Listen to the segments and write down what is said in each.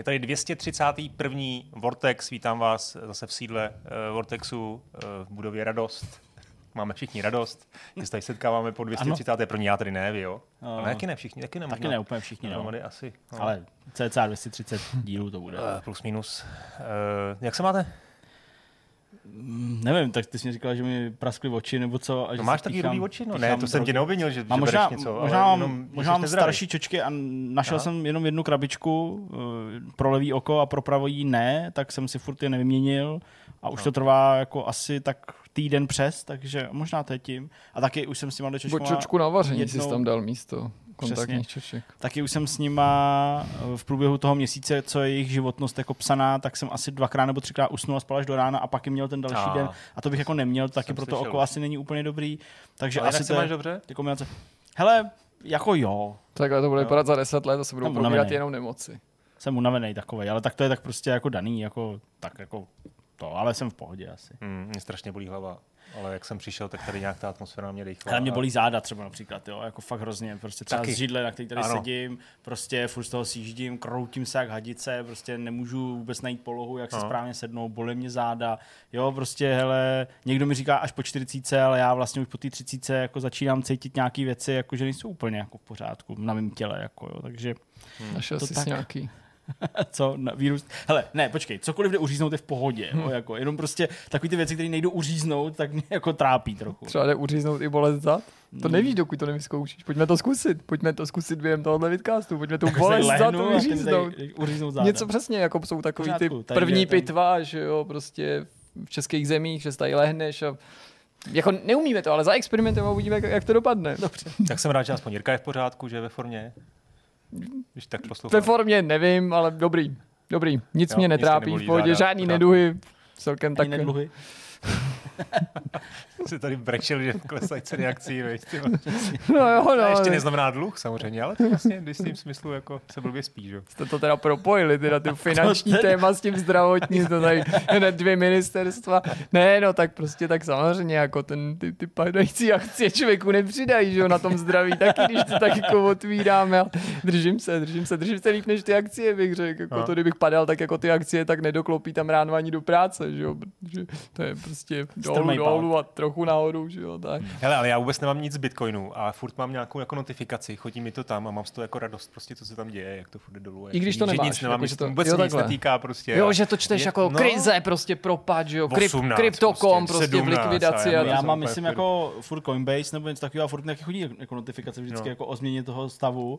Je tady 231. Vortex, vítám vás zase v sídle uh, Vortexu uh, v budově Radost. Máme všichni radost, že se tady setkáváme po 231. Já tady ne, vy jo? No. Ale taky ne všichni, taky ne. Taky ne úplně všichni, no. Asi. No. Ale cca 230 dílů to bude. Uh, plus minus. Uh, jak se máte? Nevím, tak ty jsi mi říkal, že mi praskly oči nebo co. A že No si máš taky píchám- rudý oči? No ne, to jsem tě neobvinil, že, Mám že možná, bereš něco, možná, ale mám, jenom, možná mám starší čočky a našel Aha. jsem jenom jednu krabičku eh, pro levý oko a pro pravý ne, tak jsem si furt je nevyměnil a už to trvá jako asi tak týden přes, takže možná to je tím. A taky už jsem s těma čočkama... Bočočku na vaření jednou- jsi tam dal místo kontaktních čoček. Taky už jsem s nima eh, v průběhu toho měsíce, co je jejich životnost jako psaná, tak jsem asi dvakrát nebo třikrát usnul a spal až do rána a pak jim měl ten další A. den. A to bych jako neměl, taky Jsem pro to slyšel. oko asi není úplně dobrý. Takže Ale asi to máš dobře? ty kombinace. Hele, jako jo, Takhle to bude vypadat za 10 let a se budou probírat jenom nemoci. jsem unavený takový, ale tak to je tak prostě jako daný, jako tak jako to, ale jsem v pohodě asi. Hmm, mě strašně bolí hlava. Ale jak jsem přišel, tak tady nějak ta atmosféra na mě dechla. Ale mě bolí záda třeba například, jo, jako fakt hrozně, prostě třeba Taky. z židle, na který tady Ano. sedím, prostě furt z toho sjíždím, kroutím se jak hadice, prostě nemůžu vůbec najít polohu, jak se No. správně sednou, bolí mě záda, jo, prostě hele, někdo mi říká až po 40, ale já vlastně už po té 30 jako začínám cítit nějaké věci, jako že nejsou úplně jako v pořádku na mém těle, jako jo, takže Našel To jsi tak. nějaký. co, na vírus, hele, ne, počkej, cokoliv jde uříznout je v pohodě, jo, Hm. jako, jenom prostě takový ty věci, které nejdou uříznout, tak mě jako trápí trochu. Třeba jde uříznout i bolest zad? To Hmm. nevíš, dokud to nevyzkoušíš. Pojďme to zkusit. Pojďme to zkusit během tohohle vidcastu. Pojďme tu se bolest zad mi uříznout. tady uříznout záda. Něco přesně, jako jsou takový ty první pitva, že jo, prostě v českých zemích, že se tady lehneš a jako neumíme to, ale zaexperimentujeme a uvidíme, jak, jak to dopadne. Dobře. Tak jsem rád, že aspoň Jirka je v pořádku, že je ve formě. Když tak poslouchám. Ve formě nevím, ale dobrý. Dobrý. Nic Jo, mě netrápí, v pohodě, žádný neduhy. Celkem tak. Ani nedluhy. si tady brečel, že klesají ceny akcí, veď. No jo, To no. ještě neznamená dluh samozřejmě, ale to vlastně v jistým smyslu jako se blbě spí, že? Jste to teda propojili, teda ty finanční To téma s tím zdravotním, to tady hned dvě ministerstva. Ne, no tak prostě tak samozřejmě, jako ten, ty, ty padající akcie člověku nepřidají, že jo, na tom zdraví taky, když to tak jako otvíráme držím se, držím se, držím se líp než ty akcie, bych řekl, jako No. to, kdybych padal, tak jako ty akcie, tak nedoklopí tam ráno ani do práce, že jo, protože to je prostě dolů, dolů a trochu nahoru, že jo, tak. Hele, ale já vůbec nemám nic z Bitcoinu a furt mám nějakou jako notifikaci, chodí mi to tam a mám z toho jako radost, prostě co se tam děje, jak to furt jde dolů. I když to nemáš, nic nemám, jako, že to to- vůbec jo, nic netýká prostě. Jo, že to čteš je- jako no, krize, prostě propad, že jo, kryp, 18 krypto.com, prostě, prostě v 17 likvidaci. a A já Já mám, myslím, jako furt Coinbase nebo něco takového a furt nějaký chodí jako notifikace vždycky No. jako o změně toho stavu.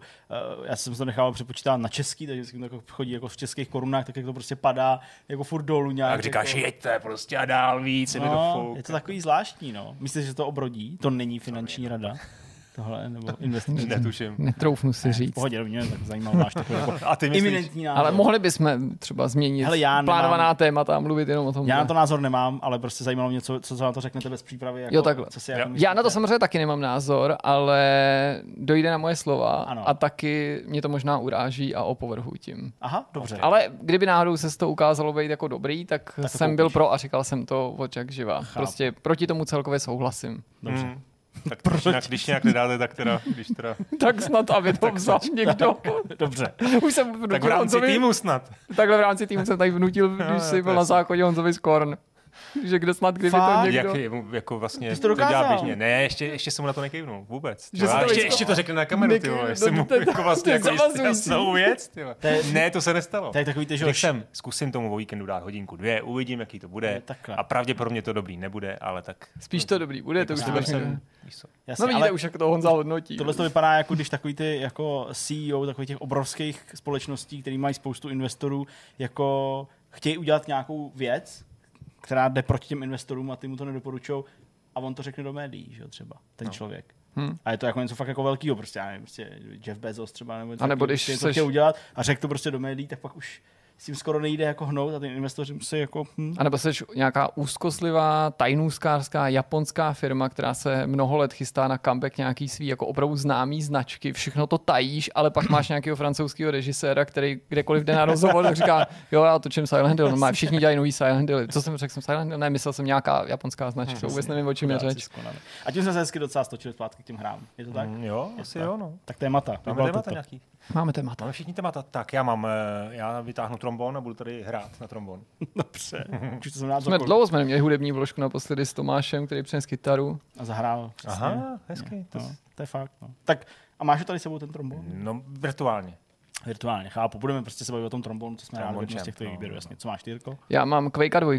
Uh, já jsem to nechal přepočítat na český, takže vždycky to jako chodí jako v českých korunách, tak jak to prostě padá jako furt dolů nějak. Jak říkáš, jako, jeďte prostě a dál víc, to no, je to takový zvláštní, no. Myslíš, že to obrodí? To není finanční rada? Tohle, nebo investiční? Netuším. Netroufnu si V říct. pohodě, no, mě tak zajímavý máš takový jako A ty myslíš? iminentní názor. Ale mohli bychom třeba změnit Hele, já nemám- plánovaná témata a mluvit jenom o tom. Já na to názor nemám, ale prostě zajímalo mě, co, co na to řeknete bez přípravy. Jako, Jo, takhle. Co si Jo. jako Já na to samozřejmě taky nemám názor, ale dojde na moje slova Ano. a taky mě to možná uráží a opovrhuji tím. Aha, dobře. Ale kdyby náhodou se to ukázalo být jako dobrý, tak, to jsem byl koupíš. pro a říkal jsem to od jak živa. Prostě proti tomu celkově souhlasím. Dobře. Hmm. Tak když nějak, když nějak nedáte, tak teda, když teda, Tak snad, aby to vzal někdo. Dobře. Už jsem tak v rámci Honzovi, týmu snad. takhle v rámci týmu jsem tady vnutil, když jo, jsi to byl na záchodě Honzovi Skorn. Že kde snad, kdyby Fakt? to někdo... Jak, je, jako vlastně, Ty jsi to to dělá dokázal. běžně. Ne, ještě, ještě jsem mu na to nekejvnul, vůbec. Že to ještě, ještě to řekl na kameru, ty vole. Jsem mu jako vlastně jako jasnou věc, Ne, to se nestalo. Je takový ty, že jsem, zkusím tomu o víkendu dát hodinku, dvě, uvidím, jaký to bude. Takhle. A pravděpodobně to dobrý nebude, ale tak... Spíš to dobrý bude, to už to. Jasně, No vidíte ale už, jak to Honza hodnotí. tohle to vypadá jako když takový ty jako CEO takových těch obrovských společností, který mají spoustu investorů, jako chtějí udělat nějakou věc, která jde proti těm investorům a ty mu to nedoporučují a on to řekne do médií, že jo, třeba, ten No. člověk. Hm. A je to jako něco fakt jako velkého, prostě, já nevím, prostě Jeff Bezos třeba, nebo něco A nebo když prostě to seš- chtěl udělat a řekl to prostě do médií, tak pak už s tím skoro nejde jako hnout a ty investoři musí jako... Hm. A nebo jsi nějaká úzkoslivá, tajnůskářská, japonská firma, která se mnoho let chystá na comeback nějaký svý jako opravdu známý značky, všechno to tajíš, ale pak máš nějakého francouzského režiséra, který kdekoliv jde na rozhovor, tak říká, jo, já točím Silent Hill, no, všichni dělají nový Silent Hill. Co jsem řekl, jsem Silent Hill? Ne, myslel jsem nějaká japonská značka, hmm, vůbec nevím, o čem je řeč. A tím jsme se hezky docela stočili zpátky k těm hrám. Je to tak? Mm, jo, je asi tak. jo, no. Tak témata. Máme témata nějaký. Máme témata. Máme všichni témata. Tak já mám, eh, já vytáhnu trombon a budu tady hrát na trombon. Dobře. Už to jsem jsme dlouho jsme neměli hudební vložku naposledy s Tomášem, který přines kytaru. A zahrál. Přesně. Aha, hezky. To, no, to je fakt. No. Tak a máš tady sebou ten trombon? No, virtuálně. Virtuálně, chápu. Budeme prostě se bavit o tom trombonu, co jsme rádi z těch no, výběrů, jasně. Co máš, Tyrko? Já mám Quake 2.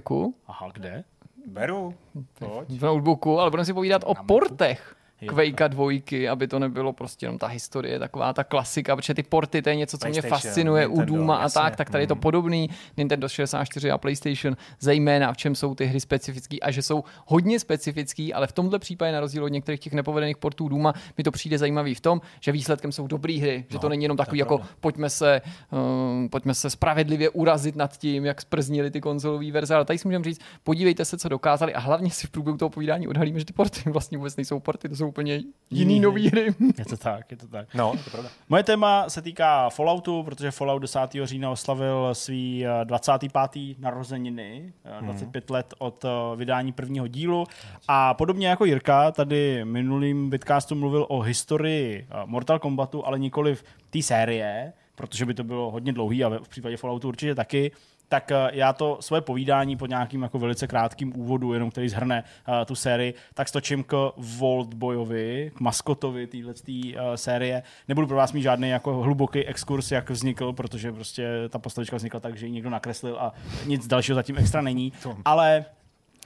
Aha, kde? Beru. Pojď. V notebooku, ale budeme si povídat o portech. Quakea dvojky, aby to nebylo prostě jenom ta historie, taková ta klasika, protože ty porty, to je něco, co mě fascinuje Nintendo, u Duma a tak, tak tady je to mhm. podobný. Nintendo 64 a PlayStation, zejména v čem jsou ty hry specifické a že jsou hodně specifický, ale v tomhle případě na rozdíl od některých těch nepovedených portů Duma mi to přijde zajímavý v tom, že výsledkem jsou dobré hry, že no, to není jenom takový jako pojďme se, um, pojďme se spravedlivě urazit nad tím, jak sprznili ty konzolové verze, ale tady si můžeme říct, podívejte se, co dokázali a hlavně si v průběhu toho povídání odhalíme, že ty porty vlastně vůbec nejsou porty, to jsou úplně jiný nový hry. Je to tak, je to tak. No, to pravda. Moje téma se týká Falloutu, protože Fallout 10. října oslavil svý 25. Eh, narozeniny, 25 hmm. let od eh, vydání prvního dílu a podobně jako Jirka, tady minulým vidcastu mluvil o historii eh, Mortal Kombatu, ale nikoli v té série, protože by to bylo hodně dlouhý a v případě Falloutu určitě taky, tak eh, já to svoje povídání po nějakým jako velice krátkým úvodu, jenom který zhrne uh, tu sérii, tak stočím k Voltboyovi, k maskotovi téhle uh, série. Nebudu pro vás mít žádný jako hluboký exkurs, jak vznikl, protože prostě ta postavička vznikla tak, že ji někdo nakreslil a nic dalšího zatím extra není. Ale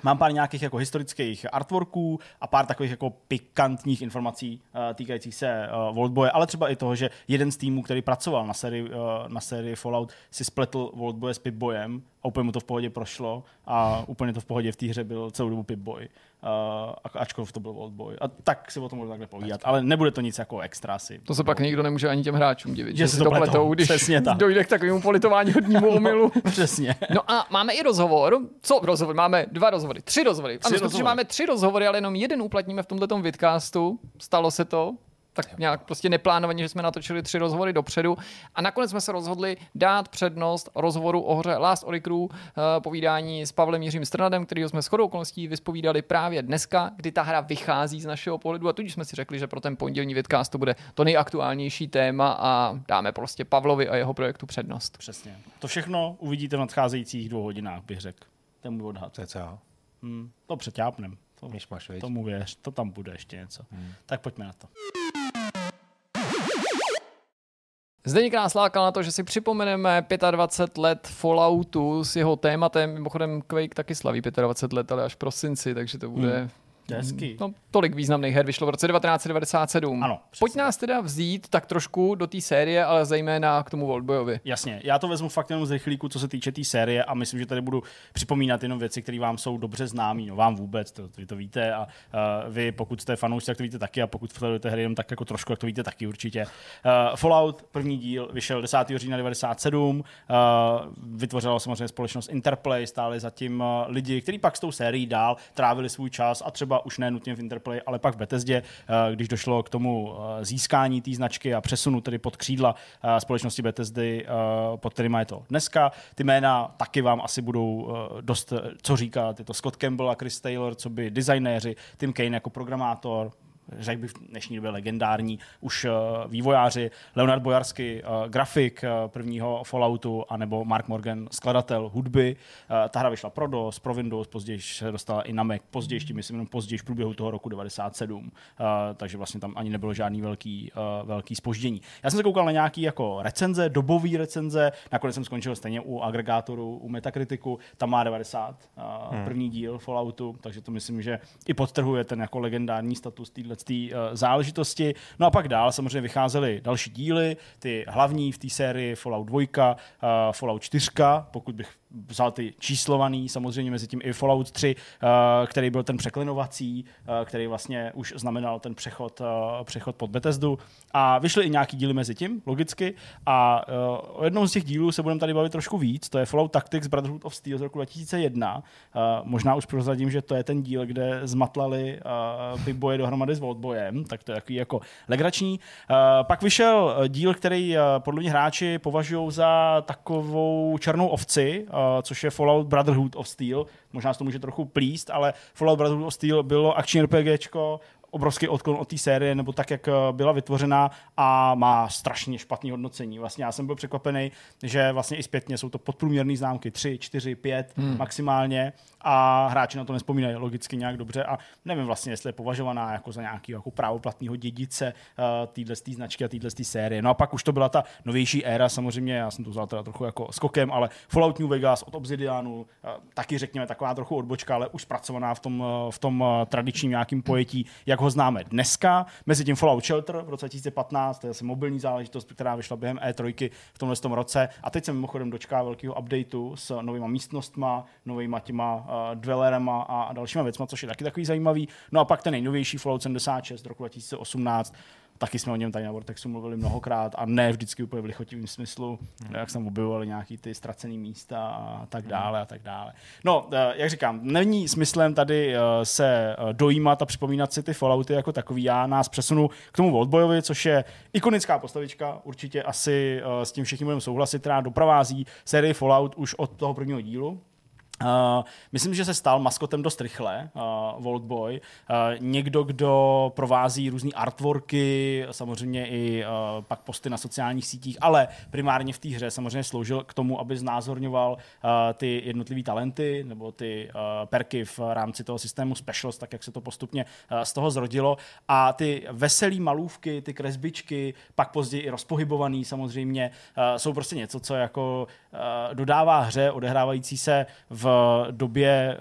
Mám pár nějakých jako historických artworků a pár takových jako pikantních informací uh, týkajících se uh, Voltboje, ale třeba i toho, že jeden z týmů, který pracoval na sérii, uh, na sérii Fallout, si spletl Voltboje s Pipboyem a úplně mu to v pohodě prošlo a úplně to v pohodě v té hře byl celou dobu Pipboy. Uh, ačkoliv to byl Voltboy. A tak si o tom budu takhle povídat, ale nebude to nic jako extra si. To se pak nikdo nemůže ani těm hráčům divit, že, že si to pletou, když Přesně tak. dojde k takovému politování hodnímu omylu. Přesně. No a máme i rozhovor. Co rozhovor? Máme dva rozhovory, tři rozhovory. Tři ano, rozhovory. máme tři rozhovory, ale jenom jeden uplatníme v tomto vidcastu. Stalo se to tak nějak prostě neplánovaně, že jsme natočili tři rozhovory dopředu a nakonec jsme se rozhodli dát přednost rozhovoru o hře Last Oricru, uh, povídání s Pavlem Jiřím Strnadem, kterýho jsme shodou okolností vyspovídali právě dneska, kdy ta hra vychází z našeho pohledu a tudíž jsme si řekli, že pro ten pondělní vidcast to bude to nejaktuálnější téma a dáme prostě Pavlovi a jeho projektu přednost. Přesně. To všechno uvidíte v nadcházejících dvou hodinách, bych řekl. Ten můj odhad. Cca. Hmm, to přeťápnem. To, máš, tomu věř, to tam bude ještě něco. Hmm. Tak pojďme na to. Zdeněk nás lákal na to, že si připomeneme 25 let Falloutu s jeho tématem. Mimochodem Quake taky slaví 25 let, ale až v prosinci, takže to bude hmm Hezky. No, tolik významných her vyšlo v roce 1997. Ano. Pojď nás teda vzít tak trošku do té série, ale zejména k tomu Voltboyovi. Jasně, já to vezmu fakt jenom z rychlíku, co se týče té tý série a myslím, že tady budu připomínat jenom věci, které vám jsou dobře známé. No vám vůbec, to, vy to víte a uh, vy, pokud jste fanoušci, tak to víte taky a pokud sledujete hry jenom tak jako trošku, jak to víte taky určitě. Uh, Fallout, první díl, vyšel 10. října 97, uh, vytvořila samozřejmě společnost Interplay, stále zatím uh, lidi, kteří pak s tou sérií dál trávili svůj čas a třeba třeba už ne nutně v Interplay, ale pak v Bethesdě, eh, když došlo k tomu eh, získání té značky a přesunu tedy pod křídla eh, společnosti Bethesdy, pod kterýma je to dneska. Ty jména taky vám asi budou dost, co říkat. Je to Scott Campbell a Chris Taylor, co by designéři, Tim Kane jako programátor, řekl bych v dnešní době legendární už uh, vývojáři, Leonard Bojarsky, uh, grafik uh, prvního Falloutu, anebo Mark Morgan, skladatel hudby. Ta hra vyšla pro DOS, pro Windows, později se dostala i na Mac, později, tím myslím jenom později v průběhu toho roku 97, uh, takže vlastně tam ani nebylo žádný velký, velký spoždění. Já jsem se koukal na nějaký jako recenze, dobový recenze, nakonec jsem skončil stejně u agregátoru, u Metakritiku, tam má 90, uh, hmm. první díl Falloutu, takže to myslím, že i podtrhuje ten jako legendární status téhle té uh, záležitosti. No a pak dál samozřejmě vycházely další díly, ty hlavní v té sérii Fallout 2, uh, eh, Fallout 4, pokud bych vzal ty číslovaný, samozřejmě mezi tím i Fallout 3, který byl ten překlinovací, který vlastně už znamenal ten přechod, přechod pod Bethesdu. A vyšly i nějaký díly mezi tím, logicky. A o jednom z těch dílů se budeme tady bavit trošku víc. To je Fallout Tactics Brotherhood of Steel z roku 2001. Možná už prozradím, že to je ten díl, kde zmatlali ty boje dohromady s Voltbojem, tak to je takový jako legrační. Pak vyšel díl, který podle mě hráči považují za takovou černou ovci, což je Fallout Brotherhood of Steel. Možná se to může trochu plíst, ale Fallout Brotherhood of Steel bylo akční RPGčko obrovský odklon od té série, nebo tak, jak eh, byla vytvořena a má strašně špatné hodnocení. Vlastně já jsem byl překvapený, že vlastně i zpětně jsou to podprůměrné známky 3, 4, 5 hmm. maximálně a hráči na to nespomínají logicky nějak dobře a nevím vlastně, jestli je považovaná jako za nějaký jako právoplatného dědice uh, téhle značky a téhle série. No a pak už to byla ta novější éra, samozřejmě, já jsem to vzal teda trochu jako skokem, ale Fallout New Vegas od Obsidianu, uh, taky řekněme taková trochu odbočka, ale už zpracovaná v tom, uh, v tom uh, tradičním nějakým pojetí, jak ho známe dneska. Mezi tím Fallout Shelter v roce 2015, to je asi mobilní záležitost, která vyšla během E3 v tomhle tom roce. A teď se mimochodem dočká velkého updateu s novýma místnostma, novýma těma uh, dwellerama a dalšíma věcma, což je taky takový zajímavý. No a pak ten nejnovější Fallout 76 z roku 2018, Taky jsme o něm tady na Vortexu mluvili mnohokrát a ne vždycky úplně v lichotivém smyslu, hmm. jak jsme objevovali nějaký ty ztracené místa a tak hmm. dále a tak dále. No, eh, jak říkám, není smyslem tady eh, se eh, dojímat a připomínat si ty Fallouty jako takový. Já nás přesunu k tomu Voltboyovi, což je ikonická postavička, určitě asi s tím všichni budeme souhlasit, která doprovází sérii Fallout už od toho prvního dílu. Uh, myslím, že se stal maskotem dost rychle, uh, Voltboy. Uh, někdo, kdo provází různé artworky, samozřejmě i uh, pak posty na sociálních sítích, ale primárně v té hře samozřejmě sloužil k tomu, aby znázorňoval uh, ty jednotlivé talenty nebo ty uh, perky v rámci toho systému Specials, tak jak se to postupně uh, z toho zrodilo. A ty veselé malůvky, ty kresbičky, pak později i rozpohybovaný samozřejmě, uh, jsou prostě něco, co jako uh, dodává hře odehrávající se v době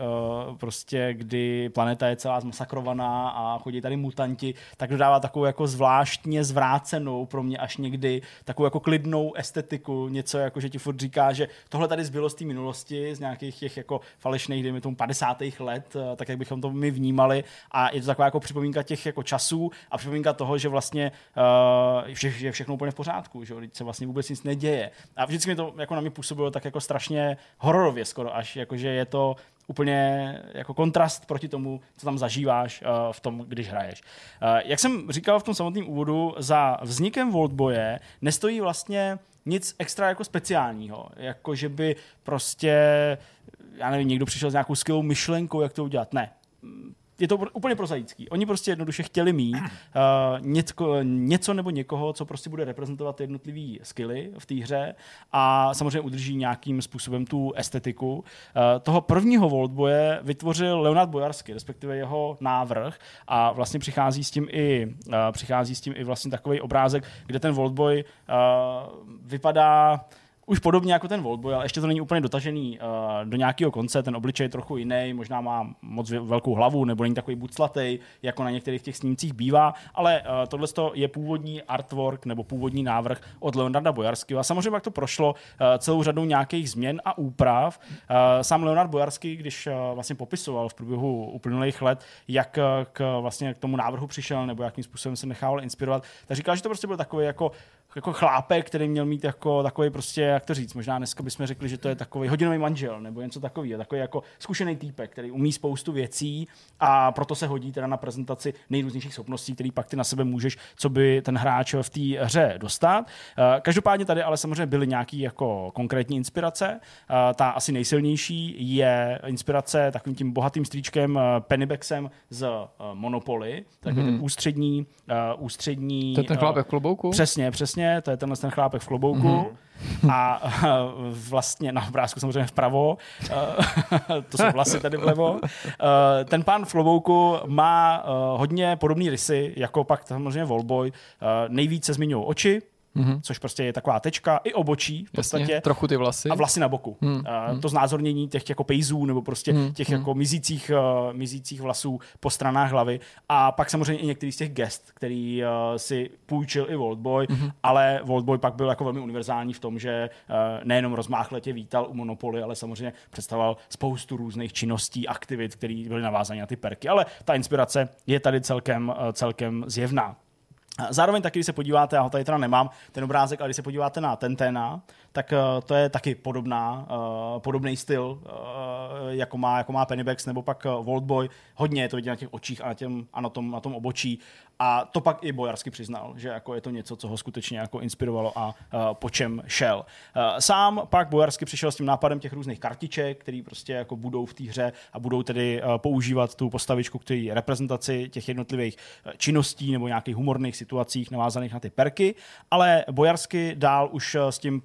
uh, prostě, kdy planeta je celá zmasakrovaná a chodí tady mutanti, tak dodává takovou jako zvláštně zvrácenou pro mě až někdy takovou jako klidnou estetiku, něco jako, že ti furt říká, že tohle tady zbylo z té minulosti, z nějakých těch jako falešných, dejme tomu 50. let, uh, tak jak bychom to my vnímali a je to taková jako připomínka těch jako časů a připomínka toho, že vlastně uh, vše, je všechno úplně v pořádku, že se vlastně vůbec nic neděje. A vždycky mi to jako na mě působilo tak jako strašně hororově skoro až, jako že je to úplně jako kontrast proti tomu, co tam zažíváš uh, v tom, když hraješ. Uh, jak jsem říkal v tom samotném úvodu, za vznikem Voltboje nestojí vlastně nic extra jako speciálního, jako že by prostě, já nevím, někdo přišel s nějakou skvělou myšlenkou, jak to udělat. Ne je to úplně prozaický. Oni prostě jednoduše chtěli mít uh, něco, něco nebo někoho, co prostě bude reprezentovat jednotlivý skilly v té hře a samozřejmě udrží nějakým způsobem tu estetiku. Uh, toho prvního Voltboje vytvořil Leonard Bojarsky, respektive jeho návrh a vlastně přichází s tím i, uh, přichází s tím i vlastně takový obrázek, kde ten Voltboy uh, vypadá už podobně jako ten Voltboy, ale ještě to není úplně dotažený uh, do nějakého konce, ten obličej je trochu jiný, možná má moc velkou hlavu, nebo není takový buclatý, jako na některých těch snímcích bývá, ale uh, tohle je původní artwork nebo původní návrh od Leonarda Bojarského a samozřejmě pak to prošlo uh, celou řadou nějakých změn a úprav. Uh, sám Leonard Bojarský, když uh, vlastně popisoval v průběhu uplynulých let, jak k, vlastně k tomu návrhu přišel nebo jakým způsobem se nechával inspirovat, tak říkal, že to prostě byl takový jako jako chlápek, který měl mít jako takový prostě, jak to říct, možná dneska bychom řekli, že to je takový hodinový manžel nebo něco takového, takový jako zkušený týpek, který umí spoustu věcí a proto se hodí teda na prezentaci nejrůznějších schopností, který pak ty na sebe můžeš, co by ten hráč v té hře dostat. Eh, každopádně tady ale samozřejmě byly nějaké jako konkrétní inspirace. Eh, ta asi nejsilnější je inspirace takovým tím bohatým stříčkem eh, Pennybexem z Monopoly, takový mm-hmm. ústřední, ústřední... To je ten chlápek v klobouku? Přesně, přesně přesně, to je tenhle ten chlápek v klobouku. Mm-hmm. A vlastně na obrázku samozřejmě vpravo, eh, to jsou vlasy tady vlevo. Eh, ten pán v klobouku má eh, hodně podobné rysy, jako pak samozřejmě Volboy. Nejvíce zmiňují oči, mm-hmm. což prostě je taková tečka, i obočí v podstatě. Jasně, trochu ty vlasy. A vlasy na boku. Mm, uh, to znázornění těch jako pejzů nebo prostě mm, těch mm. jako mizících, uh, mizících vlasů po stranách hlavy. A pak samozřejmě i některý z těch gest, který uh, si půjčil i Voltboy, mm-hmm. ale Voltboy pak byl jako velmi univerzální v tom, že uh, nejenom rozmáchletě vítal u Monopoly, ale samozřejmě představoval spoustu různých činností, aktivit, které byly navázané na ty perky. Ale ta inspirace je tady celkem, uh, celkem zjevná. Zároveň taky, když se podíváte, já ho tady teda nemám, ten obrázek, ale když se podíváte na Tentena, tak uh, to je taky podobná, uh, podobný styl, uh, jako, má, jako má Pennybags nebo pak Voltboy. Hodně je to vidět na těch očích a na, těm, a na, tom, na tom obočí. A to pak i Bojarsky přiznal, že jako je to něco, co ho skutečně jako inspirovalo a uh, po čem šel. Uh, sám pak Bojarsky přišel s tím nápadem těch různých kartiček, které prostě jako budou v té hře a budou tedy uh, používat tu postavičku, který je reprezentaci těch jednotlivých činností nebo nějakých humorných situacích navázaných na ty perky, ale Bojarsky dál už s tím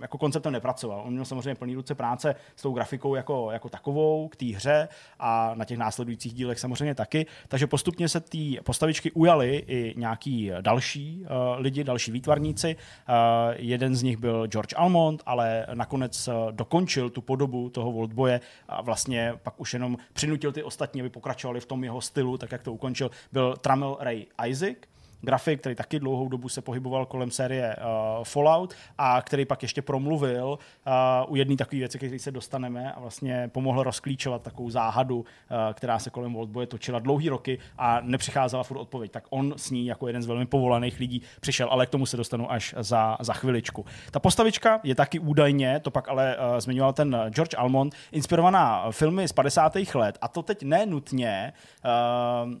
jako konceptem nepracoval. On měl samozřejmě plný ruce práce s tou grafikou jako, jako takovou k té hře a na těch následujících dílech samozřejmě taky. Takže postupně se té postavičky ujali i nějaký další uh, lidi, další výtvarníci. Uh, jeden z nich byl George Almond, ale nakonec dokončil tu podobu toho Voltboje a vlastně pak už jenom přinutil ty ostatní, aby pokračovali v tom jeho stylu, tak jak to ukončil, byl Tramel Ray Isaac, grafik, který taky dlouhou dobu se pohyboval kolem série uh, Fallout a který pak ještě promluvil uh, u jedné takové věci, které se dostaneme a vlastně pomohl rozklíčovat takovou záhadu, uh, která se kolem Voltboje točila dlouhý roky a nepřicházela furt odpověď. Tak on s ní jako jeden z velmi povolaných lidí přišel, ale k tomu se dostanu až za, za chviličku. Ta postavička je taky údajně, to pak ale uh, zmiňoval ten George Almond, inspirovaná filmy z 50. let a to teď nenutně uh, uh,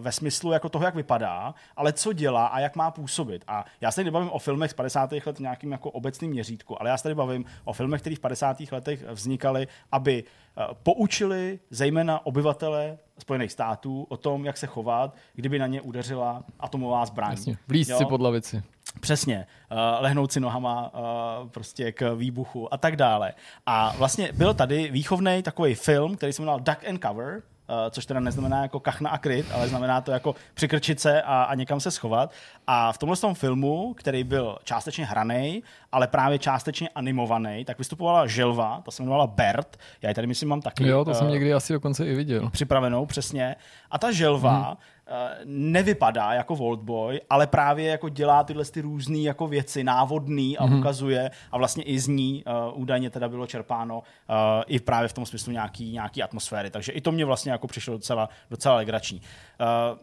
ve smyslu jako toho, jak vypadá, ale co dělá a jak má působit. A já se tady nebavím o filmech z 50. let v nějakým jako obecným měřítku, ale já se tady bavím o filmech, které v 50. letech vznikaly, aby eh, poučili zejména obyvatele Spojených států o tom, jak se chovat, kdyby na ně udeřila atomová zbraň. Jasně, vlíz si pod lavici. Přesně, uh, lehnout si nohama uh, prostě k výbuchu a tak dále. A vlastně byl tady výchovný takový film, který se jmenoval Duck and Cover, což teda neznamená jako kachna a kryt, ale znamená to jako přikrčit se a, a někam se schovat. A v tomhle tom filmu, který byl částečně hraný, ale právě částečně animovaný, tak vystupovala želva, ta se jmenovala Bert, já ji tady myslím mám taky. Jo, to uh, jsem někdy asi dokonce i viděl. Připravenou, přesně. A ta želva hmm Eh, nevypadá jako Voltboy, ale právě jako dělá tyhle ty různé jako věci, návodný a mm-hmm. ukazuje a vlastně i z ní uh, údajně teda bylo čerpáno uh, i právě v tom smyslu nějaký, nějaký atmosféry. Takže i to mě vlastně jako přišlo docela, docela legrační. Uh,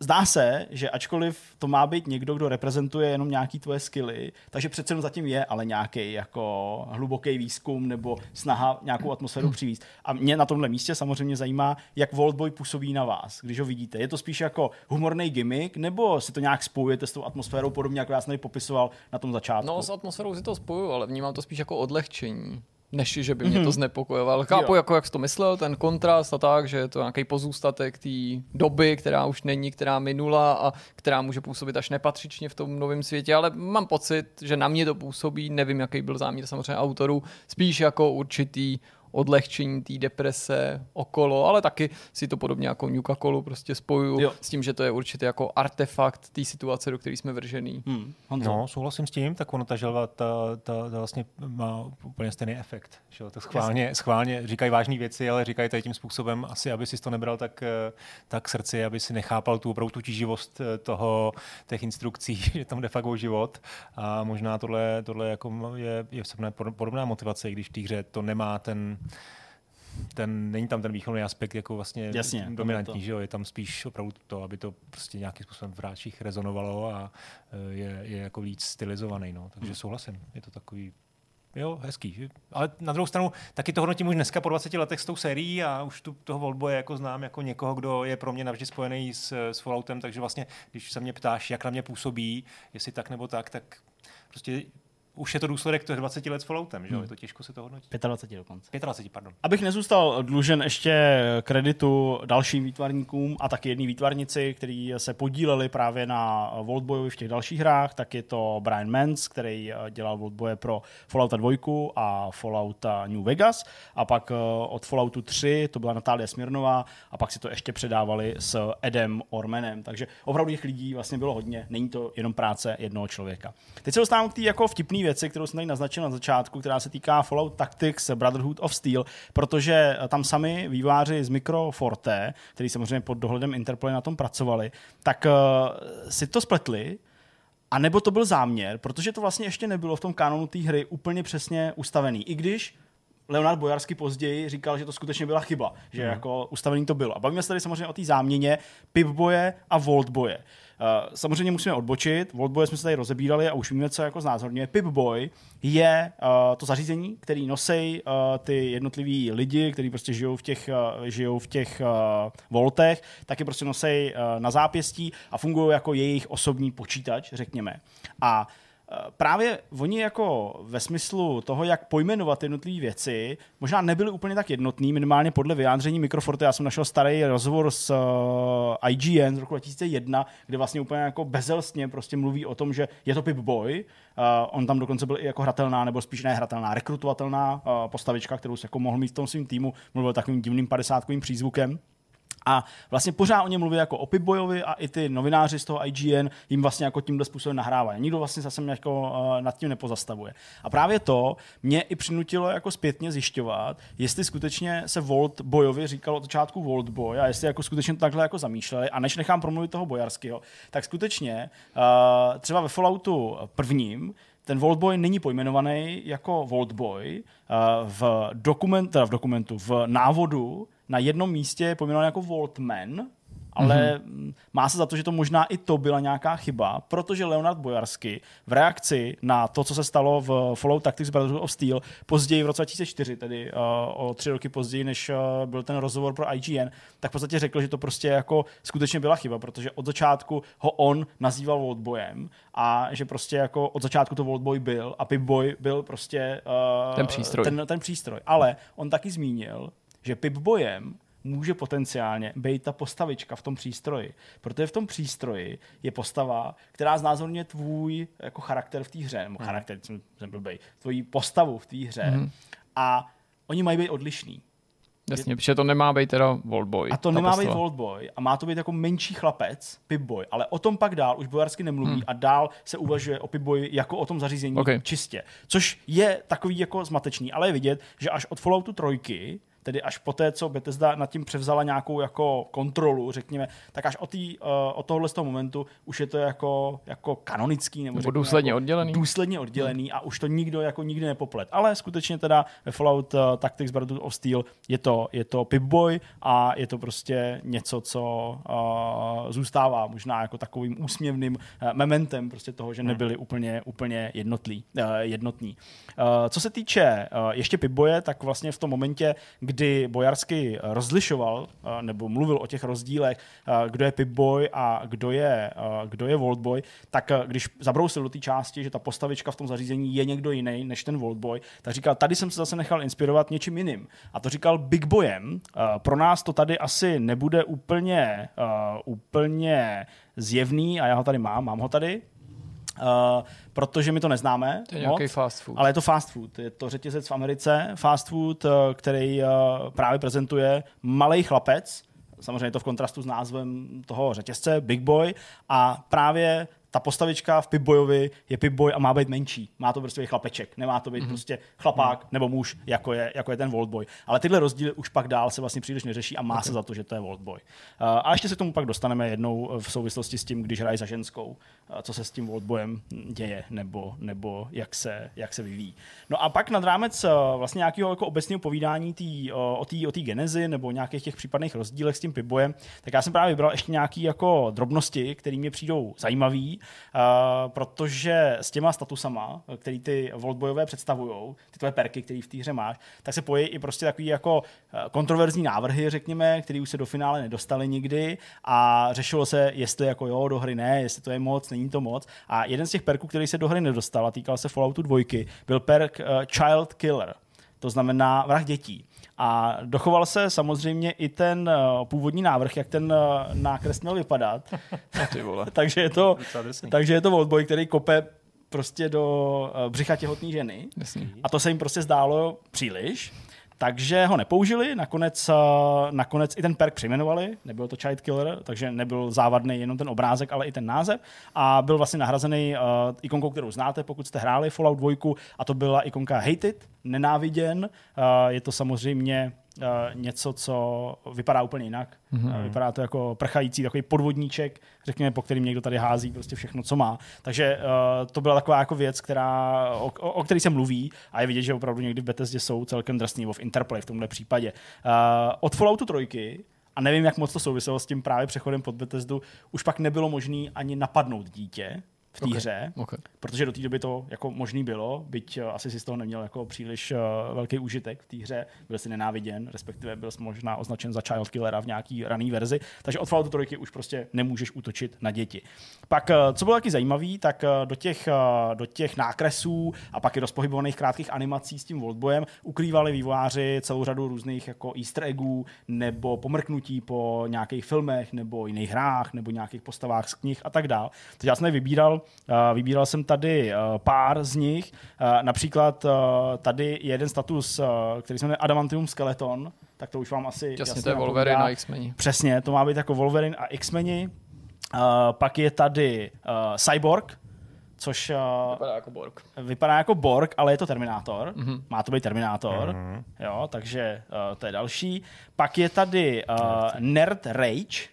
zdá se, že ačkoliv to má být někdo, kdo reprezentuje jenom nějaký tvoje skily, takže přece jenom zatím je ale nějaký jako hluboký výzkum nebo snaha nějakou atmosféru hmm. přivízt. A mě na tomhle místě samozřejmě zajímá, jak Voltboy působí na vás, když ho vidíte. Je to spíš jako humorný gimmick, nebo si to nějak spojujete s tou atmosférou, podobně jako já jsem tady popisoval na tom začátku? No, s atmosférou si to spojuju, ale vnímám to spíš jako odlehčení než že by mě mm-hmm. to znepokojoval. Chápu, jako jak jsi to myslel, ten kontrast a tak, že je to nějaký pozůstatek té doby, která už není, která minula a která může působit až nepatřičně v tom novém světě, ale mám pocit, že na mě to působí, nevím, jaký byl záměr samozřejmě autorů, spíš jako určitý odlehčení té deprese okolo, ale taky si to podobně jako Nuka Colu prostě spojuju jo. s tím, že to je určitě jako artefakt té situace, do které jsme vržený. Hmm. No, souhlasím s tím, tak ono ta želva ta, ta, ta vlastně má úplně stejný efekt. Že? To schválně, schválně říkají vážné věci, ale říkají to tím způsobem asi, aby si to nebral tak, tak srdci, aby si nechápal tu opravdu tu tíživost eh, toho, těch instrukcí, že tam jde fakt o život. A možná tohle, tohle jako je, je podobná motivace, když v té hře to nemá ten ten, není tam ten výchovný aspekt jako vlastně Jasně, dominantní, že jo? je tam spíš opravdu to, aby to prostě nějakým způsobem v hráčích rezonovalo a e, je, je jako víc stylizovaný, no. takže hmm. souhlasím, je to takový Jo, hezký. Ale na druhou stranu taky to hodnotím už dneska po 20 letech s tou sérií a už tu, toho Volboje jako znám jako někoho, kdo je pro mě navždy spojený s, s Falloutem, takže vlastně, když se mě ptáš, jak na mě působí, jestli tak nebo tak, tak prostě už je to důsledek těch 20 let s Falloutem, že jo? Je to těžko se to hodnotit. 25 dokonce. 25, pardon. Abych nezůstal dlužen ještě kreditu dalším výtvarníkům a taky jedný výtvarnici, kteří se podíleli právě na Voltboyovi v těch dalších hrách, tak je to Brian Mans, který eh, dělal Voltboje pro Fallouta 2 a Fallouta New Vegas a pak eh, od Falloutu 3 to byla Natália Smirnová a pak si to ještě předávali s Edem Ormenem, takže opravdu těch lidí vlastně bylo hodně, není to jenom práce jednoho člověka. Teď se dostávám k té jako vtipné věci, kterou jsem tady naznačil na začátku, která se týká Fallout Tactics Brotherhood of Steel, protože tam sami výváři z Micro Forte, který samozřejmě pod dohledem Interpol na tom pracovali, tak uh, si to spletli a nebo to byl záměr, protože to vlastně ještě nebylo v tom kanonu té hry úplně přesně ustavený. I když Leonard Bojarsky později říkal, že to skutečně byla chyba, že hmm. jako ustavený to bylo. A bavíme se tady samozřejmě o té záměně Pipboje a Voltboje. Uh, samozřejmě musíme odbočit, Voltboje jsme se tady rozebírali a už víme, co jako znázorňuje. Pipboy je uh, to zařízení, který nosí uh, ty jednotliví lidi, kteří prostě žijou v těch, uh, žijou v těch uh, voltech, taky prostě nosí uh, na zápěstí a fungují jako jejich osobní počítač, řekněme. A uh, právě oni jako ve smyslu toho, jak pojmenovat jednotlivé věci, možná nebyli úplně tak jednotní, minimálně podle vyjádření Mikroforte. Já jsem našel starý rozhovor s uh, eh, IGN z roku 2001, kde vlastně úplně jako bezelstně prostě mluví o tom, že je to Pip-Boy. Uh, on tam dokonce byl i jako hratelná, nebo spíš nehratelná, rekrutovatelná uh, postavička, kterou se jako mohl mít v tom svým týmu. Mluvil takovým divným padesátkovým přízvukem. A vlastně pořád o něm mluví jako o Pipboyovi a i ty novináři z toho IGN jim vlastně jako tímhle způsobem nahrávají. Nikdo vlastně zase jako uh, nad tím nepozastavuje. A právě to mě i přinutilo jako zpětně zjišťovat, jestli skutečně se Volt Boyovi říkalo od začátku Volt Boy a jestli jako skutečně to takhle jako zamýšleli. A než nechám promluvit toho Bojarského, tak skutečně uh, třeba ve Falloutu prvním ten Voltboy není pojmenovaný jako Voltboy. Uh, v, dokument, v dokumentu, v návodu na jednom místě je pojmenovaný jako Voltman, ale mm-hmm. má se za to, že to možná i to byla nějaká chyba, protože Leonard Bojarsky v reakci na to, co se stalo v Fallout Tactics Brotherhood of Steel, později v roce 2004, tedy uh, o tři roky později, než uh, byl ten rozhovor pro IGN, tak v podstatě řekl, že to prostě jako skutečně byla chyba, protože od začátku ho on nazýval Voltboyem a že prostě jako od začátku to Voltboy byl a Pipboy byl prostě uh, ten přístroj. Ten, ten přístroj. Ale on taky zmínil, že Pipboyem může potenciálně být ta postavička v tom přístroji. Protože v tom přístroji je postava, která znázorně tvůj jako charakter v té hře, nebo hmm. charakter, jsem, jsem blbej, tvoji postavu v té hře. Hmm. A oni mají být odlišní. Jasně, protože to nemá být teda Voltboy. A to nemá postava. být Voltboy a má to být jako menší chlapec, Pipboy, ale o tom pak dál už bojarsky nemluví hmm. a dál se uvažuje o Pipboy jako o tom zařízení okay. čistě. Což je takový jako zmatečný, ale je vidět, že až od Falloutu trojky tedy až po té, co Bethesda nad tím převzala nějakou jako kontrolu, řekněme, tak až od, tý, uh, od tohohle z toho momentu už je to jako, jako kanonický nebo, nebo důsledně jako oddělený. Důsledně oddělený hmm. a už to nikdo jako nikdy nepoplet. Ale skutečně teda ve Fallout uh, Tactics Brotherhood of Steel je to, je to Pip-Boy a je to prostě něco, co uh, zůstává možná jako takovým úsměvným uh, mementem prostě toho, že hmm. nebyli hmm. úplně, úplně jednotlí, uh, jednotní. Uh, co se týče uh, ještě Pip-Boye, tak vlastně v tom momentě, kdy Bojarsky rozlišoval eh, nebo mluvil o těch rozdílech, eh, kdo je Pip-Boy a kdo je, eh, kdo je Voltboy, tak když zabrousil do té části, že ta postavička v tom zařízení je někdo jiný než ten Voltboy, tak říkal, tady jsem se zase nechal inspirovat něčím jiným. A to říkal Big Boyem. Pro nás to tady asi nebude úplně, úplně zjevný a já ho tady mám, mám ho tady. Uh, protože my to neznáme. To je nějaký fast food. Ale je to fast food. Je to řetězec v Americe, fast food, uh, který uh, právě prezentuje malý chlapec, samozřejmě je to v kontrastu s názvem toho řetězce, Big Boy, a právě ta postavička v Pipboyovi je Pipboy a má být menší. Má to prostě být chlapeček, nemá to být mm-hmm. prostě chlapák mm-hmm. nebo muž, jako je, jako je ten Voltboy. Ale tyhle rozdíly už pak dál se vlastně příliš neřeší a má okay. se za to, že to je Voltboy. Uh, a ještě se k tomu pak dostaneme jednou v souvislosti s tím, když hrají za ženskou, co se s tím Voltboyem děje nebo, nebo jak, se, jak se vyvíjí. No a pak nad rámec uh, vlastně nějakého jako obecného povídání tý, uh, o té o genezi nebo nějakých těch případných rozdílech s tím Pipboyem, tak já jsem právě vybral ještě nějaké jako drobnosti, které mě přijdou zajímavé uh, protože s těma statusama, který ty Voltboyové představují, ty tvoje perky, které v té hře máš, tak se pojí i prostě takový jako kontroverzní návrhy, řekněme, které už se do finále nedostali nikdy a řešilo se, jestli jako jo, do hry ne, jestli to je moc, není to moc. A jeden z těch perků, který se do hry nedostal a týkal se Falloutu 2, byl perk uh, Child Killer. To znamená vrah dětí. A dochoval se samozřejmě i ten uh, původní návrh, jak ten uh, nákres měl vypadat. Ty vole. takže, je to, takže je to Oldboy, který kope prostě do uh, břicha těhotné ženy. Jasný. A to se jim prostě zdálo příliš. Takže ho nepoužili, nakonec, uh, nakonec i ten perk přejmenovali, nebyl to Child Killer, takže nebyl závadný jenom ten obrázek, ale i ten název a byl vlastně nahrazený uh, ikonkou, kterou znáte, pokud jste hráli Fallout 2 a to byla ikonka Hated, nenáviděn. Uh, je to samozřejmě něco, co vypadá úplně jinak. Mm-hmm. Vypadá to jako prchající takový podvodníček, řekněme, po kterým někdo tady hází prostě všechno, co má. Takže uh, to byla taková jako věc, která, o, o, o který se mluví a je vidět, že opravdu někdy v Bethesdě jsou celkem drsný, nebo v Interplay v tomhle případě. Uh, od Falloutu trojky a nevím, jak moc to souviselo s tím právě přechodem pod Bethesdu, už pak nebylo možné ani napadnout dítě, v té Okay, hře, okay. protože do té doby to jako možný bylo, byť uh, asi si z toho neměl jako příliš uh, velký užitek v té hře, byl si nenáviděn, respektive byl jsi možná označen za child killera v nějaký raný verzi, takže od Falloutu 3 už prostě nemůžeš útočit na děti. Pak, uh, co bylo taky zajímavý, tak do těch, do těch nákresů a pak i rozpohybovaných krátkých animací s tím Voltboyem ukrývali vývojáři celou řadu různých jako easter eggů nebo pomrknutí po nějakých filmech nebo jiných hrách nebo nějakých postavách z knih a tak dál. Takže já jsem vybíral vybíral jsem tady uh, pár z nich. Uh, například tady je jeden status, který se jmenuje Adamantium Skeleton, tak to už vám asi jasně, jasně to je Wolverine a X-meni. Přesně, to má být jako Wolverine a X-meni. Pak je tady Cyborg, což vypadá jako Borg. Vypadá jako Borg, ale je to Terminátor. Mm-hmm. Má to být Terminátor. Mm-hmm. Jo, takže uh, to je další. Pak je tady uh, Nerd Rage,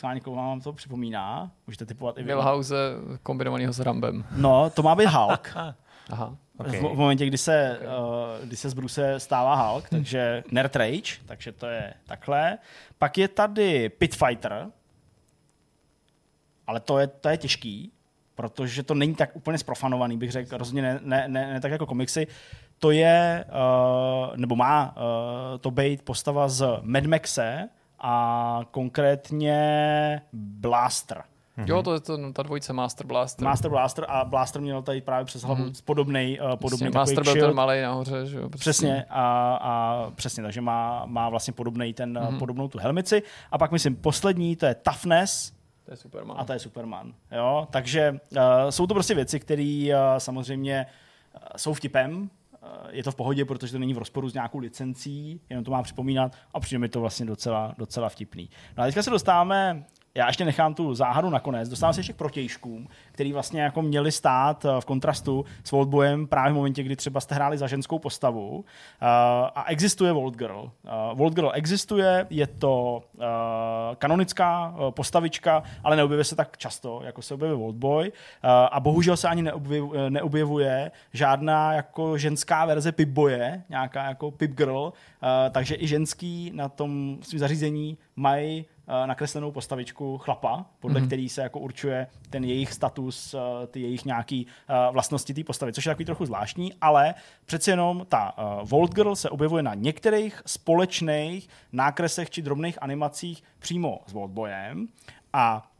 Schválně někoho vám to připomíná. Můžete typovat i vy. Milhouse kombinovanýho s Rambem. No, to má být Hulk. Aha. Okay. V, v momentě, kdy se, okay. uh, kdy se z Bruce stává Hulk, takže Nerd Rage, takže to je takhle. Pak je tady Pitfighter, ale to je, to je těžký, protože to není tak úplně sprofanovaný, bych řekl, rozhodně ne, ne, ne, ne tak jako komiksy. To je, uh, nebo má uh, to být postava z Mad Maxe, a konkrétně Blaster. Mm-hmm. Jo, to je to, no, ta dvojice Master Blaster. Master Blaster a Blaster měl tady právě přes hlavu mm-hmm. podobný, uh, podobný Master byl ten malý nahoře, že jo? Prostě. Přesně, a, a přesně, takže má, má vlastně podobný ten, mm-hmm. podobnou tu helmici. A pak myslím poslední, to je Toughness, to je Superman. A to je Superman. Jo? Takže uh, jsou to prostě věci, které uh, samozřejmě uh, jsou vtipem, je to v pohodě, protože to není v rozporu s nějakou licencí, jenom to má připomínat a přijde mi to vlastně docela, docela vtipný. No a teďka se dostáváme já ještě nechám tu záhadu nakonec. Dostávám se ještě k protějškům, který vlastně jako měli stát eh, v kontrastu s Voltboyem právě v momentě, kdy třeba jste hráli za ženskou postavu. Uh, a existuje Volt Girl. Uh, Volt Girl existuje, je to uh, kanonická uh, postavička, ale neobjevuje se tak často, jako se objevuje Voltboy. Uh, a bohužel se ani neobjevuje, neobjevuje žádná jako ženská verze Pip-boje, nějaká jako Pip Girl, uh, takže i ženský na tom svém zařízení mají Eh, nakreslenou postavičku chlapa, podle mm-hmm. který se jako určuje ten jejich status, eh, ty jejich nějaký eh, vlastnosti té postavy, což je takový trochu zvláštní, ale přeci jenom ta Volt Girl se objevuje na některých společných nákresech či drobných animacích přímo s Voltboyem a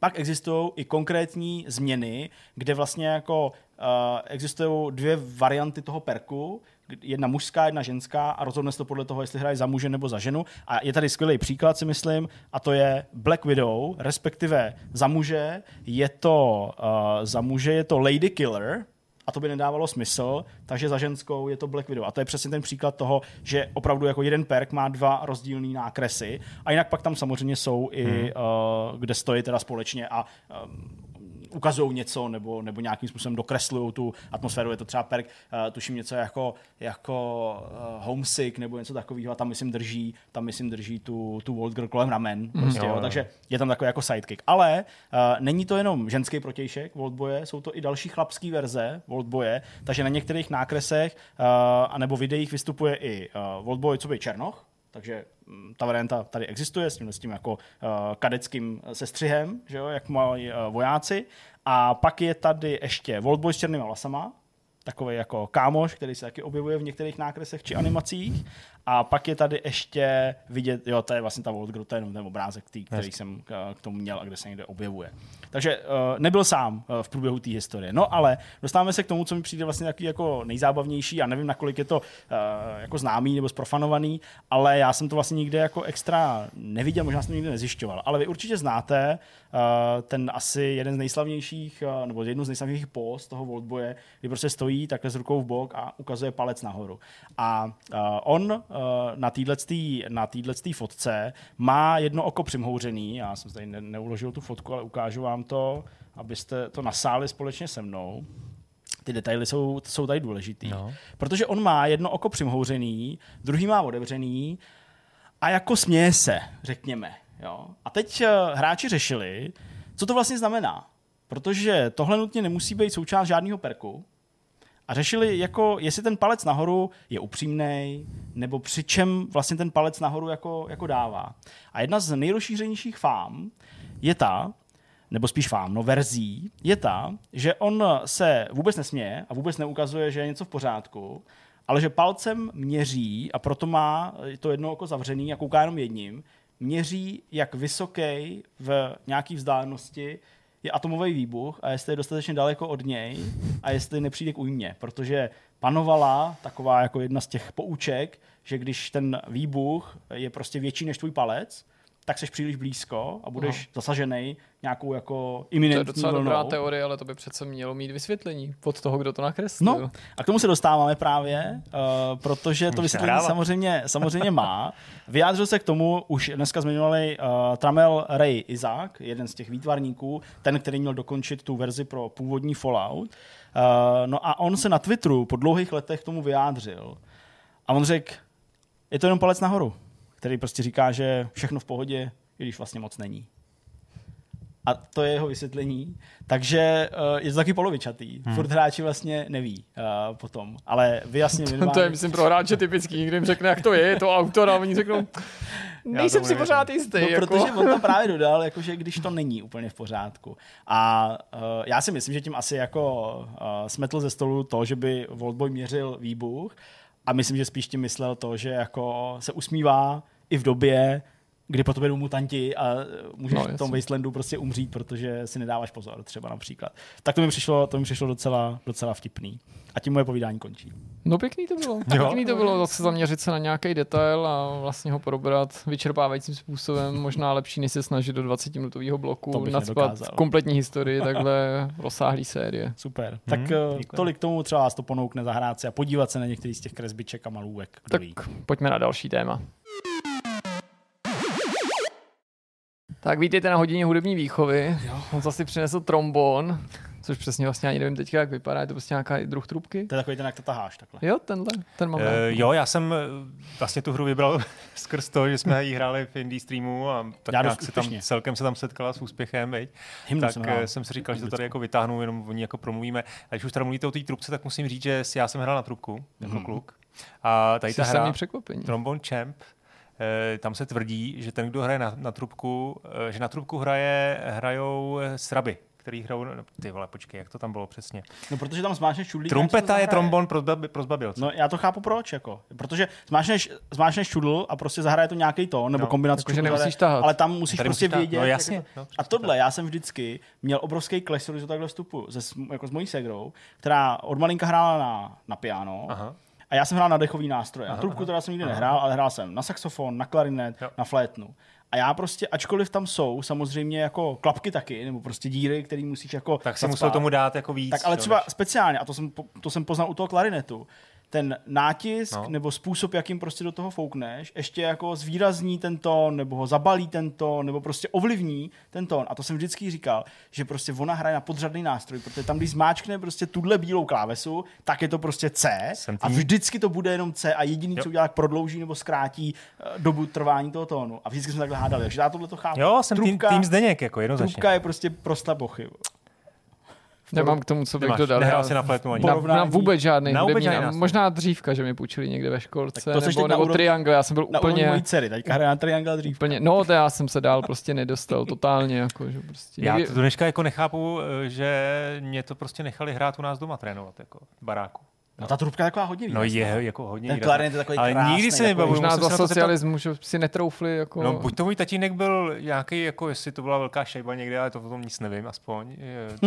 pak existují i konkrétní změny, kde vlastně jako uh, existují dvě varianty toho perku, jedna mužská, jedna ženská a rozhodne se to podle toho, jestli hraje za muže nebo za ženu. A je tady skvělý příklad, si myslím, a to je Black Widow, respektive za muže je to, uh, za muže je to Lady Killer, a to by nedávalo smysl, takže za ženskou je to Black Widow. A to je přesně ten příklad toho, že opravdu jako jeden perk má dva rozdílné nákresy a jinak pak tam samozřejmě jsou i, hmm. uh, kde stojí teda společně a um, ukazují něco nebo, nebo nějakým způsobem dokreslují tu atmosféru. Je to třeba perk, uh, tuším něco jako, jako uh, homesick nebo něco takového a tam myslím drží, tam myslím drží tu, tu World Girl kolem ramen. Mm, prostě, jo, jo. Takže je tam takový jako sidekick. Ale uh, není to jenom ženský protějšek Voltboje, jsou to i další chlapské verze Voltboje, takže na některých nákresech uh, anebo videích vystupuje i uh, Voltboy, co by Černoch, takže mm, ta varianta tady existuje s tím, s tím jako uh, kadeckým sestřihem, že jo, jak mají uh, vojáci. A pak je tady ještě Voltboy s černýma vlasama, takový jako kámoš, který se taky objevuje v některých nákresech či animacích. A pak je tady ještě vidět, jo, to je vlastně ta Groot, to je jenom ten obrázek, tý, který yes. jsem k, k tomu měl a kde se někde objevuje. Takže uh, nebyl sám uh, v průběhu té historie. No ale dostáváme se k tomu, co mi přijde vlastně takový jako nejzábavnější a nevím, nakolik je to uh, jako známý nebo sprofanovaný, ale já jsem to vlastně nikde jako extra neviděl, možná jsem to nikdy nezjišťoval. Ale vy určitě znáte uh, ten asi jeden z nejslavnějších, uh, nebo jednu z nejslavnějších post toho Voltboje, kdy prostě stojí takhle s rukou v bok a ukazuje palec nahoru. A uh, on Eh, na této na týhletý fotce má jedno oko přimhouřený, já jsem tady ne, neuložil tu fotku, ale ukážu vám to, abyste to nasáli společně se mnou. Ty detaily jsou, jsou tady důležitý. No. Protože on má jedno oko přimhouřený, druhý má otevřený a jako směje se, řekněme. Jo? A teď uh, hráči řešili, co to vlastně znamená. Protože tohle nutně nemusí být součást žádného perku, a řešili, jako, jestli ten palec nahoru je upřímný, nebo při čem vlastně ten palec nahoru jako, jako dává. A jedna z nejrozšířenějších fám je ta, nebo spíš fám, no verzí, je ta, že on se vůbec nesměje a vůbec neukazuje, že je něco v pořádku, ale že palcem měří, a proto má to jedno oko zavřený a kouká jenom jedním, měří, jak vysoký v nějaké vzdálenosti je atomový výbuch a jestli je dostatečně daleko od něj a jestli nepřijde k újmě, protože panovala taková jako jedna z těch pouček, že když ten výbuch je prostě větší než tvůj palec, tak seš příliš blízko a budeš no. zasažený nějakou jako iminentní To je docela vlnou. dobrá teorie, ale to by přece mělo mít vysvětlení od toho, kdo to nakreslil. No, a k tomu se dostáváme právě, uh, protože to vysvětlení samozřejmě, samozřejmě má. Vyjádřil se k tomu už dneska zmiňovaný uh, Tramel Ray Isaac, jeden z těch výtvarníků, ten, který měl dokončit tu verzi pro původní Fallout. Uh, no a on se na Twitteru po dlouhých letech k tomu vyjádřil. A on řekl, je to jenom palec nahoru který prostě říká, že všechno v pohodě, i když vlastně moc není. A to je jeho vysvětlení. Takže uh, je to taky polovičatý. Hmm. Furt hráči vlastně neví uh, potom. Ale vy jasně minimálně... to je, myslím, pro hráče typický. Někdo jim řekne, jak to je, je to autor a oni řeknou, nejsem si pořád jistý. No, jako. protože on tam právě dodal, jako, že když to není úplně v pořádku. A uh, já si myslím, že tím asi jako uh, smetl ze stolu to, že by Voltboy měřil výbuch, a myslím, že spíš tím myslel to, že jako se usmívá i v době, kdy po tobě jdou mutanti a můžeš no, v tom wastelandu prostě umřít, protože si nedáváš pozor, třeba například. Tak to mi přišlo, to mi přišlo docela, docela vtipný. A tím moje povídání končí. No pěkný to bylo. Jo. Pěkný to bylo zase zaměřit se na nějaký detail a vlastně ho probrat vyčerpávajícím způsobem. Možná lepší, než se snažit do 20-minutového bloku nadspat kompletní historii takhle rozsáhlý série. Super. Hmm, tak hmm, tolik tomu třeba vás to ponoukne zahrát si a podívat se na některý z těch kresbiček a malůvek. tak ví. pojďme na další téma. Tak vítejte na hodině hudební výchovy. Jo. On zase přinesl trombon, což přesně vlastně ani nevím teďka, jak vypadá. Je to prostě nějaká druh trubky? To je takový ten, jak to taháš takhle. Jo, tenhle, ten mám. Uh, jo, já jsem eh, vlastně tu hru vybral skrz to, že jsme ji hráli v indie streamu a tak já nějak se tam, celkem se tam setkala s úspěchem, veď? tak jsem, eh, jsem si říkal, že to tady jako vytáhnu, jenom o ní jako promluvíme. A když už tady mluvíte o té trubce, tak musím říct, že já jsem hrál na trubku jako hmm. kluk. A tady Jsi ta hra, Trombone Champ, tam se tvrdí, že ten, kdo hraje na, na trubku, eh, že na trubku hraje, hrajou eh, sraby který hrajou, no, ty vole, počkej, jak to tam bylo přesně. No, protože tam zmášneš čudlík. Trumpeta je trombon pro, zbabi, pro zbabilce. No, já to chápu proč, jako. Protože zmášneš, zmášneš čudl a prostě zahraje to nějaký tón, nebo no, kombinace jako, čudl, tahat. ale tam musíš Tady prostě musíš vědět. No, jasně. To... No, a tohle, já jsem vždycky měl obrovský kles, když takhle vstupu, se, jako s mojí segrou, která od malinka hrála na, na piano. Aha a já jsem hrál na dechový nástroje. Na trubku teda jsem nikdy aha. nehrál, ale hrál jsem na saxofon, na klarinet, jo. na flétnu. A já prostě, ačkoliv tam jsou samozřejmě jako klapky taky, nebo prostě díry, které musíš jako... Tak si musel tomu dát jako víc. Tak ale třeba než... speciálně, a to jsem, to jsem poznal u toho klarinetu, ten nátisk no. nebo způsob, jakým prostě do toho foukneš, ještě jako zvýrazní ten tón, nebo ho zabalí ten tón, nebo prostě ovlivní ten tón. A to jsem vždycky říkal, že prostě ona hraje na podřadný nástroj, protože tam, když zmáčkne prostě tuhle bílou klávesu, tak je to prostě C a vždycky to bude jenom C a jediný, jo. co udělá, prodlouží nebo zkrátí uh, dobu trvání toho tónu. A vždycky jsme takhle hádali, takže já tohle to chápu. Jo, jsem trubka, tým, tým Zdeněk, jako jednoznačně. Trubka je prostě prosta bochy. Nemám k tomu, co bych Nemáš, dodal. nehrál Já- si na flétnu ani. na, na vůbec žádný na hudební, vůbec žádný na, možná dřívka, že mi půjčili někde ve školce, Tak to nebo, na nebo triangle, já jsem byl Na úplně, mojí dcery, teďka hraje na triangle dřív. úplně, no to já jsem se dál prostě nedostal totálně, jako, že prostě. Já někdy- to do dneška jako nechápu, eh, že mě to prostě nechali hrát u nás doma trénovat, jako baráku. No ta trubka je taková hodně No výrazná. je jako hodně Ten výrazná. klarinet je takový Ale krásný, nikdy si takový- nebavuju, Možná za se socialismu, že si netroufli, jako... No, buď to můj tatínek byl nějaký, jako jestli to byla velká šejba někde, ale to o tom nic nevím, aspoň,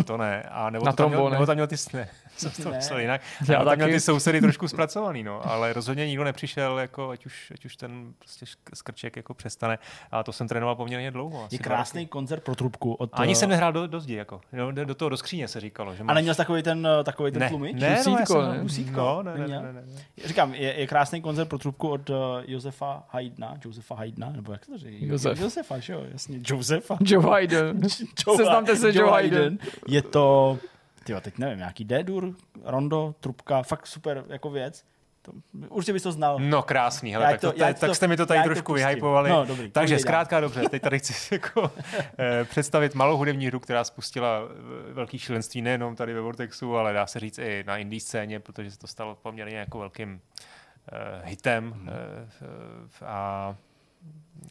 to ne. A nebo, Na to tam měl, nebo tam měl ty, ne, jsem to Ne. myslel jinak, Já tam měl taky. ty sousedy trošku zpracovaný, no, ale rozhodně nikdo nepřišel, jako, ať, už, ať už ten prostě skrček jako přestane. A to jsem trénoval poměrně dlouho. Asi Je krásný roky. koncert pro trubku. Od, Ani eh, jsem nehrál do, do zdi, jako. No, do, do toho do skříně se říkalo. Že A máš... neměl jsi takový ten, eh, takový ten ne, tlumič? ne, no, Dusítko? No, ne, ne, ne, ne, ne. Říkám, je, je krásný koncert pro trubku od uh, Josefa Haydna, Josefa Haydna, nebo jak se to říká? Josef. Josefa, že jo, jasně, Josefa. Joe Biden. Seznamte se Joe Biden. Je to, tyjo, teď nevím, nějaký D-dur, rondo, trubka, fakt super jako věc. To, určitě bys to znal. No krásný, hele, tak, to- to, tak, to- tak jste mi to tady trošku vyhypovali. No, dobrý, Takže dál. zkrátka dobře, teď tady chci jako, eh, představit malou hudební hru, která spustila eh, velký šílenství nejenom tady ve Vortexu, ale dá se říct i na indie scéně, protože se to stalo poměrně jako velkým eh, hitem. Mhm. eh, a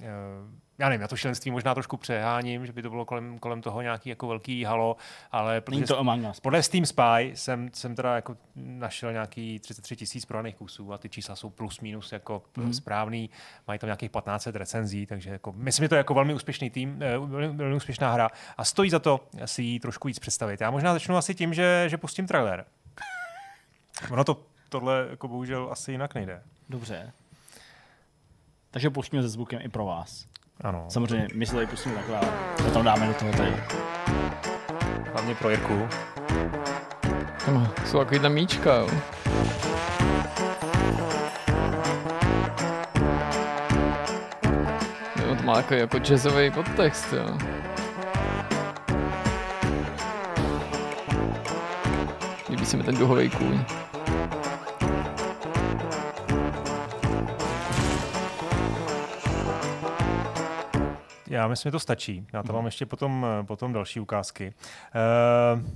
eh, já nevím, já to šílenství možná trošku přeháním, že by to bylo kolem, kolem toho nějaký jako velký halo, ale Není protože to Among Us. podle Steam Spy jsem, jsem teda jako našel nějaký 33 tisíc prodaných kusů a ty čísla jsou plus minus jako mm. správný. Mají tam nějakých 1500 recenzí, takže jako, myslím, že to je jako velmi úspěšný tým, eh, velmi, velmi úspěšná hra a stojí za to si ji trošku víc představit. Já možná začnu asi tím, že, že pustím trailer. Ono to tohle jako bohužel asi jinak nejde. Dobře. Takže pustíme se zvukem i pro vás. Ano, Samozřejmě, my si tady pustíme takhle, ale to tam dáme do toho tady. hlavně pro Jirku. Tam jsou takový tam míčka, jo. Jo, to má takový jako jazzový podtext, jo. Líbí se mi ten duhový kůň. Já myslím, že to stačí. Já tam Mhm. mám ještě potom, potom další ukázky. Uh,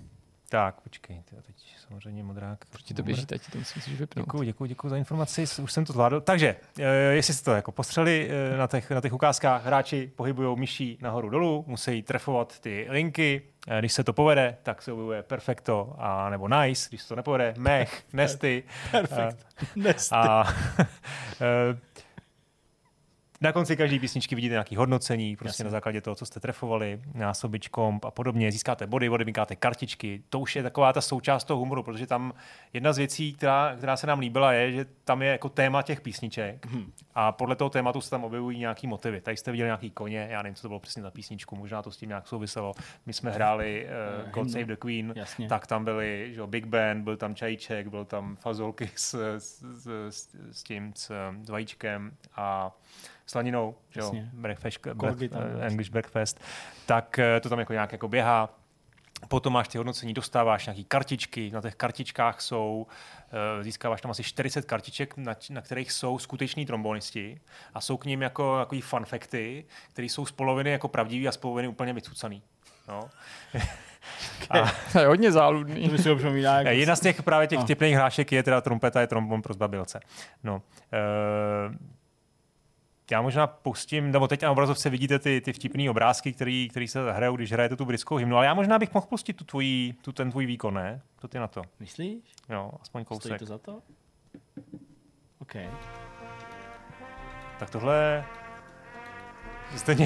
tak, počkej, teď samozřejmě modrák. Proti to běží, teď to musíš vypnout. Děkuji, děkuji, děkuji za informaci, už jsem to zvládl. Takže, eh, jestli jste to jako postřeli eh, na těch, na těch ukázkách, hráči pohybují myší nahoru dolů, musí trefovat ty linky, když se to povede, tak se objevuje perfecto a nebo nice, když se to nepovede, mech, nesty. Perfekt. Nesty. A eh, na konci každé písničky vidíte nějaké hodnocení, prostě Jasně. na základě toho, co jste trefovali, násobič komp a podobně. Získáte body, odemíkáte kartičky. To už je taková ta součást toho humoru, protože tam jedna z věcí, která, která se nám líbila, je, že tam je jako téma těch písniček Mhm. A podle toho tématu se tam objevují nějaký motivy. Tady jste viděli nějaký koně, já nevím, co to bylo přesně za písničku, možná to s tím nějak souviselo. My jsme hráli uh, God. Save the Queen, Jasně. tak tam byly že, Big Band, byl tam čajíček, byl tam fazolky s, s, s, s tím, s, s vajíčkem a slaninou, že jo, breakfast, break, eh, English breakfast, tak eh, to tam jako nějak jako běhá. Potom máš ty hodnocení, dostáváš nějaký kartičky, na těch kartičkách jsou, eh, získáváš tam asi 40 kartiček, na, na kterých jsou skuteční trombonisti a jsou k ním jako takový fun facty, které jsou z poloviny jako pravdivý a z poloviny úplně vycucaný. No. a, To je hodně záludný. To mi si Eh, Jedna z těch právě těch No. vtipných hlášek je teda trompeta, je trombon pro zbabilce. No. Uh, já možná pustím, nebo teď na obrazovce vidíte ty, ty vtipné obrázky, který, který se hrajou, když hrajete tu britskou hymnu, ale já možná bych mohl pustit tu tvojí, tu, ten tvůj výkon, ne? To ty na to. Myslíš? Jo, aspoň Stojí kousek. to za to? OK. Tak tohle jste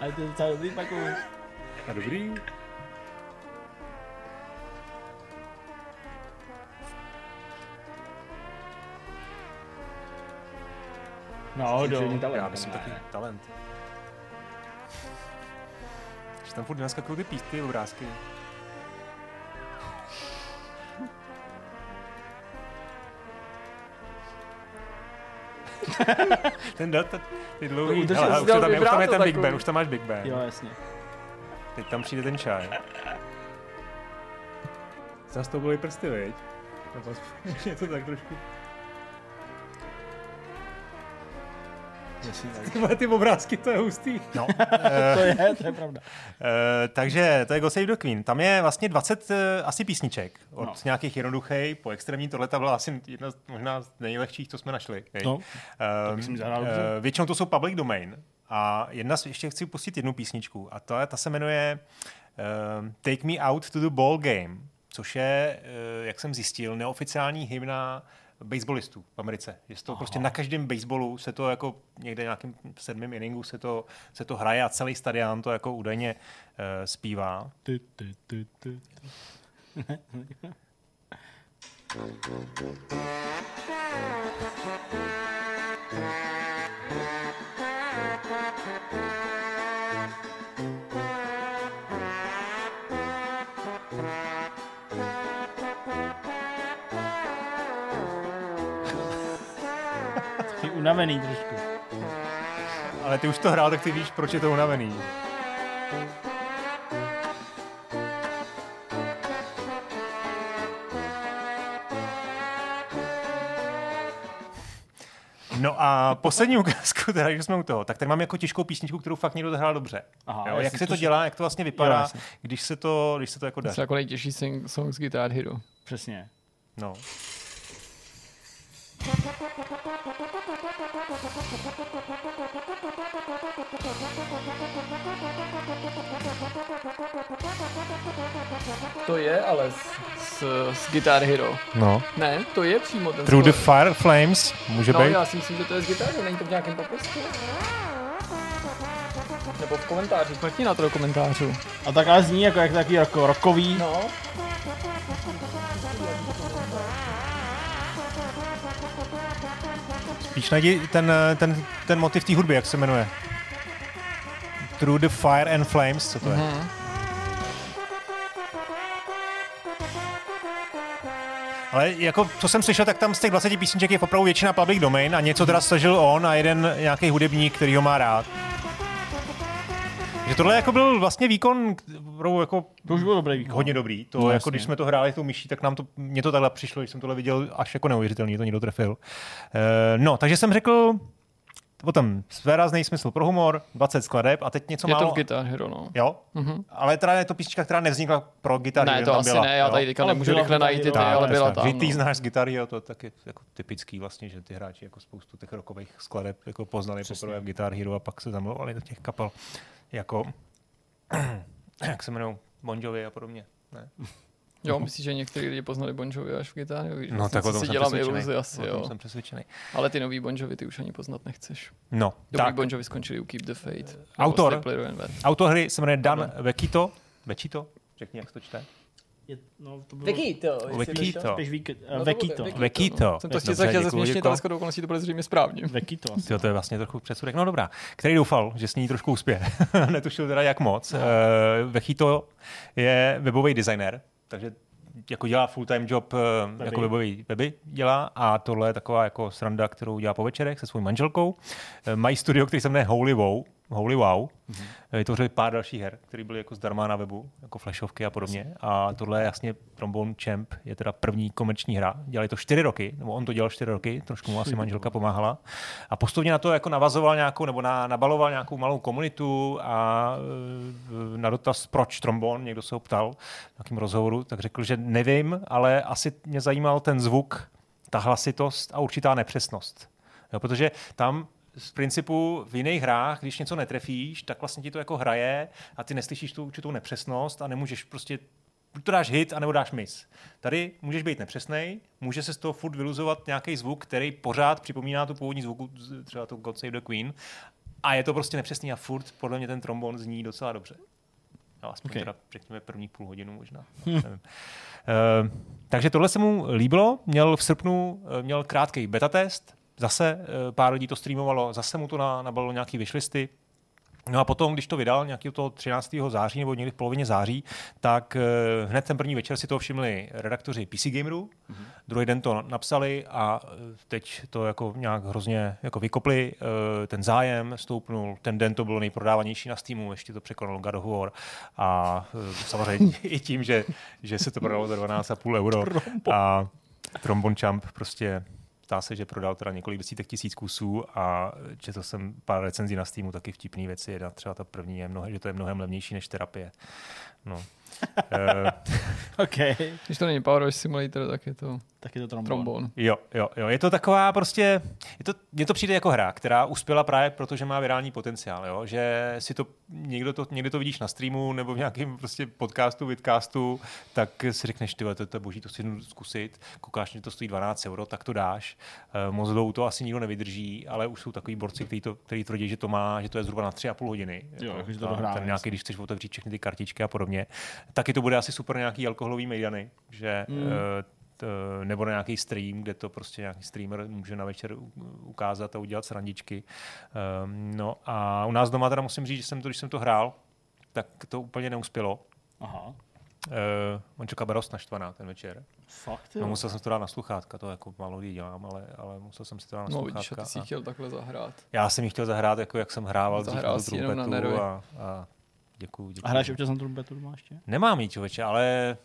Ale to je docela dobrý takový. A dobrý. No, do. Já myslím taky talent. Že tam furt naskakují ty písty, ty obrázky. ten data, ty dlouhý, udržel hele, už, to tam, je- už tam je ten Big. Ben, už tam máš Big Ben. Jo, jasně. Teď tam přijde ten čaj. Zastoupili prsty, viď? Nebo je to tak trošku. Ty, ty obrázky, to je hustý. No, to je, to je pravda. Uh, takže to je God Save the Queen. Tam je vlastně 20 uh, asi písniček. Od no. nějakých jednoduchých po extrémní. Tohle ta byla asi jedna z možná z nejlehčích, co jsme našli. No, uh, uh, většinou to jsou public domain. A jedna, ještě chci pustit jednu písničku. A to je, ta se jmenuje uh, Take Me Out to the Ball Game, což je, uh, jak jsem zjistil, neoficiální hymna baseballistů v Americe. Je to Aha. prostě na každém baseballu se to jako někde nějakým sedmým inningu se to, se to hraje a celý stadion to jako údajně uh, zpívá. Ty, ty, ty, ty. unavený trošku. Ale ty už to hrál, tak ty víš, proč je to unavený. No a poslední ukázku, teda, když jsme u toho, tak tady mám jako těžkou písničku, kterou fakt někdo zahrál dobře. Aha, jo, jak se to dělá, jak to vlastně vypadá, jo, když se to, když se to jako daří. To je jako nejtěžší song z Guitar Hero. Přesně. No. To je ale z, z, z Guitar Hero. No. Ne, to je přímo ten Through the Fire Flames, může no, být? já si myslím, že to je z Guitar Hero, není to v nějakém popisku. Nebo v komentáři, klikni na to do komentářů. A tak ale zní jako, jak taky jako rokový. No. Spíš najdi ten, ten, ten motiv té hudby, jak se jmenuje. Through the Fire and Flames, co to je? Mm-hmm. Ale jako, co jsem slyšel, tak tam z těch 20 písniček je opravdu většina public domain a něco teda složil on a jeden nějaký hudebník, který ho má rád. Že tohle jako byl vlastně výkon, jako to už byl dobrý výkon. hodně dobrý. To no, jako když jsme to hráli tou myší, tak nám to, mě to takhle přišlo, když jsem tohle viděl až jako neuvěřitelný, to někdo trefil. Uh, no, takže jsem řekl, potom svérázný smysl pro humor, 20 skladeb a teď něco je málo. Je to v Guitar Hero, no. Jo? Mm-hmm. Ale teda je to písnička, která nevznikla pro Guitar Ne, to asi byla, ne, já tady teďka nemůžu rychle najít ty, ale byla tam. No. znáš z Guitar Hero, to je taky jako typický vlastně, že ty hráči jako spoustu těch rokových skladeb jako poznali Přesně. poprvé v Guitar Hero a pak se zamluvali do těch kapel jako jak se jmenují, Bon Jovi a podobně. Ne? Jo, myslíš, že někteří lidi poznali Bon Jovi až v Gitáně? No, vlastně, tak o tom si dělám iluzi asi, jo. jsem přesvědčený. Ale ty nový Bon Jovi ty už ani poznat nechceš. No, Dobrý tak. Bon Jovi skončili u Keep the Fate. Autor, autor hry se jmenuje Dan Vekito. Vekito? Řekni, jak to čte. Je, no, to bylo... Vekito. Vekito. No, Vekito. Vekito. No. Jsem to chtěl chtěl zesměšnit, ale shodou okolností to bude zřejmě správně. Vekito. Jo, to je vlastně trochu předsudek. No dobrá, který doufal, že s ní trošku uspěje. Netušil teda jak moc. No. Uh, Vekito je webový designer, takže jako dělá full-time job, weby. jako webový weby dělá a tohle je taková jako sranda, kterou dělá po večerech se svou manželkou. Mají studio, který se jmenuje Holy Wow, Holy Wow. Mm-hmm. Vytvořili pár dalších her, které byly jako zdarma na webu, jako flashovky a podobně. A tohle je jasně Trombone Champ, je teda první komerční hra. Dělali to čtyři roky, nebo on to dělal čtyři roky, trošku mu asi manželka pomáhala. A postupně na to jako navazoval nějakou, nebo na, nabaloval nějakou malou komunitu a e, na dotaz, proč trombon, někdo se ho ptal v nějakém rozhovoru, tak řekl, že nevím, ale asi mě zajímal ten zvuk, ta hlasitost a určitá nepřesnost. Jo, protože tam z principu v jiných hrách, když něco netrefíš, tak vlastně ti to jako hraje a ty neslyšíš tu určitou nepřesnost a nemůžeš prostě to dáš hit a nebo dáš mis. Tady můžeš být nepřesný, může se z toho furt vyluzovat nějaký zvuk, který pořád připomíná tu původní zvuku, třeba to God Save the Queen, a je to prostě nepřesný a furt podle mě ten trombon zní docela dobře. No, aspoň okay. teda řekněme první půl hodinu možná. uh, takže tohle se mu líbilo, měl v srpnu měl krátký beta test, Zase eh, pár lidí to streamovalo, zase mu to nabalilo nějaký vyšlisty, No a potom, když to vydal nějakého toho 13. září nebo někdy v polovině září, tak uh, hned ten první večer si to všimli redaktoři PC Gamerů, mm-hmm. druhý den to napsali a eh, teď to jako nějak hrozně jako vykopli, uh, ten zájem stoupnul, ten den to bylo nejprodávanější na Steamu, ještě to překonalo God of War a uh, samozřejmě i tím, že, že se to prodalo za 12,5 euro. A Trombon Champ prostě Zdá se, že prodal teda několik desítek tisíc kusů a četl jsem pár recenzí na Steamu, taky vtipný věci. Jedna třeba ta první je, mnohem, že to je mnohem levnější než terapie. No. Eh, OK. Když to není Power Wash Simulator, tak je to Tak je to trombon. trombon. Jo, jo, jo. Je to taková prostě, je to, mně to přijde jako hra, která uspěla právě proto, že má virální potenciál, jo? že si to, někdo to, někdy to vidíš na streamu nebo v nějakém prostě podcastu, vidcastu, tak si řekneš, ty to, to je boží, to si jdu zkusit, koukáš, že to stojí 12 euro, tak to dáš. E, moc dlouho to asi nikdo nevydrží, ale už jsou takový borci, kteří to, který tvrdí, že to má, že to je zhruba na 3,5 hodiny. Jo, jako, to ten nějaký, když chceš otevřít všechny ty kartičky a podobně. Taky to bude asi super na nějaký alkoholový mejdany, že Mm. t, nebo na nějaký stream, kde to prostě nějaký streamer může na večer ukázat a udělat srandičky. Um, no a u nás doma teda musím říct, že jsem to, když jsem to hrál, tak to úplně neuspělo. Aha. Uh, on čekal dost naštvaná ten večer. Fakt, No, musel jsem to dát na sluchátka, to jako málo lidí dělám, ale, ale musel jsem si to dát na No vidíš, a sluchátka. ty jsi a chtěl takhle zahrát. já jsem ji chtěl zahrát, jako jak jsem hrával dřív Zahrál na tu si jenom na trumpetu a, a děkuju, děkuju. A hraješ občas na trumpetu doma ještě? Nemám jí, člověče, ale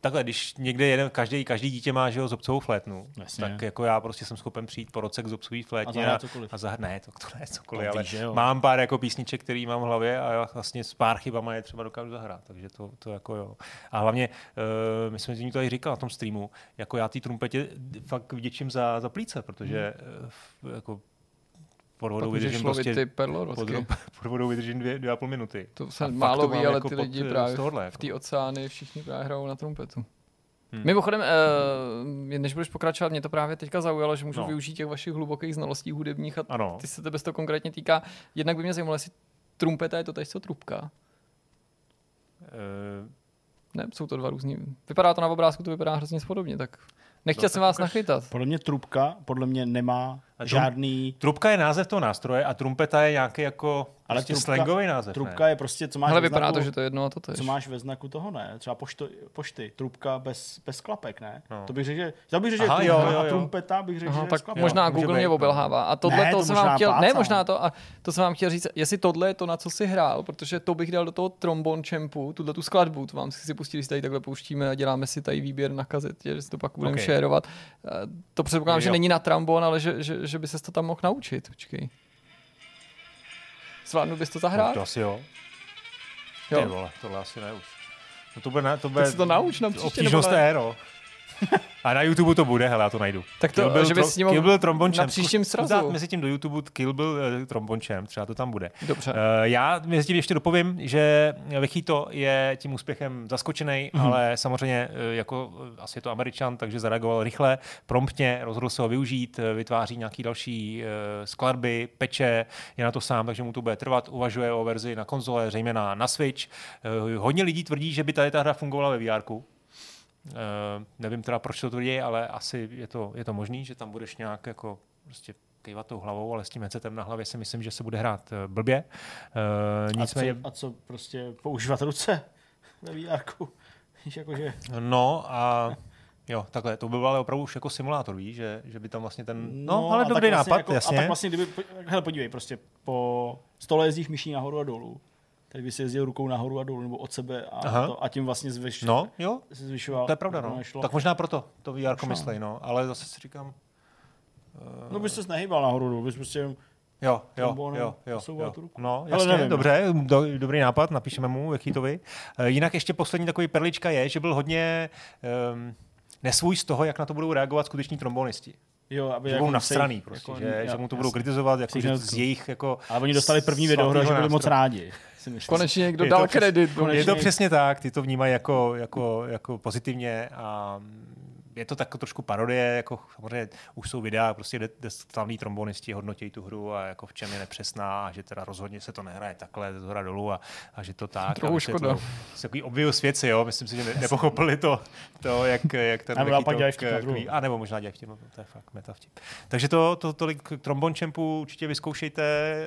takhle, když někde jeden, každý, každý dítě má že jo, zobcovou flétnu, Jasně. tak jako já prostě jsem schopen přijít po roce k zobcový A flétně cokoliv. a zahrát, ne, to, to ne cokoliv, To ale víš, mám pár jako písniček, který mám v hlavě a já vlastně s pár chybama je třeba dokážu zahrát, takže to, to jako jo. A hlavně, uh, my jsme tím to tady říkal na tom streamu, jako já té trumpetě fakt vděčím za, za plíce, protože uh, jako pod vodou vydržím prostě ty pod, perlorosky. pod vodou vydržím dvě, dvě a půl minuty. To A se fakt málo to ví, ale jako ty pod- lidi z právě tohohle, v jako. té oceány všichni právě hrajou na trumpetu. Hmm. Mimochodem, eh, než budeš pokračovat, mě to právě teďka zaujalo, že můžu No. využít těch vašich hlubokých znalostí hudebních a Ano. ty se tebe to konkrétně týká. Jednak by mě zajímalo, jestli trumpeta je to tež co trubka. Eh, Ne, jsou to dva různý. Vypadá to na obrázku, to vypadá hrozně podobně, tak nechtěl jsem vás nachytat. Podle mě trubka, podle mě nemá A žádný... Trubka je název toho nástroje a trumpeta je nějaký jako Ale prostě trubka- slangový název. Trubka ne? je prostě, co máš Ale vypadá znaku, to, že to je jedno a to tež. co máš ve znaku toho, ne? Třeba pošto, pošty, trubka bez, bez klapek, ne? No. To bych řekl, že, to bych řekl, že Aha, trubka jo, jo, a jo. trumpeta bych řekl, Aha, že tak s klapkou. možná může Google být, mě no. obelhává. A tohle Ne, to to jsem vám chtěl, ne možná to, a to jsem vám chtěl říct, jestli tohle je to, na co si hrál, protože to bych dal do toho trombon champu, tuhle tu skladbu, to vám si pustili, když tady takhle pouštíme a děláme si tady výběr na kazetě, že si to pak budeme okay. šérovat. Eh, To předpokládám, že Jo. není na trombon, ale že, že, by se to tam mohl naučit. Počkej. Zvládnu bys to No, zahrát? to asi jo. Ty Jo. vole, tohle asi ne už. No to bude, na, to bude si to nauč na příště, obtížnost nebo ne? je, no. A na YouTube to bude, hele, já to najdu. Tak to, Kill Bill, že bys tro- s ním mohl Kill Bill Trombone na příštím srazu. dát mezi tím do YouTube Kill Bill uh, Trombone Champ, třeba to tam bude. Dobře. Uh, já mezi tím ještě dopovím, že Vechito je tím úspěchem zaskočený, Mhm. mm-hmm. ale samozřejmě eh, jako eh, asi je to američan, takže zareagoval rychle, promptně, rozhodl se ho využít, eh, vytváří nějaký další uh, skladby, peče, je na to sám, takže mu to bude trvat, uvažuje o verzi na konzole, zejména na Switch. Uh, hodně lidí tvrdí, že by tady ta hra fungovala ve VR. Uh, nevím teda, proč to tvrdí, ale asi je to, je to možný, že tam budeš nějak jako prostě kejvat tou hlavou, ale s tím headsetem na hlavě si myslím, že se bude hrát eh, blbě. Uh, A co, nicméně, a co prostě používat ruce ve? Víš, jakože... no a jo, takhle, to by byl ale opravdu už jako simulátor, víš, že, že by tam vlastně ten, no, a ale dobrý vlastně nápad, jako, jasně. A tak vlastně, kdyby, hele, podívej, prostě po stole jezdíš myší nahoru a dolů. Tady by si jezdil rukou nahoru a dolů, nebo od sebe a, Aha. to, a tím vlastně zvyš, No, jo, zvyšoval. to je pravda, to no. nešlo. Tak možná proto to Šlo. myslej, no, ale zase si říkám, No bys se nehýbal nahoru, dolů, bys prostě... Jo, jo, jo, jo, jo. No, jasně, nevím. dobře, do, dobrý nápad, napíšeme mu Vechitovi. Uh, jinak ještě poslední takový perlička je, že byl hodně um, nesvůj z toho, jak na to budou reagovat skuteční trombonisti. Jo, aby Že jako budou se nasraný jich- prostě, jako- že, jo, že mu to budou jasně. kritizovat, jako, že z jejich jako... Ale oni dostali první video, že byli moc rádi. Si myslím. Konečně někdo Je to dal přes- kredit. konečně- Je to přesně tak, ty to vnímají jako, jako, jako pozitivně a je to tak trošku parodie, jako samozřejmě už jsou videa, prostě kde, kde slavní trombonisti hodnotí tu hru a jako v čem je nepřesná a že teda rozhodně se to nehraje takhle z hora dolů a, a že to tak. Trochu a škoda. Jsou takový obvious věci, jo, myslím si, že ne, nepochopili to, to jak, jak ten nebo pak dělají vtip na k- druhou. A nebo možná dělají vtip, no, to je fakt meta vtip. Takže to, to tolik k trombon champu určitě vyzkoušejte.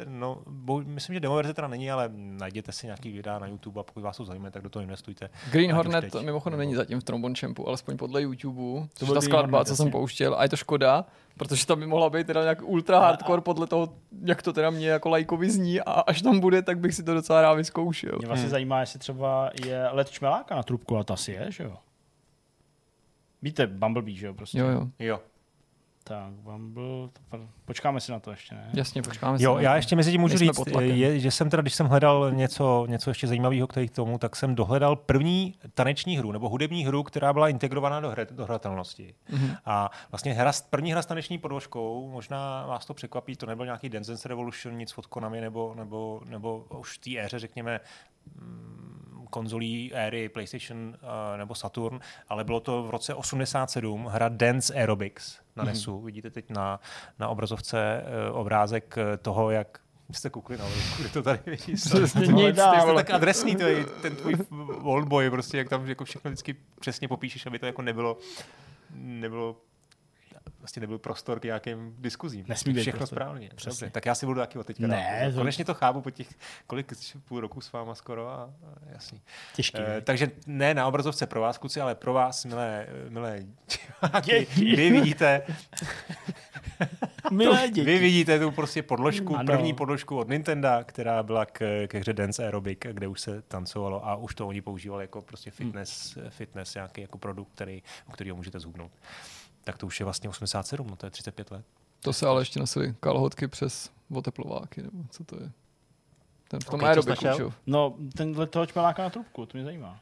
No, bo, myslím, že demo verze teda není, ale najděte si nějaký videa na YouTube a pokud vás to zajímá, tak do toho investujte. Green Hornet mimochodem není zatím v Trombon Champu, alespoň podle YouTube. To byl ta skladba, co jsem pouštěl. A je to škoda, protože tam by mohla být teda nějak ultra hardcore podle toho, jak to teda mě jako lajkovi zní a až tam bude, tak bych si to docela rád vyzkoušel. Mě vlastně Hmm. zajímá, jestli třeba je let čmeláka na trubku a ta si je, že jo? Víte, Bumblebee, že jo, prostě. Jo, jo. Jo. Tak, Bumble, počkáme si na to ještě, ne? Jasně, počkáme si. Jo, já ještě mezi tím můžu říct, je, že jsem teda, když jsem hledal něco, něco ještě zajímavého k tomu, tak jsem dohledal první taneční hru nebo hudební hru, která byla integrovaná do, hry, do hratelnosti. Mm-hmm. A vlastně hra, první hra s taneční podložkou, možná vás to překvapí, to nebyl nějaký Dance Revolution, nic od Konami, nebo, nebo, nebo už v té éře, řekněme, konzolí éry PlayStation uh, nebo Saturn, ale bylo to v roce 87 hra Dance Aerobics na NESu. Mm-hmm. Vidíte teď na, na obrazovce uh, obrázek eh, toho, jak jste koukli na obrazovku, kde to tady vidí. Přesně vole. tak adresný, to je ten tvůj oldboy, prostě jak tam jako všechno vždycky přesně popíšeš, aby to jako nebylo, nebylo vlastně nebyl prostor k nějakým diskuzím. Nesmí být Všechno prostor. správně. Přesně. Dobře, tak já si budu taky od teďka Ne, dát. to- Konečně to chápu po těch, kolik, půl roku s váma skoro a, a jasný. Těžký. Ne? takže ne na obrazovce pro vás, kluci, ale pro vás, milé, milé diváky, Děti. vy vidíte, Milé děti. vy vidíte tu prostě podložku, Ano. první podložku od Nintendo, která byla k, ke hře Dance Aerobic, kde už se tancovalo a už to oni používali jako prostě fitness, Hmm. fitness nějaký jako produkt, který, u kterého můžete zhubnout. Tak to už je vlastně 87, no to je 35 let. To se ale ještě nosili kalhotky přes oteplováky, nebo co to je? Ten v tom Ok, co aerobiku, jo? No, tenhle toho čmeláka na trubku, to mě zajímá.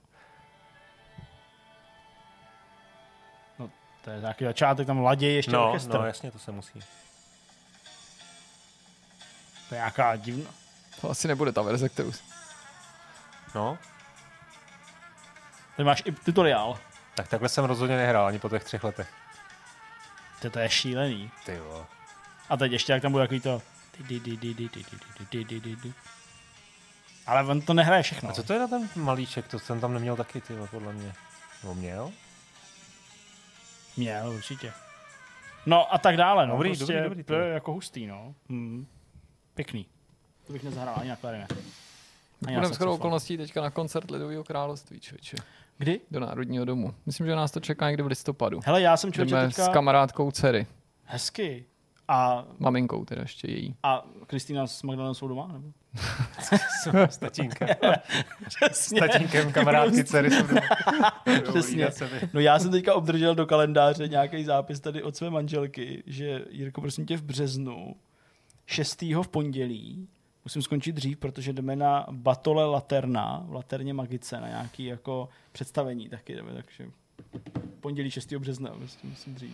No, to je nějaký začátek, tam laděj ještě No, orchestr. no, jasně, to se musí. To je nějaká divná. To asi nebude ta verze, kterou... No, Tady máš i tutoriál. tak takhle jsem rozhodně nehrál ani po těch třech letech. To, to je šílený. Ty jo. A teď ještě, jak tam bude takový to... Ale on to nehraje všechno. A co to je na ten malíček? To jsem tam neměl taky, ty podle mě. No měl? Měl, určitě. No a tak dále, no. Dobrý, prostě dobrý, dobrý, to je jako hustý, no. Hmm. Pěkný. To bych nezahrál ani na klarinet. Budeme skoro okolností teďka na koncert Lidového království, člověče. Kdy? Do Národního domu. Myslím, že nás to čeká někdy v listopadu. Hele, já jsem Jdeme teďka... s kamarádkou dcery. Hezky. A, Maminkou teda ještě její. a Kristýna s Magdalenou jsou doma? Nebo? S tatínkem. S tatínkem kamarádky dcery jsou doma. Přesně. No já jsem teďka obdržel do kalendáře nějaký zápis tady od své manželky, že Jirko, prosím tě, v březnu 6. v pondělí musím skončit dřív, protože jdeme na Batole Laterna v Laterně Magice na nějaký jako představení taky jdeme, takže pondělí 6. března prostě musím dřív.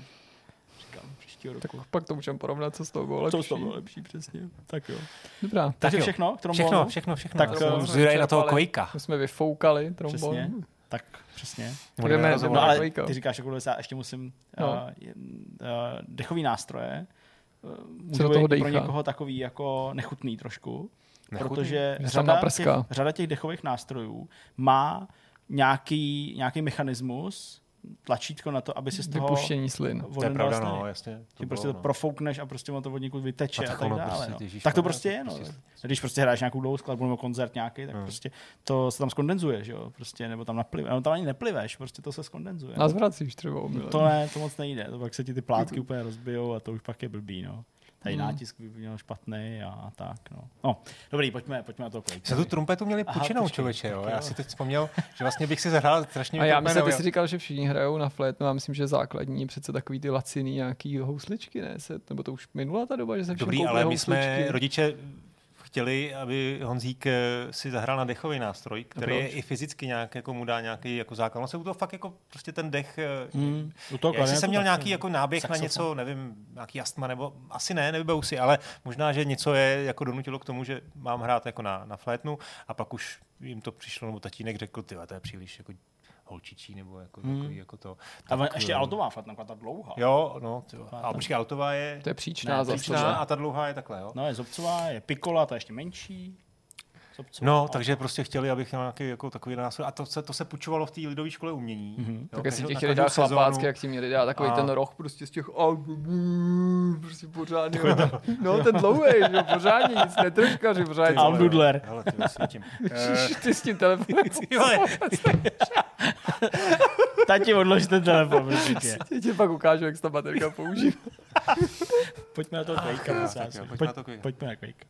Říkám, příštího roku. Tak pak to můžeme porovnat, co z toho bylo Co lepší. z toho bylo lepší, přesně. Tak jo. Dobrá. Takže jo. všechno k Všechno, trombonu? všechno, všechno. Tak, Tak, eh, jsem zvědavý na toho. Quakea. My jsme vyfoukali trombon. Přesně. Tak přesně. Budeme. No ale ty říkáš, jako já ještě musím No. uh, uh, dechový nástroje. Uh, Co do toho být pro někoho takový jako nechutný trošku, Nechutný? protože řada těch, řada těch dechových nástrojů má nějaký, nějaký mechanismus, tlačítko na to, aby si z toho Vypuštění slin. To je pravda, sliny. no, jasně. Ty To prostě bylo, to no. profoukneš a prostě on to od někud vyteče A a, tak dále. prostě, no. tak to prostě je, no. prostě- Když prostě hraješ nějakou dlouhou skladbu nebo koncert nějaký, tak Hmm. prostě to se tam skondenzuje, že jo? Prostě, nebo tam naplive, no tam ani nepliveš, prostě to se skondenzuje. Nás vracíš třeba omylem. To ne, to moc nejde, to pak se ti ty plátky úplně rozbijou a to už pak je blbý, no. Tady Hmm. nátisk by měl špatný a, tak, no. No, dobrý, pojďme, pojďme na to Quake. Se tu trumpetu měli počkej, člověče, jo. Já si teď vzpomněl, že vlastně bych si zahrál strašně A já myslím, ty jsi říkal, že všichni hrajou na flétnu, a myslím, že základní je přece takový ty laciný nějaký housličky, ne? Se, nebo to už minula ta doba, že se Dobrý, ale my housličky. jsme rodiče chtěli, aby Honzík eh, si zahrál na dechový nástroj, který je i fyzicky nějak, jako mu dá nějaký jako základ. On se u toho fakt jako prostě ten dech Hmm, u toho Jestli jsem měl nějaký jako náběh Saxofon. na něco, nevím, nějaký astma, nebo asi ne, nevybou si, ale možná, že něco je jako donutilo k tomu, že mám hrát jako na, na flétnu a pak už jim to přišlo, nebo tatínek řekl, ty to je příliš jako holčičí, nebo jako, Hmm. takový, jako to. A Tak, ještě eh, altová flatna, ta dlouhá. Jo, no, tyjo. A ta- počkej, altová je To je příčná Ne, příčná a ta dlouhá je takhle, jo? No, je zobcová, je pikola, ta je ještě menší. No, a- takže prostě chtěli, abych měl nějaký jako takový nástroj. A to se, to se půjčovalo v té lidové škole umění. Mhm. jo, Tak jestli ti chtěli dát chlapácky, jak ti měli dát takový A- ten roh prostě z těch prostě pořádně. No ten dlouhý, že jo, pořádně nic netroškaři, pořádně. Al Dudler. Hele, ty. Eh, Ty s tím telefonem. Tati, odlož ten telefon, prosím tě. Já ti pak ukážu, jak se ta baterka používá. Pojďme na to vás. jo, pojďme Pojď- na to. Pojďme na Quake.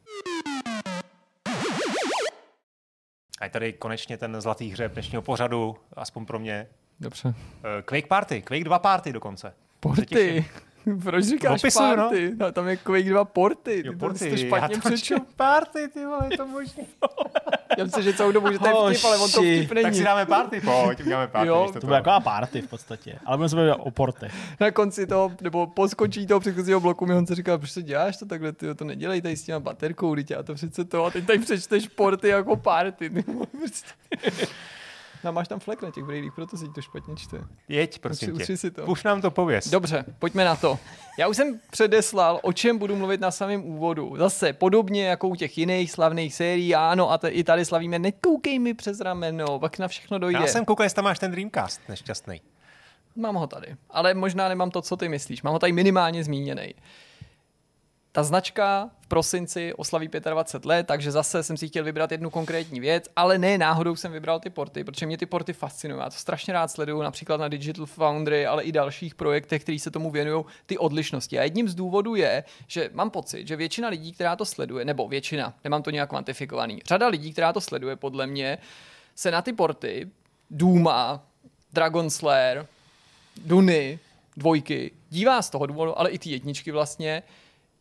A je tady konečně ten zlatý hřeb dnešního pořadu, aspoň pro mě. Dobře. Eh, Quake Party, Quake 2 Party dokonce. Porty. Proč říkáš Popisu, no. party? No. Tam je Quake 2 porty. Ty Jo, to, porty, jsi to já špatně to přečel. Party, ty vole, je to možný. Já myslím, že celou dobu, že to je vtip, ale on to vtip není. tak si dáme party, pojď, uděláme party. Jo, To toho. bude taková party v podstatě. Ale budeme se bavit o portech. Na konci toho, nebo po skončení toho předchozího bloku mi Honza říkal, proč to děláš to takhle, ty to nedělej tady s těma baterkou, teď já to přece to, a teď tady přečteš porty jako party. ty prostě. No, máš tam flek na těch brailích, proto si to špatně čte. Jeď, prosím Utři- tě. utři si to. Už nám to pověz. Dobře, pojďme na to. Já už jsem předeslal, o čem budu mluvit na samém úvodu. Zase podobně jako u těch jiných slavných sérií, ano, a t- i tady slavíme, nekoukej mi přes rameno, pak na všechno dojde. Já jsem koukal, jestli tam máš ten Dreamcast nešťastný. Mám ho tady, ale možná nemám to, co ty myslíš. Mám ho tady minimálně zmíněný. Ta značka v prosinci oslaví 25 let, takže zase jsem si chtěl vybrat jednu konkrétní věc, ale ne náhodou jsem vybral ty porty, protože mě ty porty fascinují. Já to strašně rád sleduju, například na Digital Foundry, ale i dalších projektech, který se tomu věnují, ty odlišnosti. A jedním z důvodů je, že mám pocit, že většina lidí, která to sleduje, nebo většina, nemám to nějak kvantifikovaný, řada lidí, která to sleduje, podle mě, se na ty porty Duma, Dragon Slayer, Duny, dvojky, dívá z toho důvodu, ale i ty jedničky vlastně,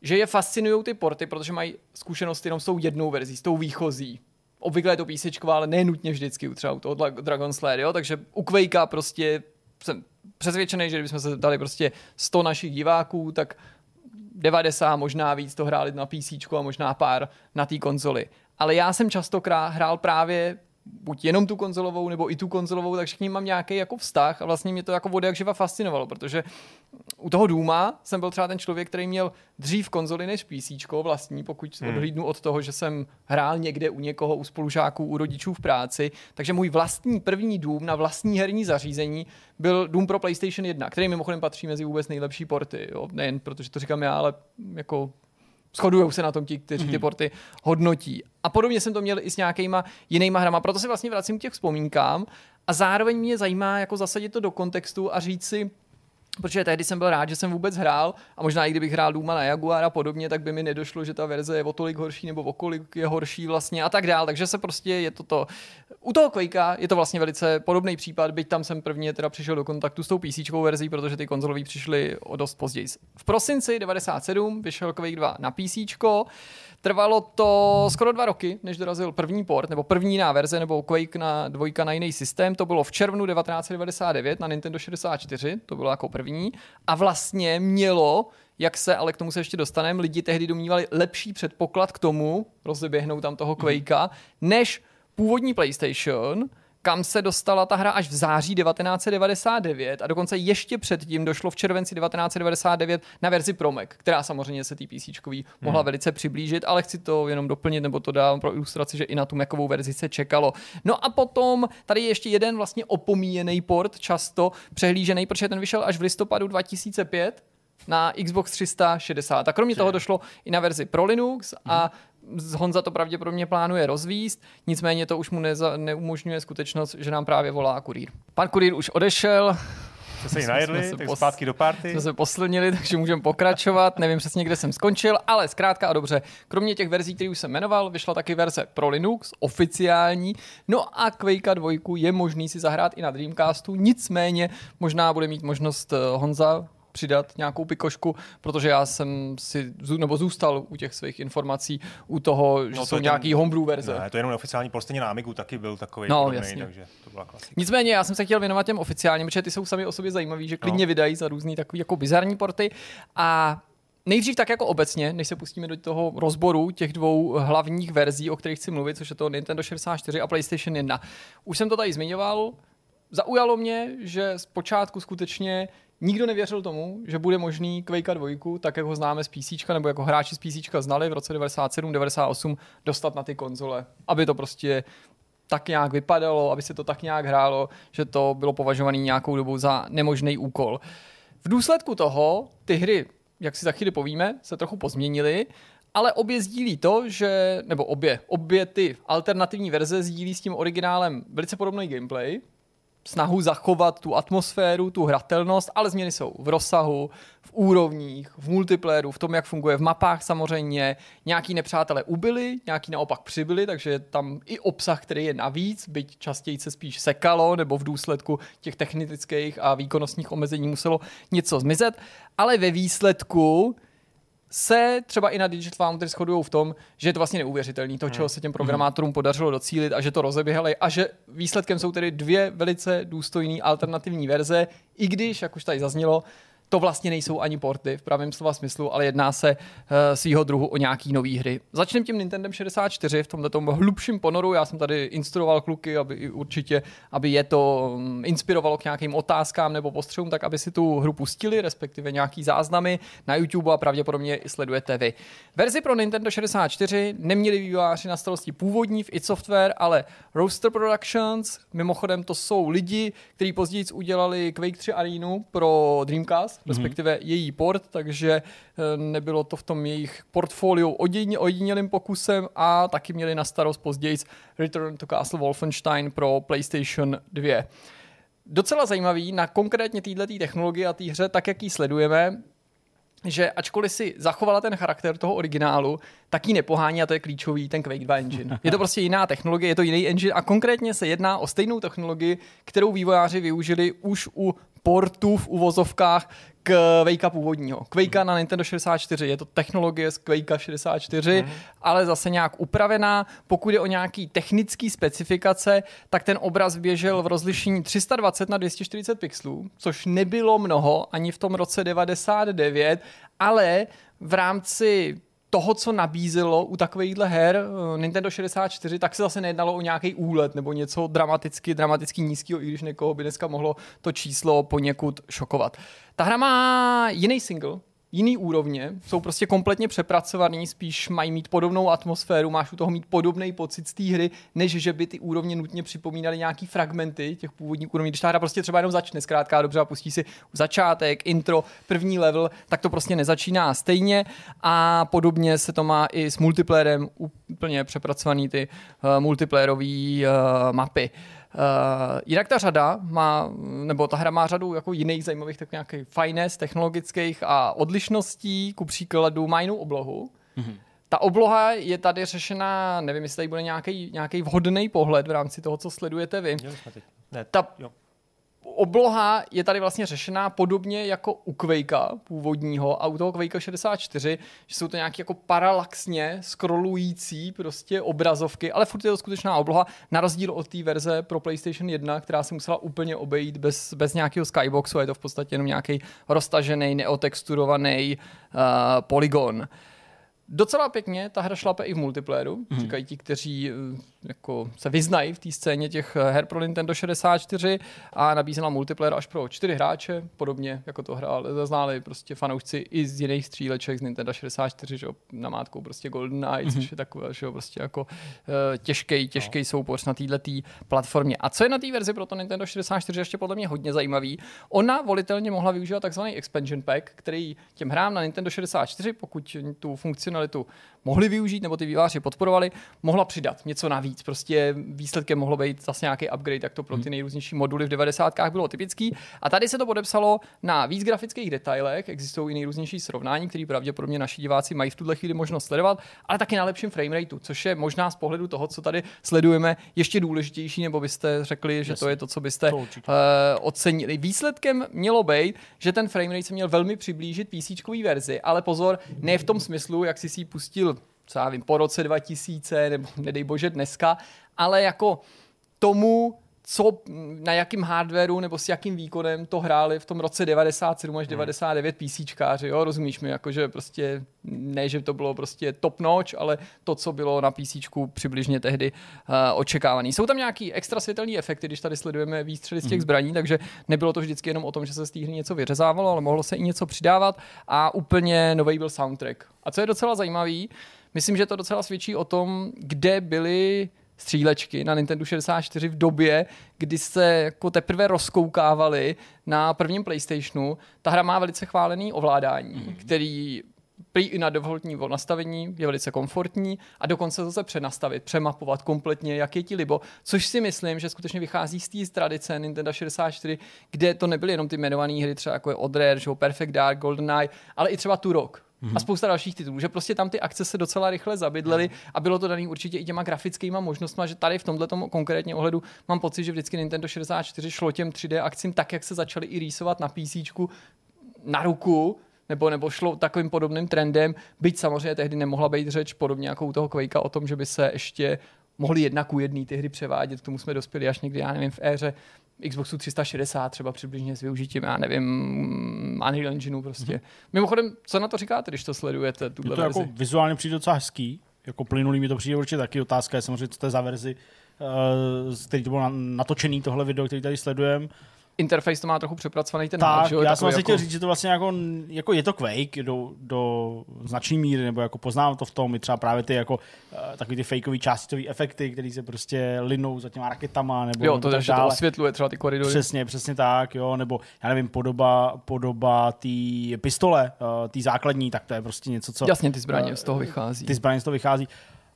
že je fascinují ty porty, protože mají zkušenost jenom s tou jednou verzí, s tou výchozí. Obvykle je to písečková, ale ne nutně vždycky, třeba u toho Dragon Slayer, jo? takže u Quakea prostě jsem přesvědčený, že kdybychom se zeptali prostě 100 našich diváků, tak 90 možná víc to hráli na PC a možná pár na té konzoli. Ale já jsem často krá- hrál právě buď jenom tu konzolovou, nebo i tu konzolovou, takže k ním mám nějaký jako vztah a vlastně mě to jako od jak živa fascinovalo, protože u toho Duma jsem byl třeba ten člověk, který měl dřív konzoli než PC vlastní, pokud hmm. odhlídnu od toho, že jsem hrál někde u někoho, u spolužáků, u rodičů v práci, takže můj vlastní první Doom na vlastní herní zařízení byl Doom pro PlayStation 1, který mimochodem patří mezi vůbec nejlepší porty, jo? nejen protože to říkám já, ale jako shodujou se na tom ti, kteří ty porty hodnotí. A podobně jsem to měl i s nějakýma jinýma hrama, proto se vlastně vracím k těch vzpomínkám. A zároveň mě zajímá jako zasadit to do kontextu a říct si, protože tehdy jsem byl rád, že jsem vůbec hrál a možná i kdybych hrál Duma na Jaguar a podobně, tak by mi nedošlo, že ta verze je o tolik horší nebo o kolik je horší vlastně a tak dál. Takže se prostě je to to. U toho Quakea je to vlastně velice podobný případ, byť tam jsem prvně teda přišel do kontaktu s tou PC verzí, protože ty konzolový přišly o dost později. V prosinci 97 vyšel Quake 2 na PC. Trvalo to skoro dva roky, než dorazil první port, nebo první jiná verze, nebo Quake na dvojka na jiný systém. To bylo v červnu 1999 na Nintendo 64, to bylo jako první. A vlastně mělo, jak se, ale k tomu se ještě dostaneme, lidi tehdy domnívali lepší předpoklad k tomu, rozeběhnout tam toho Quakea, než původní PlayStation, kam se dostala ta hra až v září 1999 a dokonce ještě předtím došlo v červenci 1999 na verzi Pro Mac, která samozřejmě se té PC mohla velice přiblížit, ale chci to jenom doplnit, nebo to dám pro ilustraci, že i na tu Macovou verzi se čekalo. No a potom tady je ještě jeden vlastně opomíjený port, často přehlížený, protože ten vyšel až v listopadu 2005 na Xbox 360. A kromě toho došlo i na verzi pro Linux a Honza to pravděpodobně plánuje rozvíst, nicméně to už mu neza, neumožňuje skutečnost, že nám právě volá kurýr. Pan kurýr už odešel, Jste se jí Jsme najedli, se tak pos- zpátky do party. jsme se poslnili, takže můžeme pokračovat. Nevím přesně, kde jsem skončil, ale zkrátka a dobře. Kromě těch verzí, které už jsem jmenoval, vyšla taky verze pro Linux, oficiální. No a Quake 2 je možný si zahrát i na Dreamcastu, nicméně možná bude mít možnost eh, Honza přidat nějakou pikošku, protože já jsem si, nebo zůstal u těch svých informací, u toho, že No, to jsou je ten- nějaký homebrew verze. Ne, to je jenom oficiální port, stejně na Amigu taky byl takový No, podobný, jasně. takže to byla klasika. Nicméně já jsem se chtěl věnovat těm oficiálním, protože ty jsou sami o sobě zajímavý, že klidně No. vydají za různý takový jako bizarní porty. A nejdřív tak jako obecně, než se pustíme do toho rozboru těch dvou hlavních verzí, o kterých chci mluvit, což je to Nintendo 64 a PlayStation 1. Už jsem to tady zmiňoval, zaujalo mě, že zpočátku skutečně nikdo nevěřil tomu, že bude možný Quake 2, tak jak ho známe z PC, nebo jako hráči z PC znali v roce 97, 98, dostat na ty konzole, aby to prostě tak nějak vypadalo, aby se to tak nějak hrálo, že to bylo považované nějakou dobu za nemožný úkol. V důsledku toho ty hry, jak si za chvíli povíme, se trochu pozměnily, ale obě sdílí to, že, nebo obě, obě ty alternativní verze sdílí s tím originálem velice podobný gameplay, snahu zachovat tu atmosféru, tu hratelnost, ale změny jsou v rozsahu, v úrovních, v multiplayeru, v tom, jak funguje v mapách samozřejmě. Nějaký nepřátelé ubyli, nějaký naopak přibyli, takže tam i obsah, který je navíc, byť častěji se spíš sekalo, nebo v důsledku těch technických a výkonnostních omezení muselo něco zmizet. Ale ve výsledku se třeba i na Digital Foundry shodují v tom, že je to vlastně neuvěřitelný, to, čeho se těm programátorům podařilo docílit a že to rozeběhali a že výsledkem jsou tedy dvě velice důstojné alternativní verze, i když, jak už tady zaznělo, to vlastně nejsou ani porty v pravém slova smyslu, ale jedná se uh, svýho druhu o nějaký nový hry. Začneme tím Nintendo 64 v tomto hlubším ponoru. Já jsem tady instruoval kluky, aby určitě, aby je to um, inspirovalo k nějakým otázkám nebo postřehům, tak aby si tu hru pustili, respektive nějaký záznamy na YouTube a pravděpodobně i sledujete vy. Verzi pro Nintendo 64 neměli vývojáři na starosti původní v id Software, ale Roaster Productions. Mimochodem to jsou lidi, kteří později udělali Quake 3 Arenu pro Dreamcast mm-hmm. respektive její port, takže eh, nebylo to v tom jejich portfoliu ojedinělým pokusem a taky měli na starost později Return to Castle Wolfenstein pro PlayStation 2. Docela zajímavý na konkrétně této technologii a té hře, tak jak ji sledujeme, že ačkoliv si zachovala ten charakter toho originálu, tak ji nepohání a to je klíčový ten Quake 2 engine. Je to prostě jiná technologie, je to jiný engine a konkrétně se jedná o stejnou technologii, kterou vývojáři využili už u portů v uvozovkách k Quakea původního. Quakea na Nintendo 64, je to technologie z Quakea 64, mm. ale zase nějak upravená. Pokud je o nějaký technický specifikace, tak ten obraz běžel v rozlišení 320 na 240 pixelů, což nebylo mnoho ani v tom roce 99, ale v rámci toho, co nabízelo u takovýchhle her eh, Nintendo 64, tak se zase nejednalo o nějaký úlet nebo něco dramaticky, dramaticky nízkého, i když někoho by dneska mohlo to číslo poněkud šokovat. Ta hra má jiný single, jiný úrovně, jsou prostě kompletně přepracovaný, spíš mají mít podobnou atmosféru, máš u toho mít podobný pocit z té hry, než že by ty úrovně nutně připomínaly nějaký fragmenty těch původních úrovní. Když ta hra prostě třeba jenom začne, zkrátka dobře a pustí si začátek, intro, první level, tak to prostě nezačíná stejně a podobně se to má i s multiplayerem, úplně přepracovaný ty uh, multiplayerové uh, mapy. Uh, jinak ta řada má, nebo ta hra má řadu jako jiných zajímavých tak nějakých finest technologických a odlišností, ku příkladu má jinou oblohu. Mm-hmm. Ta obloha je tady řešena, nevím, jestli tady bude nějaký vhodný pohled v rámci toho, co sledujete vy. Ne, ta, jo obloha je tady vlastně řešená podobně jako u Quakea původního a u toho Quakea 64, že jsou to nějaké jako paralaxně scrollující prostě obrazovky, ale furt je to skutečná obloha, na rozdíl od té verze pro PlayStation 1, která se musela úplně obejít bez, bez nějakého skyboxu, je to v podstatě jenom nějaký roztažený, neotexturovaný uh, polygon. Docela pěkně ta hra šlape i v multiplayeru, mm. říkají ti, kteří eh, jako se vyznají v té scéně těch eh, her pro Nintendo 64 a nabízela multiplayer až pro čtyři hráče, podobně jako to hráli, zaználi prostě fanoušci i z jiných stříleček z Nintendo 64, že jo, namátkou prostě Golden Eye, mm-hmm. což je takové, že jo, prostě jako těžký, těžký no. soupoř na této platformě. A co je na té verzi pro to Nintendo 64 ještě podle mě hodně zajímavý, ona volitelně mohla využívat takzvaný expansion pack, který těm hrám na Nintendo 64, pokud tu funkcionalitu mohli využít nebo ty výváři podporovali, mohla přidat něco navíc. Prostě výsledkem mohlo být zase nějaký upgrade, tak to pro ty hmm. nejrůznější moduly v 90. bylo typický. A tady se to podepsalo na víc grafických detailech, existují i nejrůznější srovnání, které pravděpodobně naši diváci mají v tuhle chvíli možnost sledovat, ale taky na lepším framerateu, což je možná z pohledu toho, co tady sledujeme, ještě důležitější, nebo byste řekli, že Jasně. to je to, co byste to uh, ocenili. Výsledkem mělo být, že ten framerate se měl velmi přiblížit PC verzi, ale pozor, ne v tom smyslu, jak si si pustil co já vím, po roce 2000, nebo nedej bože dneska, ale jako tomu, co, na jakým hardwareu nebo s jakým výkonem to hráli v tom roce 97 až 99 hmm. PCčkáři, jo, rozumíš mi, jakože prostě ne, že to bylo prostě top notch, ale to, co bylo na PC přibližně tehdy uh, očekávaný. Jsou tam nějaký extra světelný efekty, když tady sledujeme výstřely z těch hmm. zbraní, takže nebylo to vždycky jenom o tom, že se z té hry něco vyřezávalo, ale mohlo se i něco přidávat a úplně nový byl soundtrack. A co je docela zajímavý, myslím, že to docela svědčí o tom, kde byly střílečky na Nintendo 64 v době, kdy se jako teprve rozkoukávali na prvním PlayStationu. Ta hra má velice chválený ovládání, mm-hmm. který prý i na defaultní nastavení je velice komfortní a dokonce zase přenastavit, přemapovat kompletně, jak je ti libo, což si myslím, že skutečně vychází z té tradice Nintendo 64, kde to nebyly jenom ty jmenované hry, třeba jako je Odrare, Perfect Dark, GoldenEye, ale i třeba Turok, mm-hmm. a spousta dalších titulů, že prostě tam ty akce se docela rychle zabydlely mm. a bylo to daný určitě i těma grafickými možnostmi, že tady v tomhle konkrétně ohledu mám pocit, že vždycky Nintendo 64 šlo těm 3D akcím tak, jak se začaly i rýsovat na PC na ruku, nebo, nebo šlo takovým podobným trendem, byť samozřejmě tehdy nemohla být řeč podobně jako u toho Quakea o tom, že by se ještě mohli jedna ku jedný ty hry převádět, k tomu jsme dospěli až někdy, já nevím, v éře Xboxu 360 třeba přibližně s využitím, já nevím, Unreal Engineu prostě. Mm-hmm. Mimochodem, co na to říkáte, když to sledujete? Tuhle to verzi? jako vizuálně přijde docela hezký, jako plynulý mi to přijde určitě taky otázka, je samozřejmě, co to je za verzi, uh, z který to bylo natočený tohle video, který tady sledujeme interface to má trochu přepracovaný ten tak, já jsem vlastně jako... chtěl říct, že to vlastně jako, jako je to Quake do, do značné míry, nebo jako poznám to v tom, i třeba právě ty jako uh, takový ty fakeový částitové efekty, které se prostě linou za těma raketama, nebo Jo, to, že to osvětluje třeba ty koridory. Přesně, přesně tak, jo, nebo já nevím, podoba, podoba té pistole, uh, té základní, tak to je prostě něco, co... Jasně, ty zbraně uh, z toho vychází. Ty zbraně z toho vychází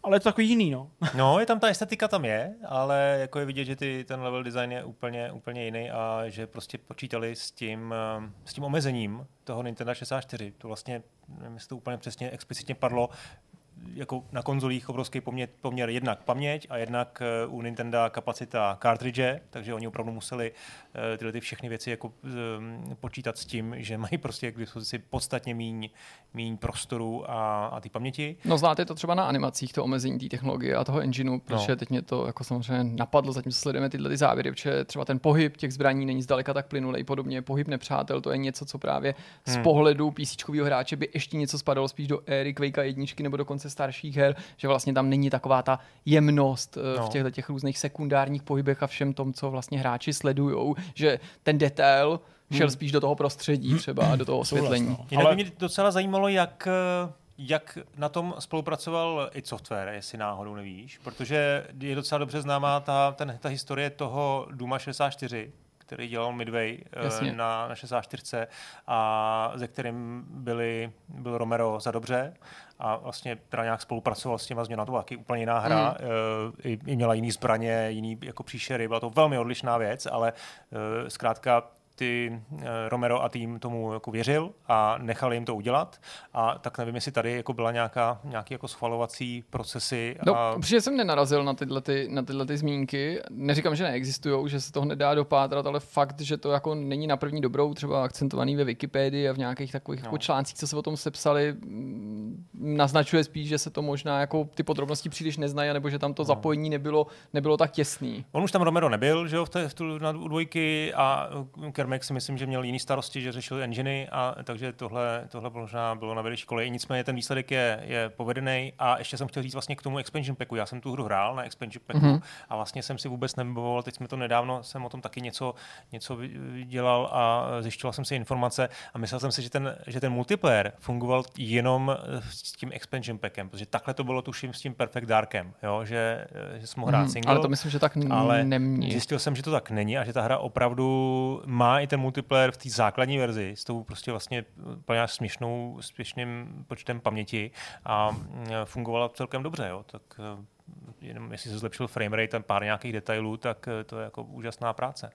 ale je to takový jiný, no. no, je tam ta estetika tam je, ale jako je vidět, že ty, ten level design je úplně, úplně jiný a že prostě počítali s tím, eh, s tím omezením toho Nintendo 64. To vlastně, nevím, jestli to úplně přesně explicitně padlo, jako na konzolích obrovský poměr, poměr jednak paměť a jednak eh, u Nintendo kapacita cartridge, takže oni opravdu museli eh, tyhle ty všechny věci jako ehm, počítat s tím, že mají prostě k dispozici podstatně míň, míň prostoru a, a ty paměti. No znáte to třeba na animacích, to omezení té technologie a toho engineu, protože no. teď mě to jako samozřejmě napadlo, zatím sledujeme tyhle ty závěry, protože třeba ten pohyb těch zbraní není zdaleka tak plynulý, podobně pohyb nepřátel, to je něco, co právě hmm. z pohledu PC hráče by ještě něco spadalo spíš do éry Quake jedničky nebo dokonce starších her, že vlastně tam není taková ta jemnost eh, no. v těchto těch různých sekundárních pohybech a všem tom, co vlastně hráči sledují, že ten detail šel hmm. spíš do toho prostředí hmm. třeba, do toho osvětlení. No. Jinak Ale... mě docela zajímalo, jak eh, jak na tom spolupracoval i software, jestli náhodou nevíš, protože je docela dobře známá ta, ten, ta historie toho Duma 64, který dělal Midway eh, Jasně. na, na 64 a ze kterým byli, byl Romero za dobře a vlastně teda nějak spolupracoval s těma změnama, to byla taky úplně jiná hra, mm. i, i měla jiný zbraně, jiný jako příšery, byla to velmi odlišná věc, ale eh, zkrátka ty eh, Romero a tým tomu jako věřil a nechali jim to udělat. A tak nevím, jestli tady jako byla nějaká, nějaký jako schvalovací procesy. No, a... protože jsem nenarazil na tyhle, ty, na tyhle ty zmínky. Neříkám, že neexistují, že se toho nedá dopátrat, ale fakt, že to jako není na první dobrou třeba akcentovaný ve Wikipedii a v nějakých takových no. jako článcích, co se o tom sepsali, mm, naznačuje spíš, že se to možná jako ty podrobnosti příliš neznají, nebo že tam to no. zapojení nebylo, nebylo tak těsný. On už tam Romero nebyl, že jo, v, té, v tu, na dvojky a Kermek si myslím, že měl jiný starosti, že řešil enginy, a takže tohle, tohle možná bylo na vedlejší koleji. Nicméně ten výsledek je, je povedený a ještě jsem chtěl říct vlastně k tomu expansion packu. Já jsem tu hru hrál na expansion packu mm-hmm. a vlastně jsem si vůbec nevyboval, teď jsme to nedávno, jsem o tom taky něco, něco dělal a zjišťoval jsem si informace a myslel jsem si, že ten, že ten multiplayer fungoval jenom s tím expansion packem, protože takhle to bylo tuším s tím Perfect Darkem, jo? Že, že jsem mohl hrát mm, single. Ale to myslím, že tak ale není. Zjistil jsem, že to tak není a že ta hra opravdu má i ten multiplayer v té základní verzi s tou prostě vlastně úplně směšnou, směšným počtem paměti a mm, fungovala celkem dobře, jo. Tak eh, jenom jestli se zlepšil framerate a pár nějakých detailů, tak eh, to je jako úžasná práce.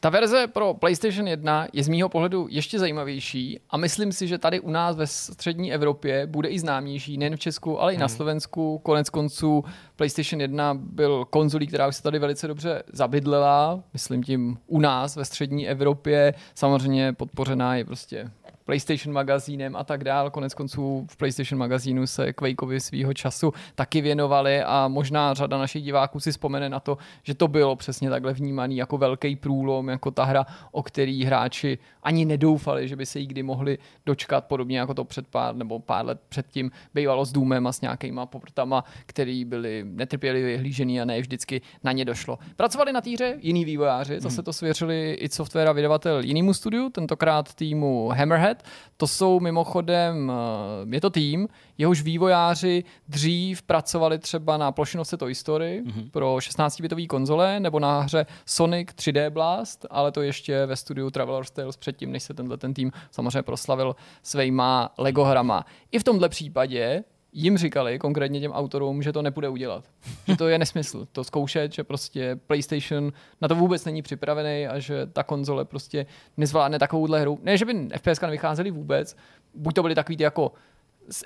Ta verze pro PlayStation 1 je z mýho pohledu ještě zajímavější a myslím si, že tady u nás ve střední Evropě bude i známější, nejen v Česku, ale i na hmm. Slovensku. Konec konců PlayStation 1 byl konzolí, která už se tady velice dobře zabydlela, myslím tím u nás ve střední Evropě. Samozřejmě podpořená je prostě PlayStation magazínem a tak dál. Konec konců v PlayStation magazínu se Quakeovi svýho času taky věnovali a možná řada našich diváků si vzpomene na to, že to bylo přesně takhle vnímaný jako velký průlom, jako ta hra, o který hráči ani nedoufali, že by se jí kdy mohli dočkat, podobně jako to před pár nebo pár let předtím bývalo s Důmem a s nějakýma povrtama, který byli netrpělivě hlížený a ne vždycky na ně došlo. Pracovali na týře jiní vývojáři, zase hmm. to svěřili i software a vydavatel jinému studiu, tentokrát týmu Hammerhead, Red. To jsou mimochodem, eh, je to tým, jehož vývojáři dřív pracovali třeba na plošinovce Toy Story mm-hmm. pro 16-bitové konzole nebo na hře Sonic 3D Blast, ale to ještě ve studiu Traveler's Tales předtím, než se tenhle ten tým samozřejmě proslavil svýma Lego hrama. I v tomhle případě jim říkali, konkrétně těm autorům, že to nepůjde udělat. Že to je nesmysl. To zkoušet, že prostě PlayStation na to vůbec není připravený a že ta konzole prostě nezvládne takovouhle hru. Ne, že by FPS nevycházely vůbec, buď to byly takový ty jako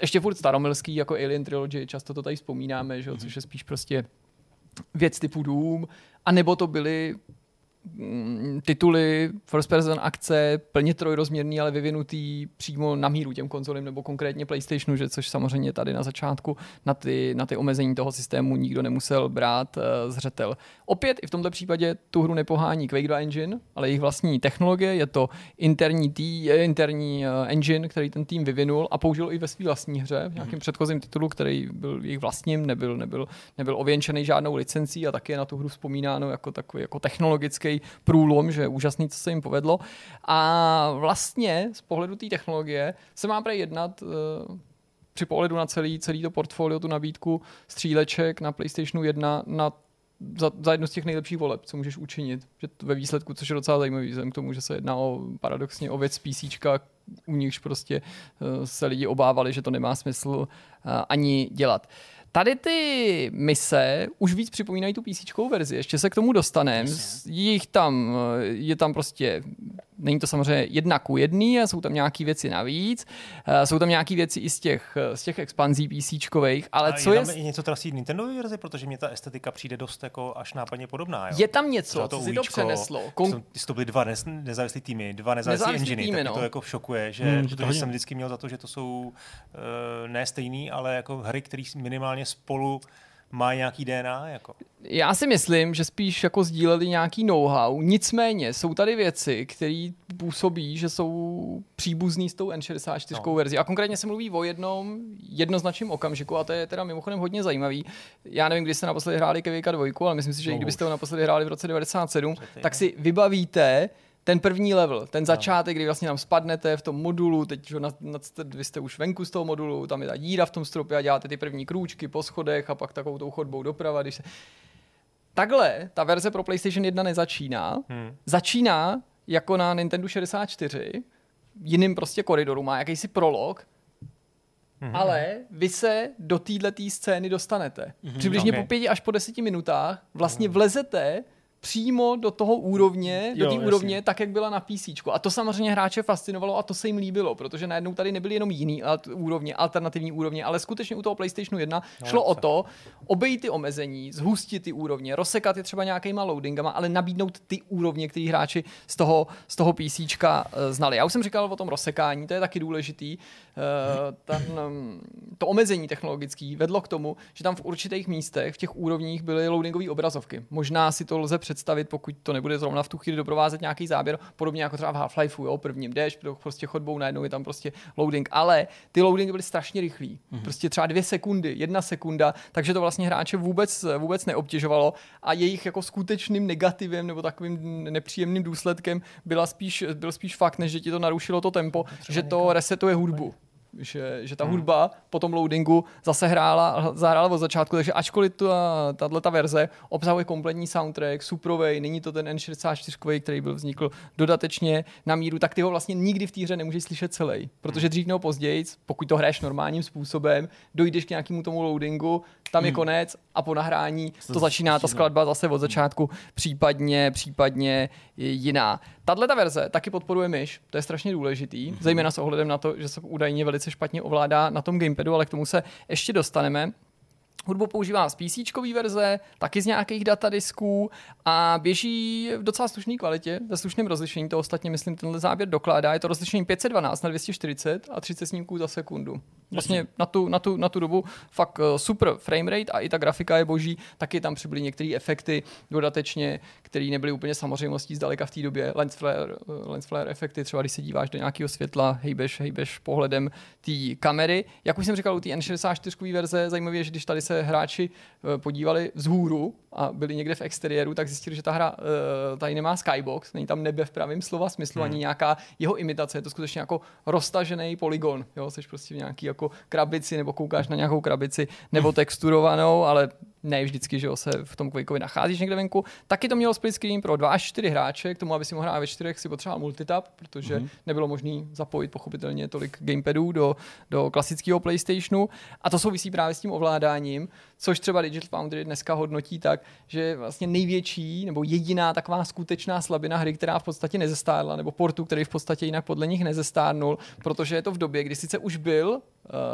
ještě furt staromilský, jako Alien Trilogy, často to tady vzpomínáme, že, což je spíš prostě věc typu Doom, a nebo to byly tituly first person akce plně trojrozměrný, ale vyvinutý přímo na míru těm konzolím nebo konkrétně PlayStationu, že což samozřejmě tady na začátku na ty, na ty omezení toho systému nikdo nemusel brát uh, zřetel. Opět i v tomto případě tu hru nepohání Quake 2 Engine, ale jejich vlastní technologie, je to interní, tý, eh, interní uh, engine, který ten tým vyvinul a použil i ve své vlastní hře, v nějakém mm. předchozím titulu, který byl jejich vlastním, nebyl, nebyl, nebyl ověnčený žádnou licencí a taky je na tu hru vzpomínáno jako takový jako technologický obrovský průlom, že je úžasný, co se jim povedlo. A vlastně z pohledu té technologie se má prej jednat uh, při pohledu na celý, celý to portfolio, tu nabídku stříleček na PlayStationu 1 na za, za jedno z těch nejlepších voleb, co můžeš učinit. Že ve výsledku, což je docela zajímavý, vzhledem k tomu, že se jedná o paradoxně o věc PC, u nichž prostě uh, se lidi obávali, že to nemá smysl uh, ani dělat. Uh, Tady ty mise už víc připomínají tu PC verzi, ještě se k tomu dostaneme. Jich tam, eh, je tam prostě Není to samozřejmě jedna ku jedný, a jsou tam nějaké věci navíc. Uh, jsou tam nějaké věci i z těch, eh, z těch expanzí PC, ale a co je... Tam je... i něco trasí Nintendo verzi, protože mě ta estetika přijde dost jako až nápadně podobná. Jo? Je tam něco, co si to přeneslo. Kon... To byly dva nezávislé týmy, dva nezávislé enginy, týmy, tak no. to jako šokuje, že, hmm, protože jsem vždycky měl za to, že to jsou uh, ne stejný, ale jako hry, které minimálně spolu má nějaký DNA? Jako? Já si myslím, že spíš jako sdíleli nějaký know-how. Nicméně jsou tady věci, které působí, že jsou příbuzný s tou N64 no. verzí. A konkrétně se mluví o jednom jednoznačném okamžiku a to je teda mimochodem hodně zajímavý. Já nevím, kdy jste naposledy hráli Kevika 2, ale myslím si, že no, i kdybyste ho naposledy hráli v roce 97, tak si vybavíte, ten první level, ten začátek, kdy vlastně tam spadnete v tom modulu, teď že na, na, vy jste už venku z toho modulu, tam je ta díra v tom stropě a děláte ty první krůčky po schodech a pak takovou tou chodbou doprava, když se... Takhle ta verze pro PlayStation 1 nezačíná. Hmm. Začíná jako na Nintendo 64, jiným prostě koridoru, má jakýsi prolog, Mm-hmm. Ale vy se do této scény dostanete. Mm-hmm, Přibližně okay. po pěti až po deseti minutách vlastně mm-hmm. vlezete přímo do toho úrovně, do té úrovně, tak, jak byla na PC. A to samozřejmě hráče fascinovalo a to se jim líbilo, protože najednou tady nebyly jenom jiný úrovně, alternativní úrovně, ale skutečně u toho PlayStationu 1 no, šlo o to obejít ty omezení, zhustit ty úrovně, rozsekat je třeba nějakýma loadingama, ale nabídnout ty úrovně, které hráči z toho, z toho PC eh, znali. Já už jsem říkal o tom rozsekání, to je taky důležitý. Eh, ten, mm, to omezení technologické vedlo k tomu, že tam v určitých místech, v těch úrovních byly loadingové obrazovky. Možná si to lze představit, pokud to nebude zrovna v tu chvíli doprovázet nějaký záběr, podobně jako třeba v Half-Lifeu, jo, prvním jdeš, prostě chodbou najednou je tam prostě loading, ale ty loadingy byly strašně rychlý. Mm-hmm. Prostě třeba dvě sekundy, jedna sekunda, takže to vlastně hráče vůbec, vůbec neobtěžovalo a jejich jako skutečným negativem nebo takovým nepříjemným důsledkem byla spíš, byl spíš fakt, než že ti to narušilo to tempo, že to resetuje hudbu že, že ta hmm. hudba po tom loadingu zase hrála, zahrála od začátku, takže ačkoliv tato ta verze obsahuje kompletní soundtrack, suprovej, není to ten N64, který byl vznikl dodatečně na míru, tak ty ho vlastně nikdy v té hře nemůžeš slyšet celý, protože hmm. dřív nebo později, pokud to hraješ normálním způsobem, dojdeš k nějakému tomu loadingu, tam je hmm. konec a po nahrání to začíná ta skladba zase od začátku, případně, případně jiná. Tahle ta verze taky podporuje myš, to je strašně důležitý, mm-hmm. zejména s ohledem na to, že se údajně velice špatně ovládá na tom gamepadu, ale k tomu se ještě dostaneme. Hudbu používá z PC verze, taky z nějakých datadisků a běží v docela slušné kvalitě, ve slušném rozlišení. To ostatně, myslím, tenhle záběr dokládá. Je to rozlišení 512 na 240 a 30 snímků za sekundu. vlastně na tu, na, tu, na tu dobu fakt uh, super frame rate a i ta grafika je boží, taky tam přibyly některé efekty dodatečně, které nebyly úplně samozřejmostí zdaleka v té době. Lens flare, uh, lens flare efekty, třeba když se díváš do nějakého světla, hejbeš, hejbeš pohledem té kamery. Jak už jsem říkal, u té N64 verze zajímavé je, že když tady se hráči uh, podívali vzhůru a byli někde v exteriéru, tak zjistili, že ta hra uh, tady nemá skybox, není tam nebe v pravém slova smyslu, hmm. ani nějaká jeho imitace, je to skutečně jako roztažený polygon, jo, jsi prostě v nějaký jako krabici, nebo koukáš na nějakou krabici, nebo texturovanou, ale ne vždycky, že se v tom Quakeovi nacházíš někde venku. Taky to mělo split screen pro dva až čtyři hráče, k tomu, aby si mohl hrát ve čtyřech, si potřeboval multitap, protože mm-hmm. nebylo možné zapojit pochopitelně tolik gamepadů do, do klasického PlayStationu. A to souvisí právě s tím ovládáním, což třeba Digital Foundry dneska hodnotí tak, že vlastně největší nebo jediná taková skutečná slabina hry, která v podstatě nezestárla, nebo portu, který v podstatě jinak podle nich nezestárnul, protože je to v době, kdy sice už byl uh,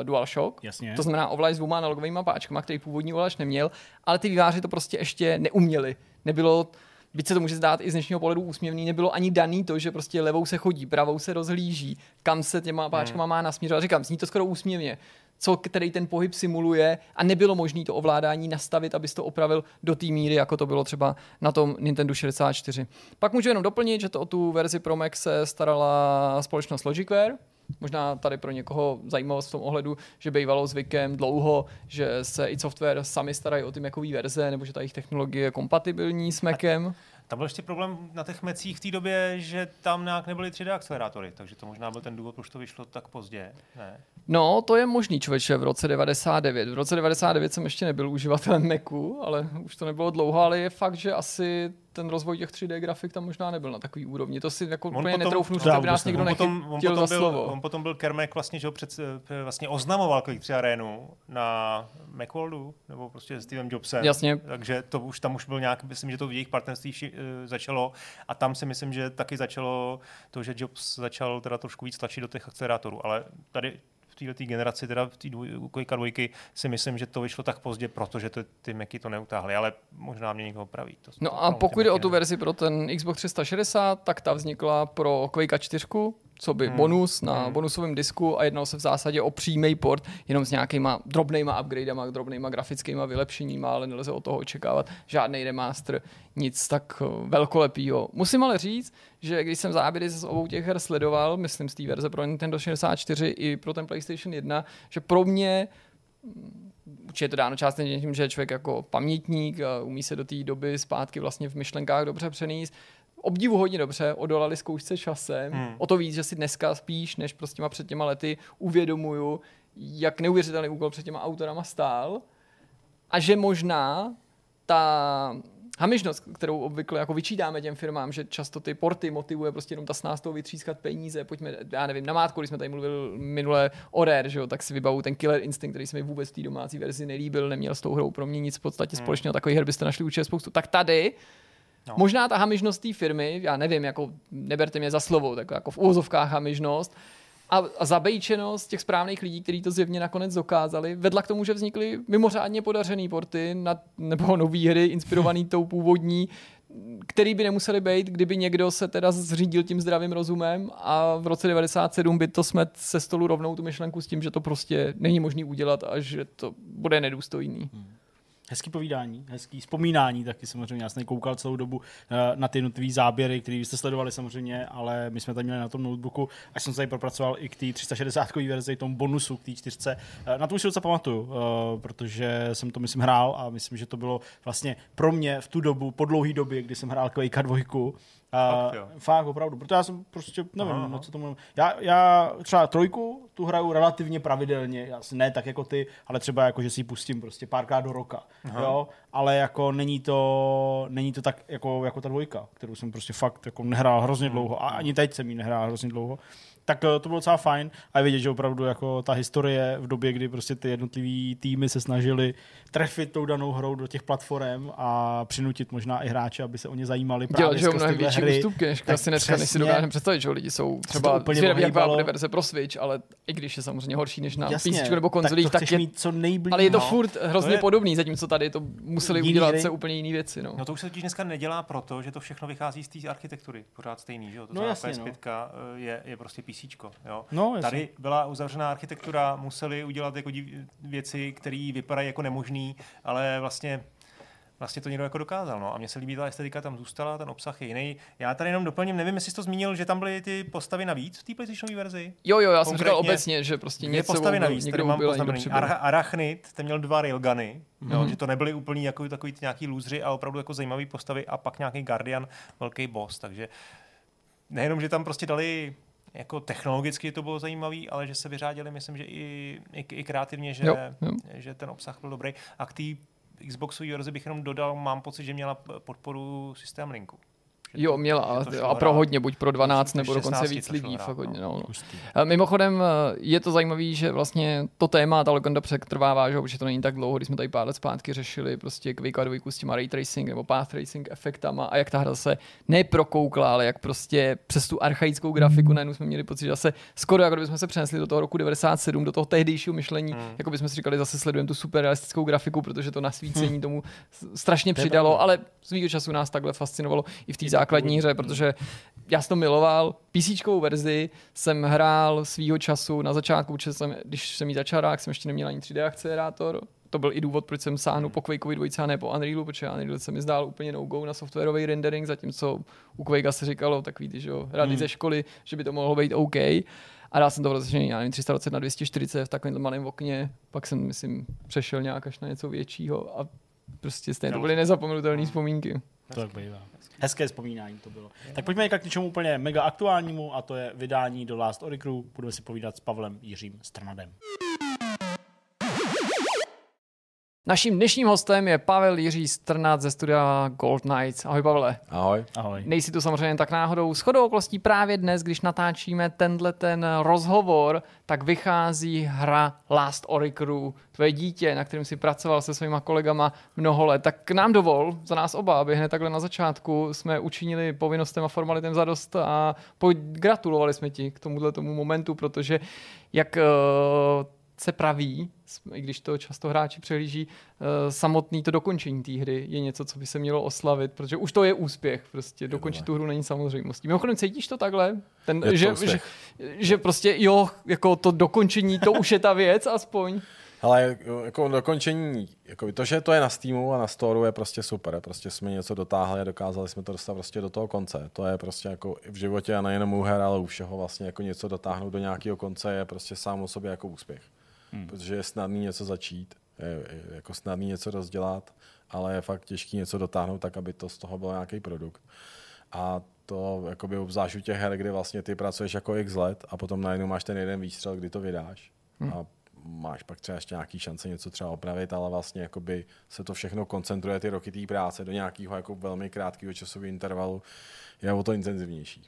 DualShock, Jasně. to znamená ovladač s dvouma analogovými páčkama, který původní ovladač neměl, ale ty výváři to prostě ještě neuměli. Nebylo byť se to může zdát i z dnešního pohledu úsměvný, nebylo ani daný to, že prostě levou se chodí, pravou se rozhlíží, kam se těma páčkama hmm. má nasměřovat. Říkám, zní to skoro úsměvně co který ten pohyb simuluje a nebylo možné to ovládání nastavit, abys to opravil do té míry, jako to bylo třeba na tom Nintendo 64. Pak můžu jenom doplnit, že to o tu verzi Pro Max se starala společnost Logicware, Možná tady pro někoho zajímavost v tom ohledu, že bývalo zvykem dlouho, že se i software sami starají o ty Macové verze, nebo že ta jejich technologie je kompatibilní s Macem. Tam byl ještě problém na těch mecích v té době, že tam nějak nebyly 3D akcelerátory, takže to možná byl ten důvod, proč to vyšlo tak pozdě. Ne? No, to je možný, člověče, v roce 99. V roce 99 jsem ještě nebyl uživatelem Macu, ale už to nebylo dlouho, ale je fakt, že asi ten rozvoj těch 3D grafik tam možná nebyl na takový úrovni. To si jako on úplně potom, netroufnu, že by nás někdo on potom, on potom za byl, slovo. On potom byl Kermek vlastně, že ho před, vlastně oznamoval Click 3 Arenu na Macworldu, nebo prostě s Stevem Jobsem. Jasně. Takže to už tam už byl nějak, myslím, že to v jejich partnerství uh, začalo a tam si myslím, že taky začalo to, že Jobs začal teda trošku víc tlačit do těch akcelerátorů, ale tady této generaci, teda v té dvojka dvojky, si myslím, že to vyšlo tak pozdě, protože to, ty Macy to neutáhly, ale možná mě někdo opraví. To, no a pokud jde o tu verzi pro ten Xbox 360, tak ta vznikla pro Quake 4, co by hmm. bonus na hmm. bonusovém disku a jednalo se v zásadě o přímý port, jenom s nějakýma drobnýma upgradema, drobnýma grafickýma vylepšeníma, ale nelze od toho očekávat žádný remaster, nic tak eh, velkolepýho. Musím ale říct, že když jsem záběry z obou těch her sledoval, myslím z té verze pro Nintendo 64 i pro ten PlayStation 1, že pro mě mm, určitě je to dáno částečně tím, že je člověk jako pamětník a umí se do té doby zpátky vlastně v myšlenkách dobře přenést, obdivu hodně dobře odolali zkoušce časem. Hmm. O to víc, že si dneska spíš, než prostě před těma lety uvědomuju, jak neuvěřitelný úkol před těma autorama stál a že možná ta hamižnost, kterou obvykle jako vyčítáme těm firmám, že často ty porty motivuje prostě jenom ta s toho vytřískat peníze, pojďme, já nevím, na mátku, když jsme tady mluvili minule o Rare, že jo, tak si vybavu ten Killer Instinct, který se mi vůbec v té domácí verzi nelíbil, neměl s tou hrou pro mě nic v podstatě hmm. společného, takový her byste našli určitě spoustu. Tak tady No. Možná ta hamižnost té firmy, já nevím, jako neberte mě za slovo, tak jako v úvozovkách hamižnost, a, a zabejčenost těch správných lidí, kteří to zjevně nakonec dokázali, vedla k tomu, že vznikly mimořádně podařený porty na, nebo nové hry inspirovaný tou původní, který by nemuseli být, kdyby někdo se teda zřídil tím zdravým rozumem a v roce 97 by to smet se stolu rovnou tu myšlenku s tím, že to prostě není možné udělat a že to bude nedůstojný. Hmm. Hezký povídání, hezký vzpomínání, taky samozřejmě. Já jsem koukal celou dobu eh, na ty jednotlivé záběry, které jste sledovali samozřejmě, ale my jsme tady měli na tom notebooku, až jsem se tady propracoval i k té 360 verzi, tomu bonusu k té čtyřce. Eh, na to už si docela pamatuju, eh, protože jsem to myslím hrál a myslím, že to bylo vlastně pro mě v tu dobu, po dlouhé době, kdy jsem hrál Quake 2, fakt, jo. fakt, opravdu, protože já jsem prostě, nevím, aha, aha. co tomu... Já, já třeba trojku tu hraju relativně pravidelně, já ne tak jako ty, ale třeba jako, že si ji pustím prostě párkrát do roka, aha. jo, ale jako není to, není to tak jako, jako ta dvojka, kterou jsem prostě fakt jako nehrál hrozně hmm. dlouho a ani teď jsem ji nehrál hrozně dlouho tak eh, to bylo docela fajn a vidět, že opravdu jako ta historie v době, kdy prostě ty jednotlivý týmy se snažili trefit tou danou hrou do těch platform a přinutit možná i hráče, aby se o ně zajímali právě Dělat, že mnohem větší hry, ústupky, než asi dneska, než si dokážeme představit, že lidi jsou třeba zvědaví, jaká bude verze pro Switch, ale i když je samozřejmě horší než na Jasně, PC nebo konzolích, tak, tak je, mít co nejblíž. ale je to no. furt hrozně to je... podobný, zatímco tady to museli jiný udělat hry. se úplně jiné věci. No. no. to už se totiž dneska nedělá proto, že to všechno vychází z té architektury, pořád stejný, že jo? To no jasně, PS5 no. je, je prostě PC PC. Jo. No. Tady byla uzavřená architektura, museli udělat jako div- věci, které vypadají jako nemožný, ale vlastně vlastně to někdo jako dokázal. No. A mně se líbí ta estetika, tam zůstala, ten obsah je jiný. Já tady jenom doplním, nevím, jestli jsi to zmínil, že tam byly ty postavy navíc v té PlayStationové verzi. Jo, jo, já jsem říkal Konkrétně obecně, že prostě něco postavy navíc, tady někdo mám ubil a někdo poznamenaný. přibyl. Ara- Arachnid, ten měl dva railguny, mm-hmm. jo, Mhm. že to nebyly úplně jako takový ty nějaký lůzři, a opravdu jako zajímavý postavy a pak nějaký Guardian, velký boss, takže nejenom, že tam prostě dali jako technologicky to bylo zajímavý, ale že se vyřádili, myslím, že i, i, i kreativně, že, Jo, jo. že ten obsah byl dobrý. A k té Xboxové verzi bych jenom dodal, mám pocit, že měla podporu systém linku. Jo, měla a, a pro hodně, buď pro 12 Myslím, nebo dokonce 16 víc lidí. hrát, Fakt hodně, no. no. A Mimochodem eh, je to zajímavé, že vlastně to téma, ta legenda přetrvává, že, protože to není tak dlouho, když jsme tady pár let zpátky řešili prostě Quake a dvojku s těma ray tracing nebo path tracing efektama a jak ta hra se neprokoukla, ale jak prostě přes tu archaickou grafiku najednou jsme měli pocit, že zase skoro jako kdybychom se přenesli do toho roku 97, do toho tehdejšího myšlení, Hmm. jako bychom si říkali, zase sledujeme tu super realistickou grafiku, protože to nasvícení tomu s- strašně přidalo, ale svýho času nás takhle fascinovalo i v té základní hře, protože já jsem to miloval. PC verzi jsem hrál svýho času na začátku, jsem, když jsem jí začal hrát, jsem ještě neměl ani 3D akcelerátor. To byl i důvod, proč jsem sáhnul po Quakeovi dvojce a ne po Unrealu, protože Unreal se mi zdál úplně no-go na softwarový rendering, zatímco u Quakea se říkalo takový ty, že jo, rady Hmm. ze školy, že by to mohlo být OK. A dál jsem to rozlišení, já nevím, 320 na 240 v takovém malém okně, pak jsem, myslím, přešel nějak až na něco většího a prostě stejně to byly nezapomenutelné vzpomínky. To tak bývá. Hezké vzpomínání to bylo. Tak pojďme k něčemu úplně mega aktuálnímu a to je vydání do Last Oricru. Budeme si povídat s Pavlem Jiřím Strnadem. Naším dnešním hostem je Pavel Jiří Strnad ze studia Gold Knights. Ahoj Pavle. Ahoj. Ahoj. Nejsi tu samozřejmě tak náhodou. S chodou okolností právě dnes, když natáčíme tenhle ten rozhovor, tak vychází hra Last Oricru, tvoje dítě, na kterém si pracoval se svýma kolegama mnoho let. Tak k nám dovol, za nás oba, aby hned takhle na začátku jsme učinili povinnostem a formalitem zadost a gratulovali jsme ti k tomuhle tomu momentu, protože jak eh, se praví, i když to často hráči přehlíží, eh, samotný to dokončení té hry je něco, co by se mělo oslavit, protože už to je úspěch. Prostě dokončit tu hru není samozřejmostí. Mimochodem, cítíš to takhle? Ten, to že, že, že, prostě jo, jako to dokončení, to už je ta věc aspoň. Ale jako dokončení, jako to, že to je na Steamu a na Storeu je prostě super. Prostě jsme něco dotáhli a dokázali jsme to dostat prostě do toho konce. To je prostě jako v životě a nejenom u her, ale u všeho vlastně jako něco dotáhnout do nějakého konce je prostě sám o sobě jako úspěch. Hmm. Protože je snadný něco začít, je, jako snadný něco rozdělat, ale je fakt těžký něco dotáhnout tak, aby to z toho byl nějaký produkt. A to jakoby obzvlášť u těch her, kdy vlastně ty pracuješ jako x let a potom najednou máš ten jeden výstřel, kdy to vydáš. Hmm. A máš pak třeba ještě nějaký šance něco třeba opravit, ale vlastně jakoby se to všechno koncentruje ty roky té práce do nějakého jako velmi krátkého časového intervalu, je o to intenzivnější.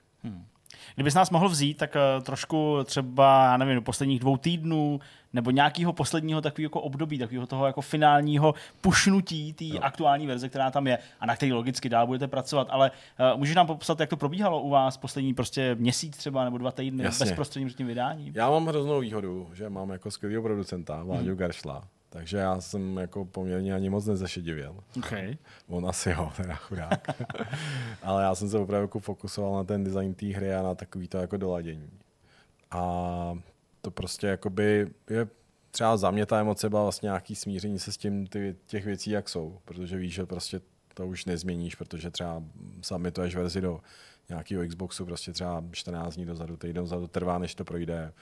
Kdybys nás mohl vzít, tak eh, trošku třeba, já nevím, do posledních dvou týdnů, nebo nějakého posledního takového jako období, takového toho jako finálního pušnutí té Jo. aktuální verze, která tam je a na který logicky dál budete pracovat. Ale uh, můžeš nám popsat, jak to probíhalo u vás poslední prostě měsíc třeba nebo dva týdny Jasně. bezprostředním před tím vydáním? Já mám hroznou výhodu, že mám jako skvělého producenta, Vláďu hmm. Garšla, takže já jsem jako poměrně ani moc nezašedivěl. Okay. On asi jo, teda chudák. Ale já jsem se opravdu jako fokusoval na ten design té hry a na takový to jako doladění. A to prostě jakoby je třeba za mě ta emoce byla vlastně nějaký smíření se s tím ty, těch věcí, jak jsou. Protože víš, že prostě to už nezměníš, protože třeba submituješ verzi do nějakého Xboxu prostě třeba 14 dní dozadu, týden dozadu trvá, než to projde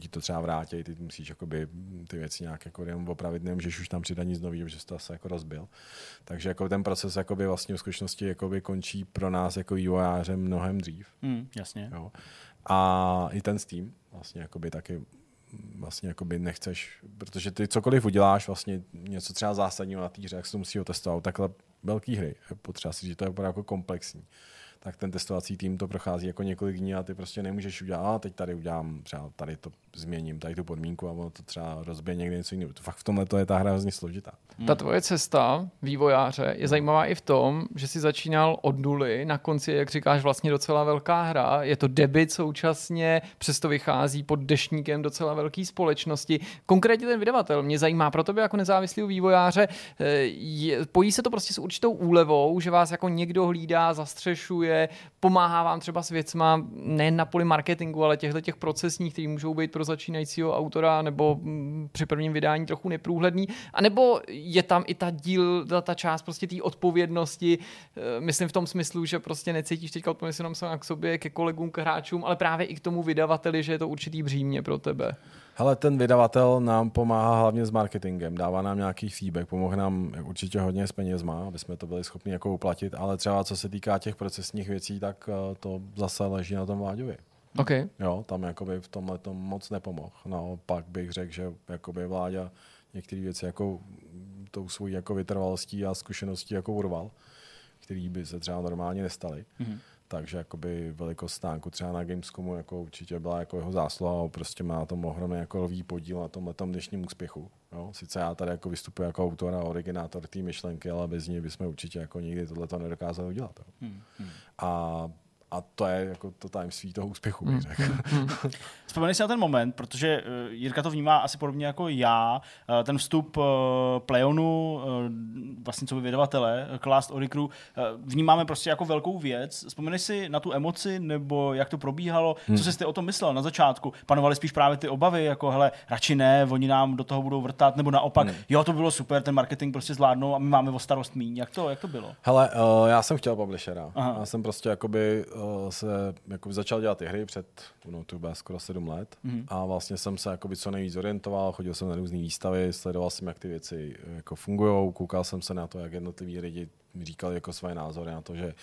ti to třeba vrátí, ty musíš jakoby, ty věci nějak jako jenom opravit, nemůžeš už tam přidat nic nového, že jsi to asi jako rozbil. Takže jako ten proces jakoby vlastně v skutečnosti jakoby končí pro nás jako vývojáře mnohem dřív. Hmm, jasně. Jo. A i ten Steam vlastně jakoby taky vlastně jakoby nechceš, protože ty cokoliv uděláš, vlastně něco třeba zásadního na té hře, jak se to musí otestovat, takhle velký hry, potřeba si říct, že to je opravdu jako komplexní tak ten testovací tým to prochází jako několik dní a ty prostě nemůžeš udělat, a teď tady udělám, třeba tady to změním, tady tu podmínku a ono to třeba rozbije někde něco jiného. Fakt v tomhle to je ta hra hrozně složitá. Ta tvoje cesta vývojáře je zajímavá i v tom, že jsi začínal od nuly, na konci, jak říkáš, vlastně docela velká hra. Je to debit současně, přesto vychází pod dešníkem docela velké společnosti. Konkrétně ten vydavatel mě zajímá pro tebe jako nezávislého vývojáře. eh, Je, pojí se to prostě s určitou úlevou, že vás jako někdo hlídá, zastřešuje, funguje, pomáhá vám třeba s věcma nejen na poli marketingu, ale těchto těch procesních, které můžou být pro začínajícího autora nebo mm, při prvním vydání trochu neprůhledný, a nebo je tam i ta díl, ta, ta část prostě té odpovědnosti, eh, myslím v tom smyslu, že prostě necítíš teďka odpovědnost jenom k sobě, ke kolegům, k hráčům, ale právě i k tomu vydavateli, že je to určitý břímě pro tebe. Hele, ten vydavatel nám pomáhá hlavně s marketingem, dává nám nějaký feedback, pomohl nám určitě hodně s penězma, aby jsme to byli schopni jako uplatit, ale třeba co se týká těch procesních věcí, tak eh, to zase leží na tom Vláďovi. OK. Jo, tam jakoby v tomhle tom moc nepomohl. Naopak bych řekl, že jakoby Vláďa některé věci jako tou svojí jako vytrvalostí a zkušeností jako urval, který by se třeba normálně nestaly. Mm-hmm takže jakoby velikost stánku třeba na Gamescomu jako určitě byla jako jeho zásluha a prostě má na tom ohromný jako lvý podíl na tomhle dnešním úspěchu. Jo? Sice já tady jako vystupuji jako autor a originátor té myšlenky, ale bez ní bychom určitě jako nikdy tohle nedokázali udělat. Jo? Hmm, hmm. A a to je jako to tajemství toho úspěchu, bych řekl. Mm, Vzpomeň si na ten moment, protože uh, Jirka to vnímá asi podobně jako já. Uh, ten vstup Playonu, uh, vlastně co by vydavatele, Clast Oricru, vnímáme prostě jako velkou věc. Vzpomeneš si na tu emoci, nebo jak to probíhalo? Hmm. Co jsi o tom myslel na začátku? Panovaly spíš právě ty obavy, jako hele, radši ne, oni nám do toho budou vrtat, nebo naopak, hmm. jo, to bylo super, ten marketing prostě zvládnou a my máme o starost míň. Jak to, jak to bylo? Hele, uh, já jsem chtěl publishera. Aha. Já jsem prostě jakoby uh, se jako začal dělat ty hry před no, to bude skoro sedm let mm-hmm. a vlastně jsem se jako co nejvíc orientoval, chodil jsem na různé výstavy, sledoval jsem, jak ty věci jako fungují, koukal jsem se na to, jak jednotliví lidi mi říkali jako své názory na to, že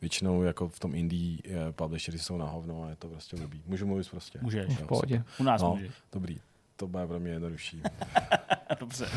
většinou jako v tom indie publisheri jsou na hovno a je to prostě blbý. Můžu mluvit prostě? Můžeš, v pohodě. U nás no, můžeš. Dobrý to bude pro mě jednodušší. dobře.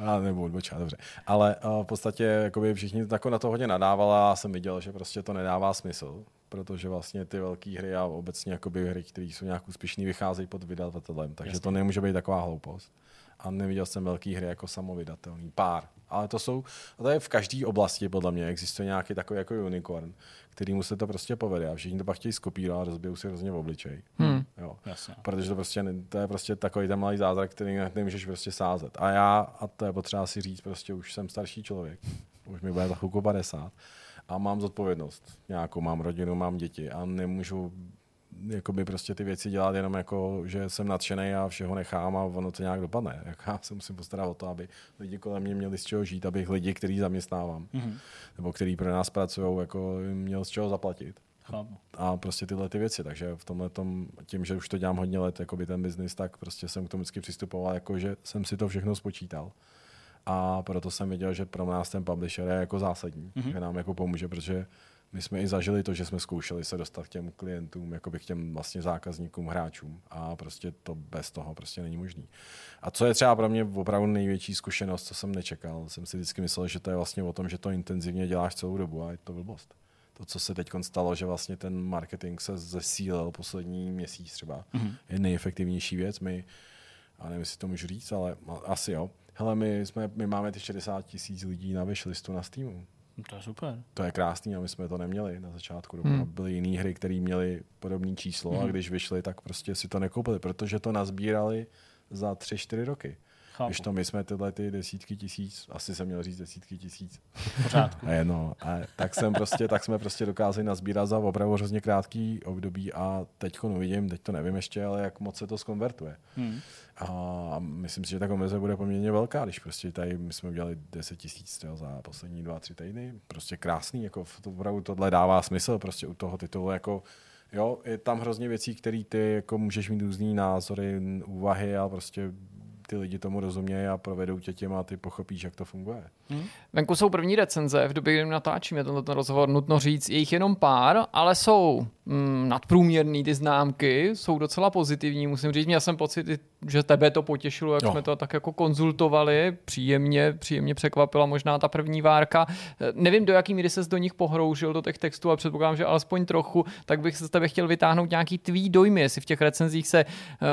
Já nebudu odbočovat, dobře. Ale v podstatě jakoby všichni jako na to hodně nadávali a jsem viděl, že prostě to nedává smysl, protože vlastně ty velké hry a obecně jakoby hry, které jsou nějak úspěšné, vycházejí pod vydavatelem, takže Jasně. to nemůže být taková hloupost. A neviděl jsem velké hry jako samovydatelný. Pár. Ale to jsou, to je v každé oblasti podle mě, existuje nějaký takový jako unicorn, kterýmu se to prostě povede a všichni to pak chtějí skopírovat a rozbijou si hrozně v obličej. Hmm. Jo. Jasně. Protože to prostě, to je prostě takový ten malý zázrak, který nemůžeš prostě sázet. A já, a to je potřeba si říct, prostě už jsem starší člověk, už mi bude za chvilku 50 a mám zodpovědnost nějakou, mám rodinu, mám děti a nemůžu jakoby prostě ty věci dělat jenom jako, že jsem nadšený a všeho nechám a ono to nějak dopadne. Jak já se musím postarat o to, aby lidi kolem mě měli z čeho žít, abych lidi, který zaměstnávám, mm-hmm. nebo který pro nás pracují, jako měl z čeho zaplatit. Chápu. A prostě tyhle ty věci. Takže v tomhle tom, tím, že už to dělám hodně let, jako by ten biznis, tak prostě jsem k tomu vždycky přistupoval, jako že jsem si to všechno spočítal. A proto jsem věděl, že pro nás ten publisher je jako zásadní, mm-hmm. že nám jako pomůže, protože my jsme i zažili to, že jsme zkoušeli se dostat k těm klientům, jako k těm vlastně zákazníkům, hráčům a prostě to bez toho prostě není možný. A co je třeba pro mě opravdu největší zkušenost, co jsem nečekal, jsem si vždycky myslel, že to je vlastně o tom, že to intenzivně děláš celou dobu a je to blbost. To, co se teď stalo, že vlastně ten marketing se zesílil poslední měsíc třeba, mm-hmm. je nejefektivnější věc. My, a nevím, jestli to můžu říct, ale asi jo. Hele, my, jsme, my máme ty 60 tisíc lidí na wishlistu na Steamu. To je super. To je krásný a my jsme to neměli na začátku. Hmm. Byly jiné hry, které měly podobné číslo hmm. a když vyšly, tak prostě si to nekoupili, protože to nazbírali za 3-4 roky. Chápu. Když to my jsme tyhle ty desítky tisíc, asi jsem měl říct desítky tisíc. Pořádku. a jedno, a tak, jsem prostě, tak jsme prostě dokázali nazbírat za opravdu hrozně krátký období a teď uvidím, teď to nevím ještě, ale jak moc se to skonvertuje. Hmm. A myslím si, že ta konverze bude poměrně velká, když prostě tady my jsme udělali 10 tisíc za poslední dva, tři týdny. Prostě krásný, jako to opravdu tohle dává smysl prostě u toho titulu, jako Jo, je tam hrozně věcí, které ty jako můžeš mít různý názory, úvahy a prostě ty lidi tomu rozumějí a provedou tě těm a ty pochopíš, jak to funguje. Hmm. Venku jsou první recenze, v době, kdy natáčíme tenhle rozhovor, nutno říct, je jich jenom pár, ale jsou mm, nadprůměrný ty známky, jsou docela pozitivní, musím říct, měl jsem pocit, že tebe to potěšilo, jak jo. jsme to tak jako konzultovali, příjemně, příjemně překvapila možná ta první várka. Nevím, do jaký míry se do nich pohroužil, do těch textů, ale předpokládám, že alespoň trochu, tak bych se z tebe chtěl vytáhnout nějaký tvý dojmy, jestli v těch recenzích se eh,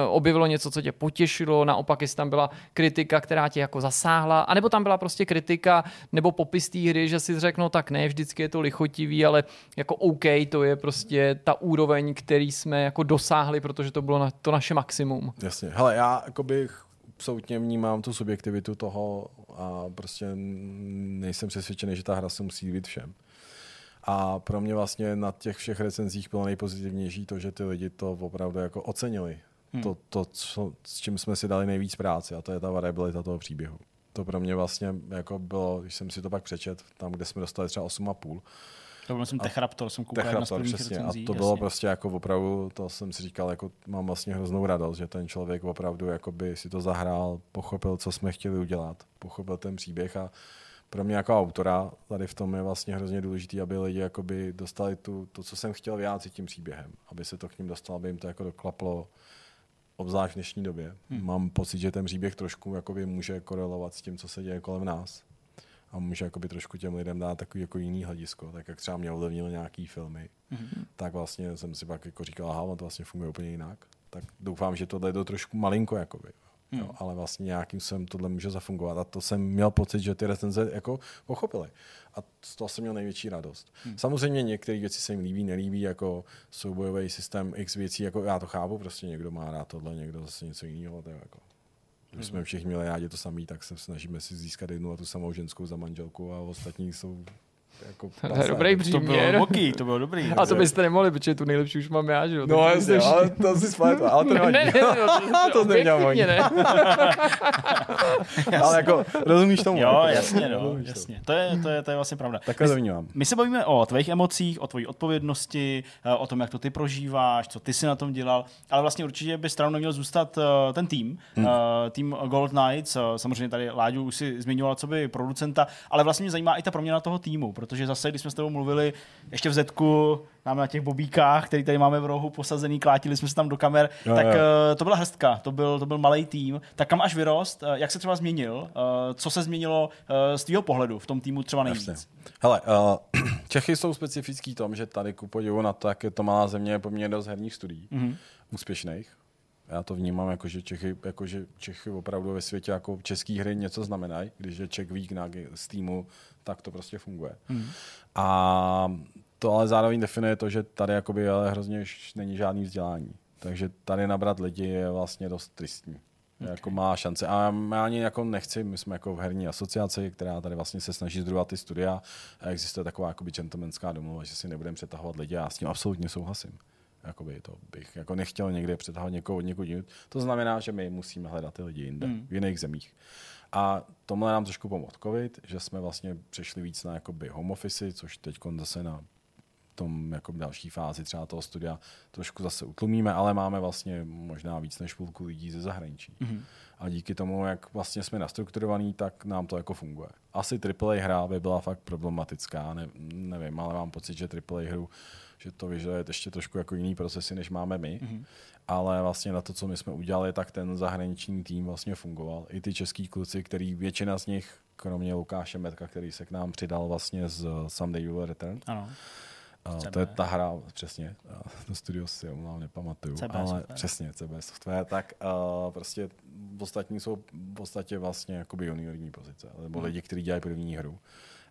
objevilo něco, co tě potěšilo, naopak jestli tam byla kritika, která tě jako zasáhla, anebo tam byla prostě kritika nebo popis té hry, že si řekl, no tak ne, vždycky je to lichotivý, ale jako OK, to je prostě ta úroveň, který jsme jako dosáhli, protože to bylo na, to naše maximum. Jasně. Hele, já bych absolutně vnímám tu subjektivitu toho a prostě nejsem přesvědčený, že ta hra se musí líbit všem. A pro mě vlastně na těch všech recenzích bylo nejpozitivnější to, že ty lidi to opravdu jako ocenili. Hmm. To, to co, s čím jsme si dali nejvíc práci a to je ta variabilita toho příběhu. To pro mě vlastně jako bylo, když jsem si to pak přečet, tam, kde jsme dostali třeba 8,5, to byl jsem Techraptor, jsem koukal na Techraptor, přesně. recenzí, a to bylo prostě jako opravdu, to jsem si říkal, jako mám vlastně hroznou radost, že ten člověk opravdu jakoby si to zahrál, pochopil, co jsme chtěli udělat, pochopil ten příběh a pro mě jako autora tady v tom je vlastně hrozně důležité, aby lidi jakoby dostali tu, to, co jsem chtěl vyjádřit tím příběhem, aby se to k ním dostalo, aby jim to jako doklaplo, obzvlášť v dnešní době. Hmm. Mám pocit, že ten příběh trošku jakoby může korelovat s tím, co se děje kolem nás a může jakoby trošku těm lidem dát takový jako jiný hledisko, tak jak třeba mě ovlivnil nějaký filmy, mm-hmm. tak vlastně jsem si pak jako říkal, aha, to vlastně funguje úplně jinak. Tak doufám, že tohle je to trošku malinko, jakoby. Mm. Jo, ale vlastně nějakým jsem tohle může zafungovat. A to jsem měl pocit, že ty recenze jako pochopili. A z toho jsem měl největší radost. Mm. Samozřejmě některé věci se jim líbí, nelíbí, jako soubojový systém X věcí, jako já to chápu, prostě někdo má rád tohle, někdo zase něco jiného, to je jako my jsme všichni měli rádi to samý, tak se snažíme si získat jednu a tu samou ženskou za manželku a ostatní jsou jako To je dobrý To příměr. bylo boky, to bylo dobrý. A to byste nemohli, protože tu nejlepší už mám já, že jo? No jasně, jste ale to si spájete, ale to Ne, nevadí. ne, ne, no, To neměl objektivně ne. Ale jako, rozumíš tomu? Jo, jasně, no, jasně. To je, to je, to je vlastně pravda. Takhle to vnímám. My se bavíme o tvých emocích, o tvojí odpovědnosti, eh, o tom, jak to ty prožíváš, co ty si na tom dělal, ale vlastně určitě by stranou neměl zůstat eh, ten tým, hmm. tým Gold Knights. Eh, Samozřejmě tady Láďu už si zmiňoval co by producenta, ale vlastně mě zajímá i ta proměna toho týmu, protože zase, když jsme s tebou mluvili ještě v Zetku, máme na těch bobíkách, který tady máme v rohu posazený, klátili jsme se tam do kamer, Jo, tak jo. eh, to byla hrstka, to byl, to byl malý tým. Tak kam až vyrost, eh, jak se třeba změnil, eh, co se změnilo z tvého pohledu v tom týmu třeba nejvíc? Jasně. Hele, uh, Čechy jsou specifický tom, že tady ku podivu na to, jak je to malá země, je poměrně dost herních studií, mm-hmm. úspěšných. Já to vnímám jako, že Čechy, jako, že Čechy opravdu ve světě jako český hry něco znamenají. Když je Week na G- Steamu, tak to prostě funguje. Mm. A to ale zároveň definuje to, že tady jakoby ale hrozně není žádný vzdělání. Takže tady nabrat lidi je vlastně dost tristní. Okay. Jako má šance. A já ani jako nechci, my jsme jako v herní asociaci, která tady vlastně se snaží združovat ty studia a existuje taková jakoby gentlemanská domluva, že si nebudeme přetahovat lidi a já s tím absolutně souhlasím. Jakoby to bych jako nechtěl někde přetahovat někoho od někud jinut. To znamená, že my musíme hledat ty lidi jinde, mm. v jiných zemích. A tomhle nám trošku pomohl COVID, že jsme vlastně přešli víc na jakoby home office, což teď zase na tom jako další fázi třeba toho studia trošku zase utlumíme, ale máme vlastně možná víc než půlku lidí ze zahraničí. Mm-hmm. A díky tomu, jak vlastně jsme nastrukturovaný, tak nám to jako funguje. Asi AAA hra by byla fakt problematická, ne, nevím, ale mám pocit, že AAA hru, že to vyžaduje ještě trošku jako jiný procesy, než máme my. Mm-hmm. Ale vlastně na to, co my jsme udělali, tak ten zahraniční tým vlastně fungoval. I ty český kluci, který většina z nich, kromě Lukáše Metka, který se k nám přidal vlastně z Someday You Will Return, Ano. Uh, CB. to je ta hra, přesně, uh, to studio si omlám, nepamatuju, CB ale software. přesně, CB software, tak uh, prostě ostatní jsou v podstatě vlastně jakoby juniorní pozice, nebo Hmm. lidi, kteří dělají první hru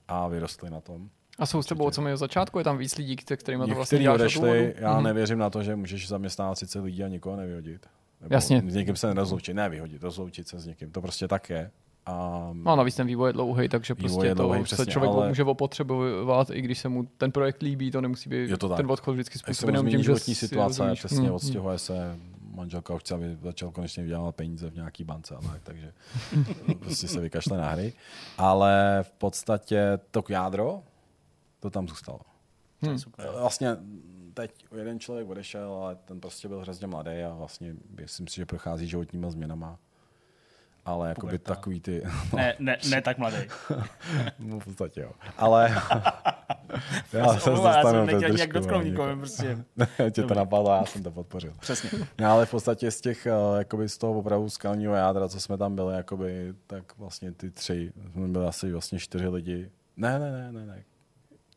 a vyrostli na tom. A jsou s tebou od samého začátku? Je tam víc lidí, kte- kterými to vlastně děláš od odešli, já Mhm. nevěřím na to, že můžeš zaměstnávat sice lidí a nikoho nevyhodit. Nebo Jasně. S někým se nerozloučit, ne vyhodit, rozloučit se s někým, to prostě tak je. A No a navíc ten vývoj je dlouhý, takže prostě je to dlouhej, se přesně, člověk ale- může opotřebovat, i když se mu ten projekt líbí, to nemusí být Je to tak. ten odchod vždycky se způsobený tím, že životní si situace, rozumíš. přesně Hmm, odstěhuje se, manželka už chce, aby začal konečně vydělávat peníze v nějaký bance, a tak, takže prostě se vykašle na hry. Ale v podstatě to jádro, to tam zůstalo. Je super. Vlastně teď jeden člověk odešel, ale ten prostě byl hrozně mladý a vlastně myslím si, že prochází životníma změnama. Ale jakoby Puberta. takový ty... Ne, ne, ne tak mladý. No, v podstatě jo. Ale... já se omlouvám, já jsem bez nechtěl nějak dotknout nikomu, někoho. prostě. Tě to napadlo, já jsem to podpořil. Přesně. No, ale v podstatě z těch, eh, jakoby z toho opravdu skalního jádra, co jsme tam byli, jakoby, tak vlastně ty tři, jsme byli asi vlastně čtyři lidi. Ne, ne, ne, ne, ne.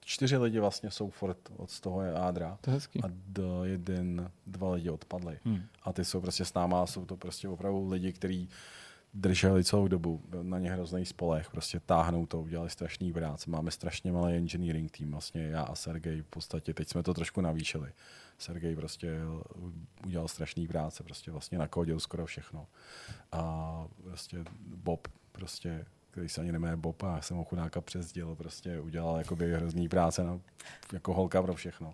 Čtyři lidi vlastně jsou furt od toho jádra. To je hezký. A do jeden, dva lidi odpadli. Hmm. A ty jsou prostě s náma, jsou to prostě opravdu lidi, kteří drželi celou dobu, na ně hrozný spolech, prostě táhnou to, udělali strašný práce. Máme strašně malý engineering tým, vlastně já a Sergej v podstatě, teď jsme to trošku navýšili. Sergej prostě udělal strašný práce, prostě vlastně nakodil skoro všechno. A prostě Bob prostě který se ani nemenuje Bob a já jsem ho chudáka přezděl, prostě udělal jakoby hrozný práce na, jako holka pro všechno.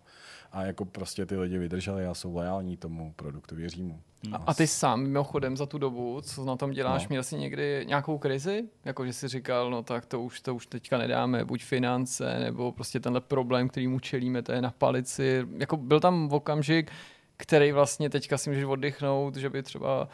A jako prostě ty lidi vydrželi a jsou lojální tomu produktu, věří mu. A, a ty sám mimochodem za tu dobu, co na tom děláš, No. měl jsi někdy nějakou krizi? Jako, že jsi říkal, no tak to už, to už teďka nedáme, buď finance, nebo prostě tenhle problém, který mu čelíme, to je na palici. Jako byl tam okamžik, který vlastně teďka si můžeš oddychnout, že by třeba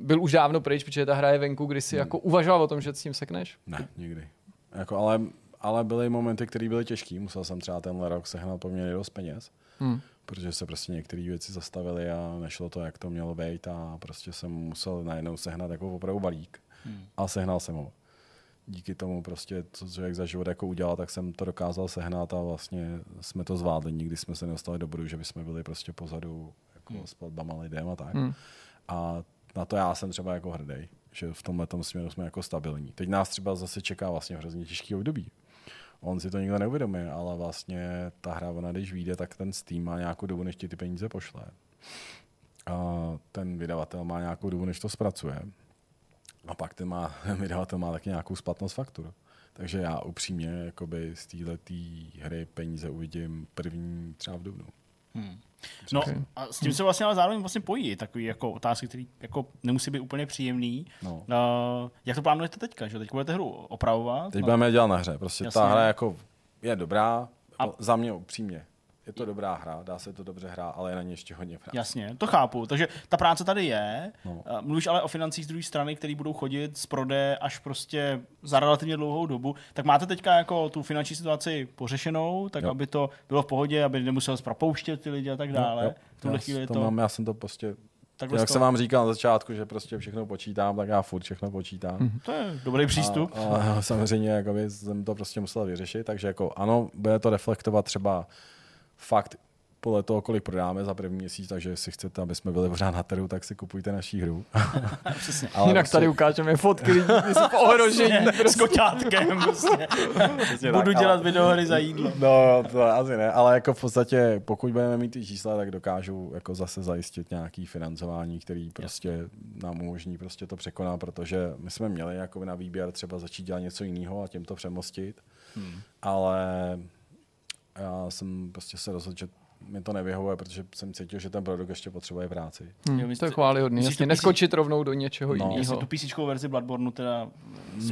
byl už dávno pryč, protože ta hra je venku, kdy Hmm. si jako uvažoval o tom, že s tím sekneš? Ne, nikdy. Jako, ale, ale byly momenty, které byly těžké. Musel jsem třeba tenhle rok sehnat poměrně dost peněz, Hmm. protože se prostě některé věci zastavily a nešlo to, jak to mělo být a prostě jsem musel najednou sehnat jako opravdu balík. Hmm. A sehnal jsem ho. Díky tomu prostě, co člověk za život jako udělal, tak jsem to dokázal sehnat a vlastně jsme to zvládli. Nikdy jsme se nedostali do bodu, že bychom byli prostě pozadu jako s platbama lidem a tak. Hmm. A na to já jsem třeba jako hrdý, že v tomhle směru jsme jako stabilní. Teď nás třeba zase čeká vlastně hrozně těžký období. On si to nikdo neuvědomuje, ale vlastně ta hra, ona když vyjde, tak ten Steam má nějakou dobu, než ti ty peníze pošle. A ten vydavatel má nějakou dobu, než to zpracuje. A pak ten, má, vydavatel má taky nějakou splatnost faktur. Takže já upřímně jakoby z této hry peníze uvidím první třeba v dubnu. Hmm. No Okay. a s tím se vlastně ale zároveň vlastně pojí takový jako otázky, které jako nemusí být úplně příjemný. No. Uh, jak to plánujete teďka? Že teď budete hru opravovat? Teď No, budeme dělat na hře. Prostě Jasně. ta hra jako je dobrá, a... za mě upřímně. Je to dobrá hra, dá se to dobře hrát, ale je na ní ještě hodně práce. Jasně, to chápu. Takže ta práce tady je. No. No. Mluvíš ale o financích z druhé strany, které budou chodit z prodeje až prostě za relativně dlouhou dobu. Tak máte teďka jako tu finanční situaci pořešenou, tak Jo. aby to bylo v pohodě, aby nemusel propouštět ty lidi a tak dále. Jo, jo. v tuhle já, chvíli to to, mám, já jsem to prostě, takhle jak jsem vám říkal na začátku, že prostě všechno počítám, tak já furt všechno počítám. Mhm. to je dobrý přístup. A, a samozřejmě jakoby, jsem to prostě musel vyřešit, takže jako ano, bude to reflektovat třeba fakt podle toho, kolik prodáme za první měsíc, takže jestli chcete, aby jsme byli pořád na trhu, tak si kupujte naší hru. Přesně. Ale Jinak prostě- tady ukážeme fotky lidí, jsou v ohrožení. S koťátkem prostě. Přesně Budu tak, dělat ale- videohry za jídlo. No, to asi ne, ale jako v podstatě, pokud budeme mít ty čísla, tak dokážu jako zase zajistit nějaký financování, který prostě nám umožní prostě to překonat, protože my jsme měli jako na výběr třeba začít dělat něco jiného a tím to přemostit, Hmm. ale já jsem prostě se rozhodl, že mi to nevyhovuje, protože jsem cítil, že ten produkt ještě potřebuje práci. Hmm, Jo, to je chválihodný. Jasně, neskočit rovnou do něčeho No, jiného. tu PC verzi Bloodborne teda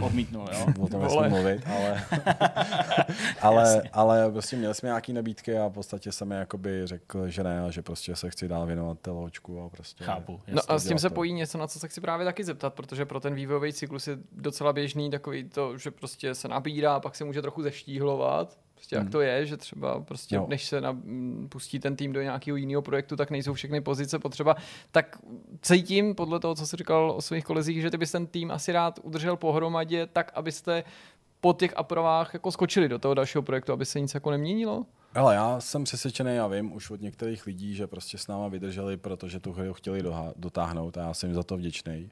odmítnul, jo? O tom nesmím mluvit, ale, ale, ale prostě měli jsme nějaký nabídky a v podstatě jsem mi jakoby řekl, že ne a že prostě se chci dál věnovat té loďku a prostě... Chápu. No jasně. a s tím se to. pojí něco, na co se chci právě taky zeptat, protože pro ten vývojový cyklus je docela běžný takový to, že prostě se nabírá, pak se může trochu zeštíhlovat. Prostě jak Hmm. to je, že třeba prostě Jo. než se na, pustí ten tým do nějakého jiného projektu, tak nejsou všechny pozice potřeba. Tak cítím podle toho, co jsi říkal o svých kolezích, že ty bys ten tým asi rád udržel pohromadě tak, abyste po těch aprovách jako skočili do toho dalšího projektu, aby se nic jako neměnilo? Ale já jsem přesvědčený, já vím už od některých lidí, že prostě s náma vydrželi, protože tu hru chtěli doha- dotáhnout a já jsem jim za to vděčný.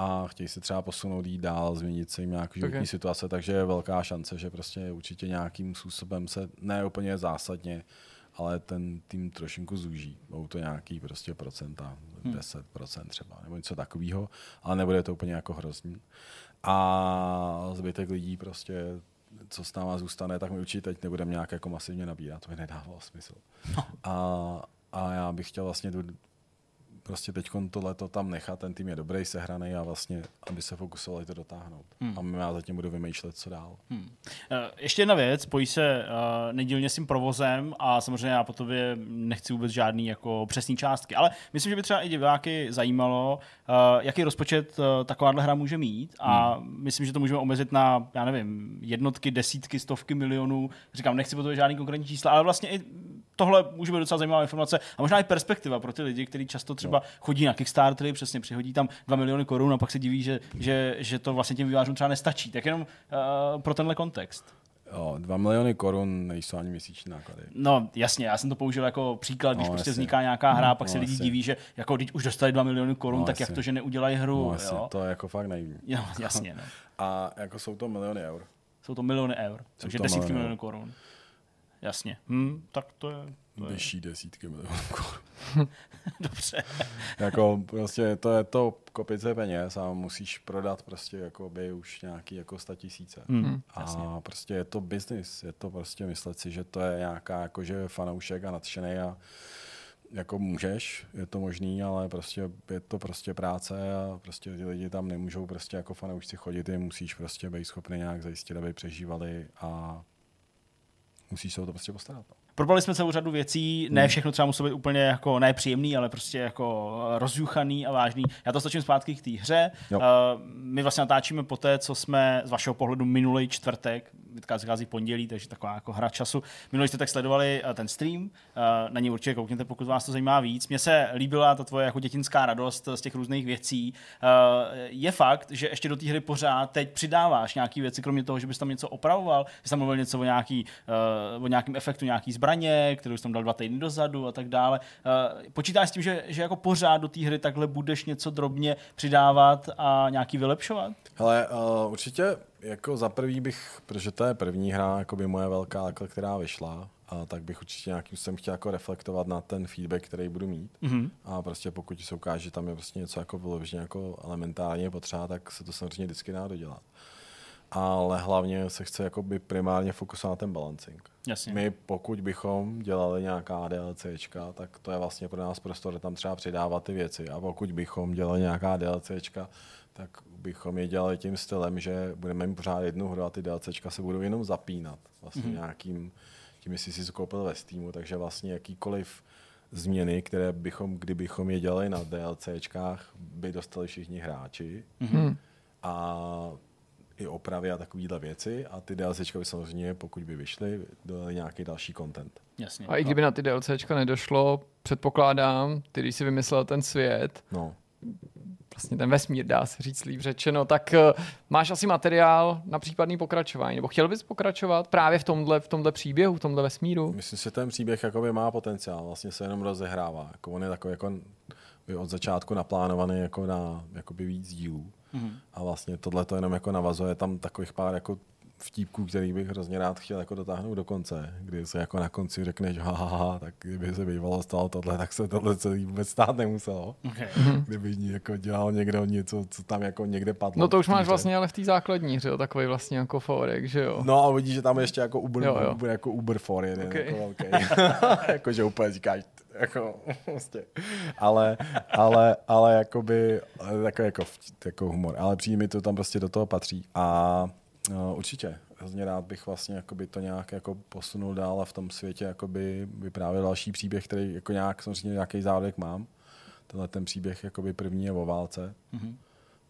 A chtějí se třeba posunout jít dál, změnit se jim nějaký životní Okay. situace, takže je velká šance, že prostě určitě nějakým způsobem se, ne úplně zásadně, ale ten tým trošinku zúží. Budou to nějaký prostě procenta, Hmm. 10% třeba, nebo něco takového, ale nebude to úplně jako hrozný. A zbytek lidí prostě co s náma zůstane, tak my určitě teď nebudeme nějak jako masivně nabírat, to by nedávalo smysl. No. A, a já bych chtěl vlastně tu, prostě teď tohleto tam nechat, ten tým je dobrý, sehraný a vlastně, aby se fokusovali to dotáhnout. Hmm. A já zatím budu vymýšlet, co dál. Hmm. Eh, Ještě jedna věc, pojí se uh, nedílně s tím provozem a samozřejmě já po tobě nechci vůbec žádný jako přesný částky, ale myslím, že by třeba i diváky zajímalo, uh, jaký rozpočet uh, takováhle hra může mít a hmm. myslím, že to můžeme omezit na, já nevím, jednotky, desítky, stovky milionů. Říkám, nechci po tobě žádný konkrétní čísla, ale vlastně i tohle může být docela zajímavá informace a možná i perspektiva pro ty lidi, kteří často třeba chodí na Kickstartery, přesně přihodí tam 2 miliony korun a pak se diví, že, že, že to vlastně těm vývářům třeba nestačí. Tak jenom uh, pro tenhle kontext. Jo, 2 miliony korun nejsou ani měsíční náklady. No jasně, já jsem to použil jako příklad, když No, prostě jasně. vzniká nějaká hra, pak No, se lidi jasně. diví, že jako když už dostali 2 miliony korun, No, tak jak jasně. to, že neudělají hru, No, jasně, jo? to je jako fakt naivní. jo? jasně, no. A jako jsou to miliony eur. Jsou to miliony eur, takže to desítky miliony milionů korun. Jasně. Hm, tak to je... Vyšší desítky milionů korun. Dobře. jako prostě to je to kopice peněz a musíš prodat prostě jako by už nějaký jako sta tisíce. Hmm, a prostě je to business, je to prostě myslet si, že to je nějaká jakože fanoušek a nadšený a jako můžeš, je to možný, ale prostě je to prostě práce a prostě ty lidi tam nemůžou prostě jako fanoušci chodit, jim musíš prostě být schopný nějak zajistit, aby přežívali a musíš se o to prostě postarat. No. Probrali jsme celou řadu věcí, ne Hmm. všechno třeba muselo být úplně jako nepříjemný, ale prostě jako rozjuchaný a vážný. Já to stočím zpátky k té hře. Jo. Uh, my vlastně natáčíme po té, co jsme z vašeho pohledu minulý čtvrtek, vychází vychází pondělí, takže taková jako hra času. Minulý jste tak sledovali uh, ten stream, uh, na něj určitě koukněte, pokud vás to zajímá víc. Mně se líbila ta tvoje jako dětinská radost z těch různých věcí. Je fakt, že ještě do té hry pořád teď přidáváš nějaké věci, kromě toho, že bys tam něco opravoval, že tam mluvil něco o, nějaký, o nějakém efektu nějaký zbraně, kterou jsi tam dal dva týdny dozadu a tak dále. Počítáš s tím, že, že jako pořád do té hry takhle budeš něco drobně přidávat a nějaký vylepšovat? Hele, uh, určitě jako za prvý bych, protože to je první hra, jako by moje velká, která vyšla, a tak bych určitě nějakým jsem chtěl jako reflektovat na ten feedback, který budu mít. Mm-hmm. A prostě pokud se ukáže, že tam je prostě něco jako vyloženě jako elementárně potřeba, tak se to samozřejmě vždycky dá dodělat. Ale hlavně se chce jakoby primárně fokusovat na ten balancing. Jasně. My pokud bychom dělali nějaká DLCčka, tak to je vlastně pro nás prostor tam třeba přidávat ty věci. A pokud bychom dělali nějaká DLCčka, tak bychom je dělali tím stylem, že budeme mít pořád jednu hru a ty DLCčka se budou jenom zapínat. Vlastně mm-hmm. nějakým, tím, jestli jsi si koupil ve Steamu, takže vlastně jakýkoliv změny, které bychom, kdybychom je dělali na DLCčkách, by dostali všichni hráči. Hmm. A i opravy a takovéhle věci a ty DLCčka by samozřejmě, pokud by vyšly, dodali nějaký další content. Jasně. A i kdyby na ty DLCčka nedošlo, předpokládám, ty, když si vymyslel ten svět, No, vlastně ten vesmír, dá se říct líp řečeno, tak eh, máš asi materiál na případný pokračování, nebo chtěl bys pokračovat právě v tomhle, v tomhle příběhu, v tomhle vesmíru? myslím si, že ten příběh jakoby má potenciál, vlastně se jenom rozehrává. Jako on je takový jako by od začátku naplánovaný jako na jakoby víc dílů. Mhm. A vlastně tohle to jenom jako navazuje tam takových pár jako vtípků, který bych hrozně rád chtěl jako dotáhnout do konce, kdy se jako na konci řekneš, ha, ha, ha, tak kdyby se bývalo stalo tohle, tak se tohle celý vůbec stát nemuselo. Okay. Kdyby jako dělal někdo něco, co tam jako někde padlo. No to už máš hře. vlastně ale v té základní hře, jo, takový vlastně jako forek, že jo? No a vidíš, že tam ještě jako Uber, Jo, jo. Uber, jako Uber for jeden, Okay. jako velký. jako, že úplně říkáš, jako, prostě. Ale, ale, ale jakoby, takový jako, vt- jako humor. Ale přijde mi to tam prostě do toho patří. A no, určitě, hrozně rád bych vlastně jakoby to nějak jako posunul dál a v tom světě jakoby vyprávěl další příběh, který jako nějak, samozřejmě nějaký zárodek mám. Tenhle ten příběh jakoby první je o válce Mhm.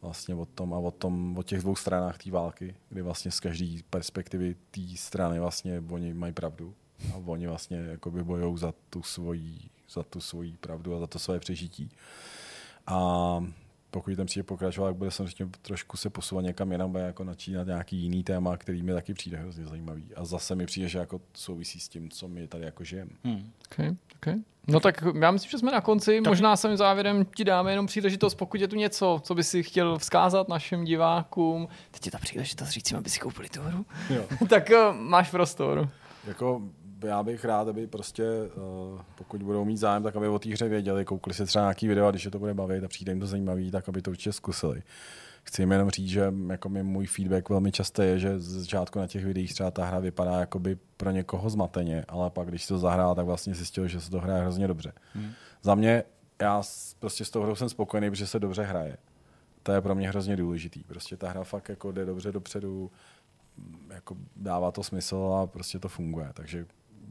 vlastně o tom a o, tom, o těch dvou stranách té války, kdy vlastně z každé perspektivy té strany vlastně oni mají pravdu a oni vlastně jakoby bojou za tu svoji, za tu svoji pravdu a za to své přežití. A pokud ten příběh pokračovat, tak bude samozřejmě trošku se posouvat někam jinam, bude jako načínat nějaký jiný téma, který mi taky přijde hrozně zajímavý. A zase mi přijde, že jako souvisí s tím, co my tady jako žijeme. Hmm. Okay, okay. No tak já myslím, že jsme na konci. Možná jsem závěrem ti dáme jenom příležitost, pokud je tu něco, co by si chtěl vzkázat našim divákům. Teď je ta příležitost říct jim, aby si koupili tu hru. Jo. tak uh, máš prostor. Jako já bych rád, aby prostě, uh, pokud budou mít zájem, tak aby o té hře věděli, koukli si třeba nějaký video a když je to bude bavit a přijde jim to zajímavý, tak aby to určitě zkusili. Chci jim jenom říct, že jako mi můj feedback velmi často je, že z začátku na těch videích třeba ta hra vypadá jakoby pro někoho zmateně, ale pak když to zahrál, tak vlastně zjistil, že se to hraje hrozně dobře. Hmm. Za mě, já prostě s tou hrou jsem spokojený, protože se dobře hraje. To je pro mě hrozně důležitý. Prostě ta hra fakt jako jde dobře dopředu, jako dává to smysl a prostě to funguje. Takže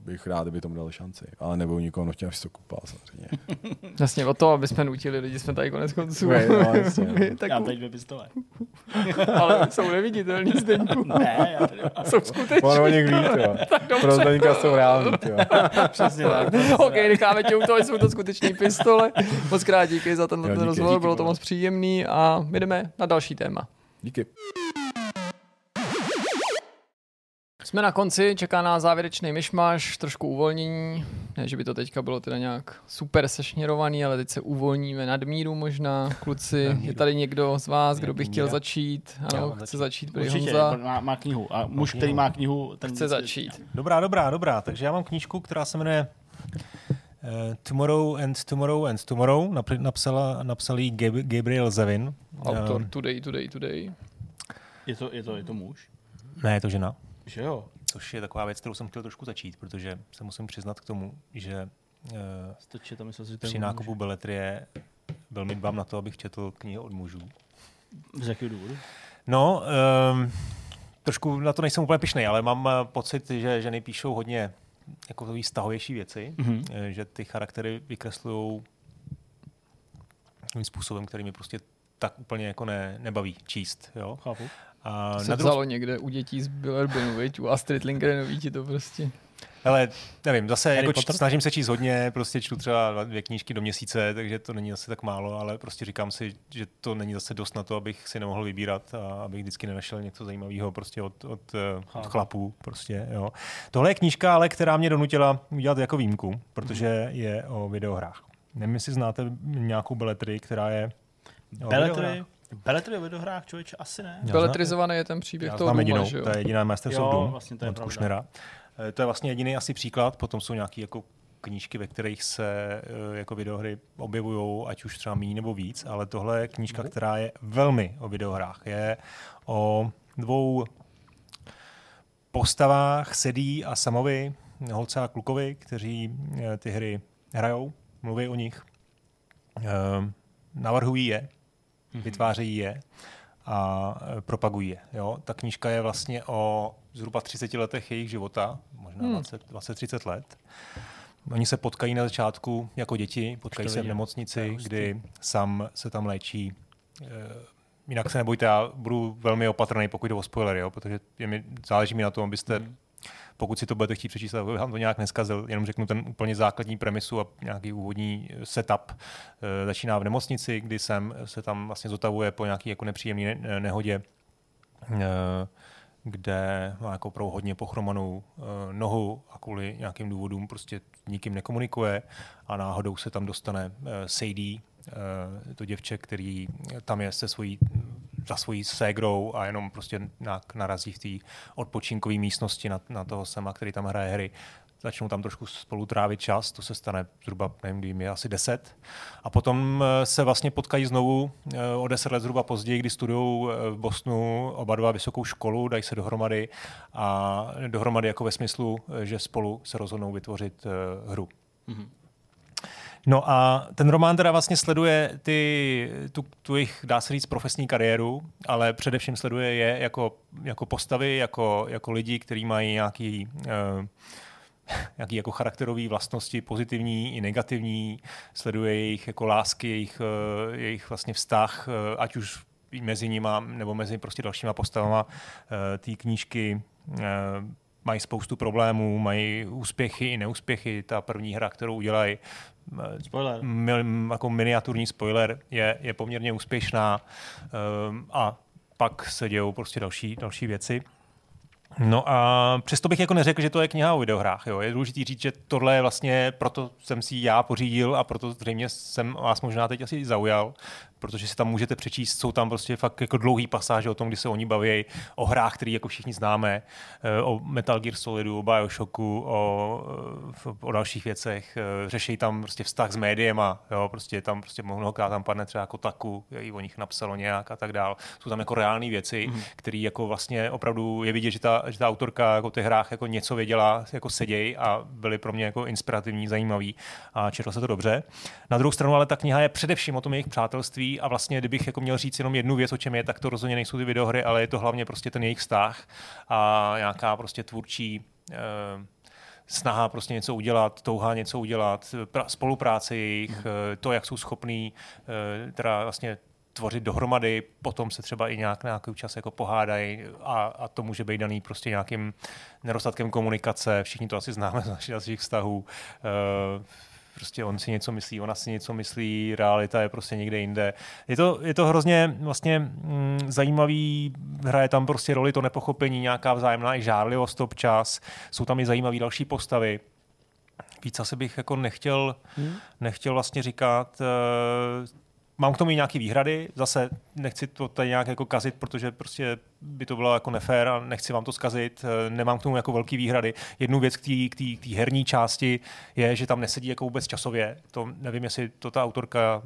bych rád, kdyby tomu dali šanci. Ale nebudu nikoho aby si to koupal samozřejmě. Jasně, o to, aby jsme nutili lidi, jsme tady konec konců. Right, no, jasně, no. tak, Já teď dvě pistole. ale jsou neviditelný zdeňku. ne, já tady mám. jsou skutečný. Ono o nich ví, jo. Pro Zdeňka jsou reální, jo. Přesně tak. OK, necháme tě u toho, jsou to skutečný pistole. Moc krát díky za tenhle Jo, ten díky, rozhovor, díky, bylo to moc příjemný a my jdeme na další téma. Díky. Jsme na konci, čeká nás závěrečný myšmaš, trošku uvolnění. Ne, že by to teďka bylo teda nějak super sešněrovaný, ale teď se uvolníme nadmíru možná. Kluci, Nadmíru. je tady někdo z vás, kdo by chtěl začít? Ano, chce začít. začít, prý Určitě, Honza. má, má knihu. A muž, který má knihu, ten Chce začít. Dobrá, dobrá, dobrá. Takže já mám knížku, která se jmenuje Uh, tomorrow and Tomorrow and Tomorrow napr- napsala, napsal jí Gab- Gabriel Zevin. Autor Um, Today, Today, Today. Je to, je to, je to muž? ne, je to žena. Že jo? Což je taková věc, kterou jsem chtěl trošku začít, protože se musím přiznat k tomu, že uh, To čet, myslel, že to je při nákupu beletrie velmi dbám na to, abych četl knihy od mužů. Z jakého důvodu? No, um, trošku na to nejsem úplně pišnej, ale mám eh, pocit, že ženy píšou hodně jako takový stahovější věci, Mhm. mm-hmm. že ty charaktery vykreslují takovým způsobem, který mi prostě tak úplně jako ne, nebaví číst. Jo? Chápu. A To se druhou vzalo někde u dětí z Billerbinu, viď? U Astrid Lindgrenový ti to prostě... Ale nevím, zase Harry jako Potter? č- snažím se číst hodně, prostě čtu třeba dvě knížky do měsíce, takže to není zase tak málo, ale prostě říkám si, že to není zase dost na to, abych si nemohl vybírat a abych vždycky nenašel něco zajímavého prostě od, od, eh, od chlapů. Prostě, jo. Tohle je knížka, ale která mě donutila udělat jako výjimku, protože je o videohrách. Nevím, jestli znáte nějakou beletry, která je o Beletry? Beletry o videohrách, člověče, asi ne. Já Beletrizovaný je ten příběh Já toho Duma, jedinou, že jo? to je jediná Masters Jo, of Doom vlastně to je od. Kušnera. Eh, To je vlastně jediný asi příklad, potom jsou nějaké jako knížky, ve kterých se eh, jako videohry objevují, ať už třeba méně nebo víc, ale tohle je knížka, Mhm. která je velmi o videohrách. Je o dvou postavách Sedí a Samovi, holce a klukovi, kteří eh, ty hry hrajou, mluví o nich, navrhují je, vytvářejí je a eh, propagují je. Jo? Ta knížka je vlastně o zhruba 30 letech jejich života, možná Hmm. 20 20-30 let. Oni se potkají na začátku jako děti, potkají se v nemocnici, kdy sam se tam léčí. Eh, Jinak se nebojte, já budu velmi opatrný, pokud jde o spoilery, jo? protože je mi, záleží mi na tom, abyste Mhm. Pokud si to budete chtít přečíst, aby vám to nějak neskazil, jenom řeknu ten úplně základní premisu a nějaký úvodní eh, setup. Eh, Začíná v nemocnici, kdy sem se tam vlastně zotavuje po nějaký jako nepříjemné ne- nehodě, eh, kde má jako opravdu hodně pochromanou eh, nohu a kvůli nějakým důvodům prostě nikým nekomunikuje a náhodou se tam dostane eh, Sadie, eh, to děvče, který tam je se svojí za svojí ségrou a jenom prostě nějak narazí v té odpočinkové místnosti na, na toho Sema, který tam hraje hry. Začnou tam trošku spolu trávit čas, to se stane zhruba, nevím, kdy je asi 10. A potom eh, se vlastně potkají znovu eh, o 10 let zhruba později, kdy studují eh, v Bosnu oba dva vysokou školu, dají se dohromady a dohromady jako ve smyslu, že spolu se rozhodnou vytvořit hru. Mhm. No a ten román teda vlastně sleduje ty, tu, tu jejich, dá se říct, profesní kariéru, ale především sleduje je jako, jako postavy, jako, jako lidi, kteří mají nějaký, uh, nějaký jako charakterové vlastnosti, pozitivní i negativní, sleduje jejich jako lásky, jejich, uh, jejich vlastně vztah, uh, ať už mezi nima nebo mezi prostě dalšíma postavama té knížky mají spoustu problémů, mají úspěchy i neúspěchy. Ta první hra, kterou udělají, eh, Spoiler. mil, jako miniaturní spoiler, je, je poměrně úspěšná um, a pak se dějou prostě další, další věci. No a přesto bych jako neřekl, že to je kniha o videohrách. Jo. Je důležité říct, že tohle je vlastně, proto jsem si já pořídil a proto zřejmě jsem vás možná teď asi zaujal, protože si tam můžete přečíst, jsou tam prostě fakt jako dlouhý pasáže o tom, kdy se oni baví, o hrách, které jako všichni známe, eh, o Metal Gear Solidu, o Bioshocku, o, eh, o dalších věcech. Eh, Řeší tam prostě vztah s médiema, jo, prostě tam prostě mnohokrát tam padne třeba jako taku, i o nich napsalo nějak a tak dál. Jsou tam jako reální věci, mm. které jako vlastně opravdu je vidět, že ta, že ta autorka jako těch hrách jako něco věděla, jako seděj a byly pro mě jako inspirativní, zajímavý a četlo se to dobře. Na druhou stranu ale ta kniha je především o tom jejich přátelství a vlastně, kdybych jako měl říct jenom jednu věc, o čem je, tak to rozhodně nejsou ty videohry, ale je to hlavně prostě ten jejich vztah a nějaká prostě tvůrčí eh, snaha prostě něco udělat, touha něco udělat, pra, spolupráce jejich, eh, to, jak jsou schopní eh, teda vlastně tvořit dohromady, potom se třeba i nějak nějaký čas jako pohádají a, a to může být daný prostě nějakým nedostatkem komunikace, všichni to asi známe z našich, našich vztahů. Eh, prostě on si něco myslí, ona si něco myslí, realita je prostě někde jinde. Je to, je to hrozně vlastně mm, zajímavý, hraje tam prostě roli to nepochopení, nějaká vzájemná i žárlivost občas, jsou tam i zajímavé další postavy. Víc asi bych jako nechtěl, hmm. nechtěl vlastně říkat, eh, mám k tomu i nějaké výhrady, zase nechci to tady nějak jako kazit, protože prostě by to bylo jako nefér a nechci vám to zkazit, eh, nemám k tomu jako velký výhrady. Jednu věc k té herní části je, že tam nesedí jako vůbec časově, to nevím, jestli to ta autorka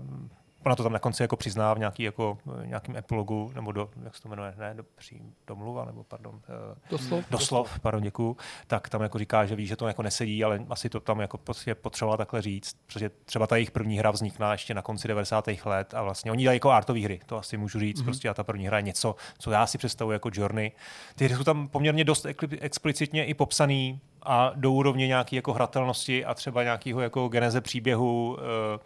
Ona to tam na konci jako přizná v nějaký, jako, nějakým epilogu, nebo do, jak se to jmenuje, ne, do, pří, domluva, nebo pardon. Eh, doslov. Doslov, pardon, děkuju. Tak tam jako říká, že ví, že to jako nesedí, ale asi to tam jako prostě potřebovala takhle říct, protože třeba ta jejich první hra vznikla ještě na konci 90. let a vlastně oni dělají jako artové hry, to asi můžu říct, mm-hmm. prostě a ta první hra je něco, co já si představuji jako Journey. Ty hry jsou tam poměrně dost explicitně i popsaný a do úrovně nějaké jako hratelnosti a třeba nějakého jako geneze příběhu uh,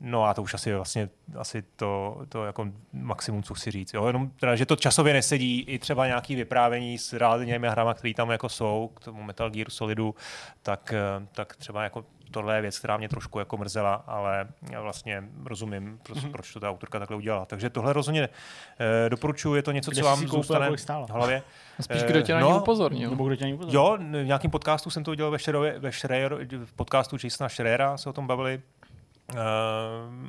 No a to už asi vlastně asi to, to jako maximum, co chci říct. Jo? Jenom teda, že to časově nesedí, i třeba nějaký vyprávění s reálnými hrama, které tam jako jsou, k tomu Metal Gear Solidu, tak, eh, tak třeba jako tohle je věc, která mě trošku jako mrzela, ale já vlastně rozumím, proč, mm-hmm. proč to ta autorka takhle udělala. Takže tohle rozhodně eh, doporučuji, je to něco, Kde co vám zůstane v hlavě. Spíš kdo tě na no, upozornil. Nebo kdo tě na upozornil. Jo, v nějakém podcastu jsem to udělal ve, Schreier, ve Schreier, v podcastu Jasona Schreera se o tom bavili,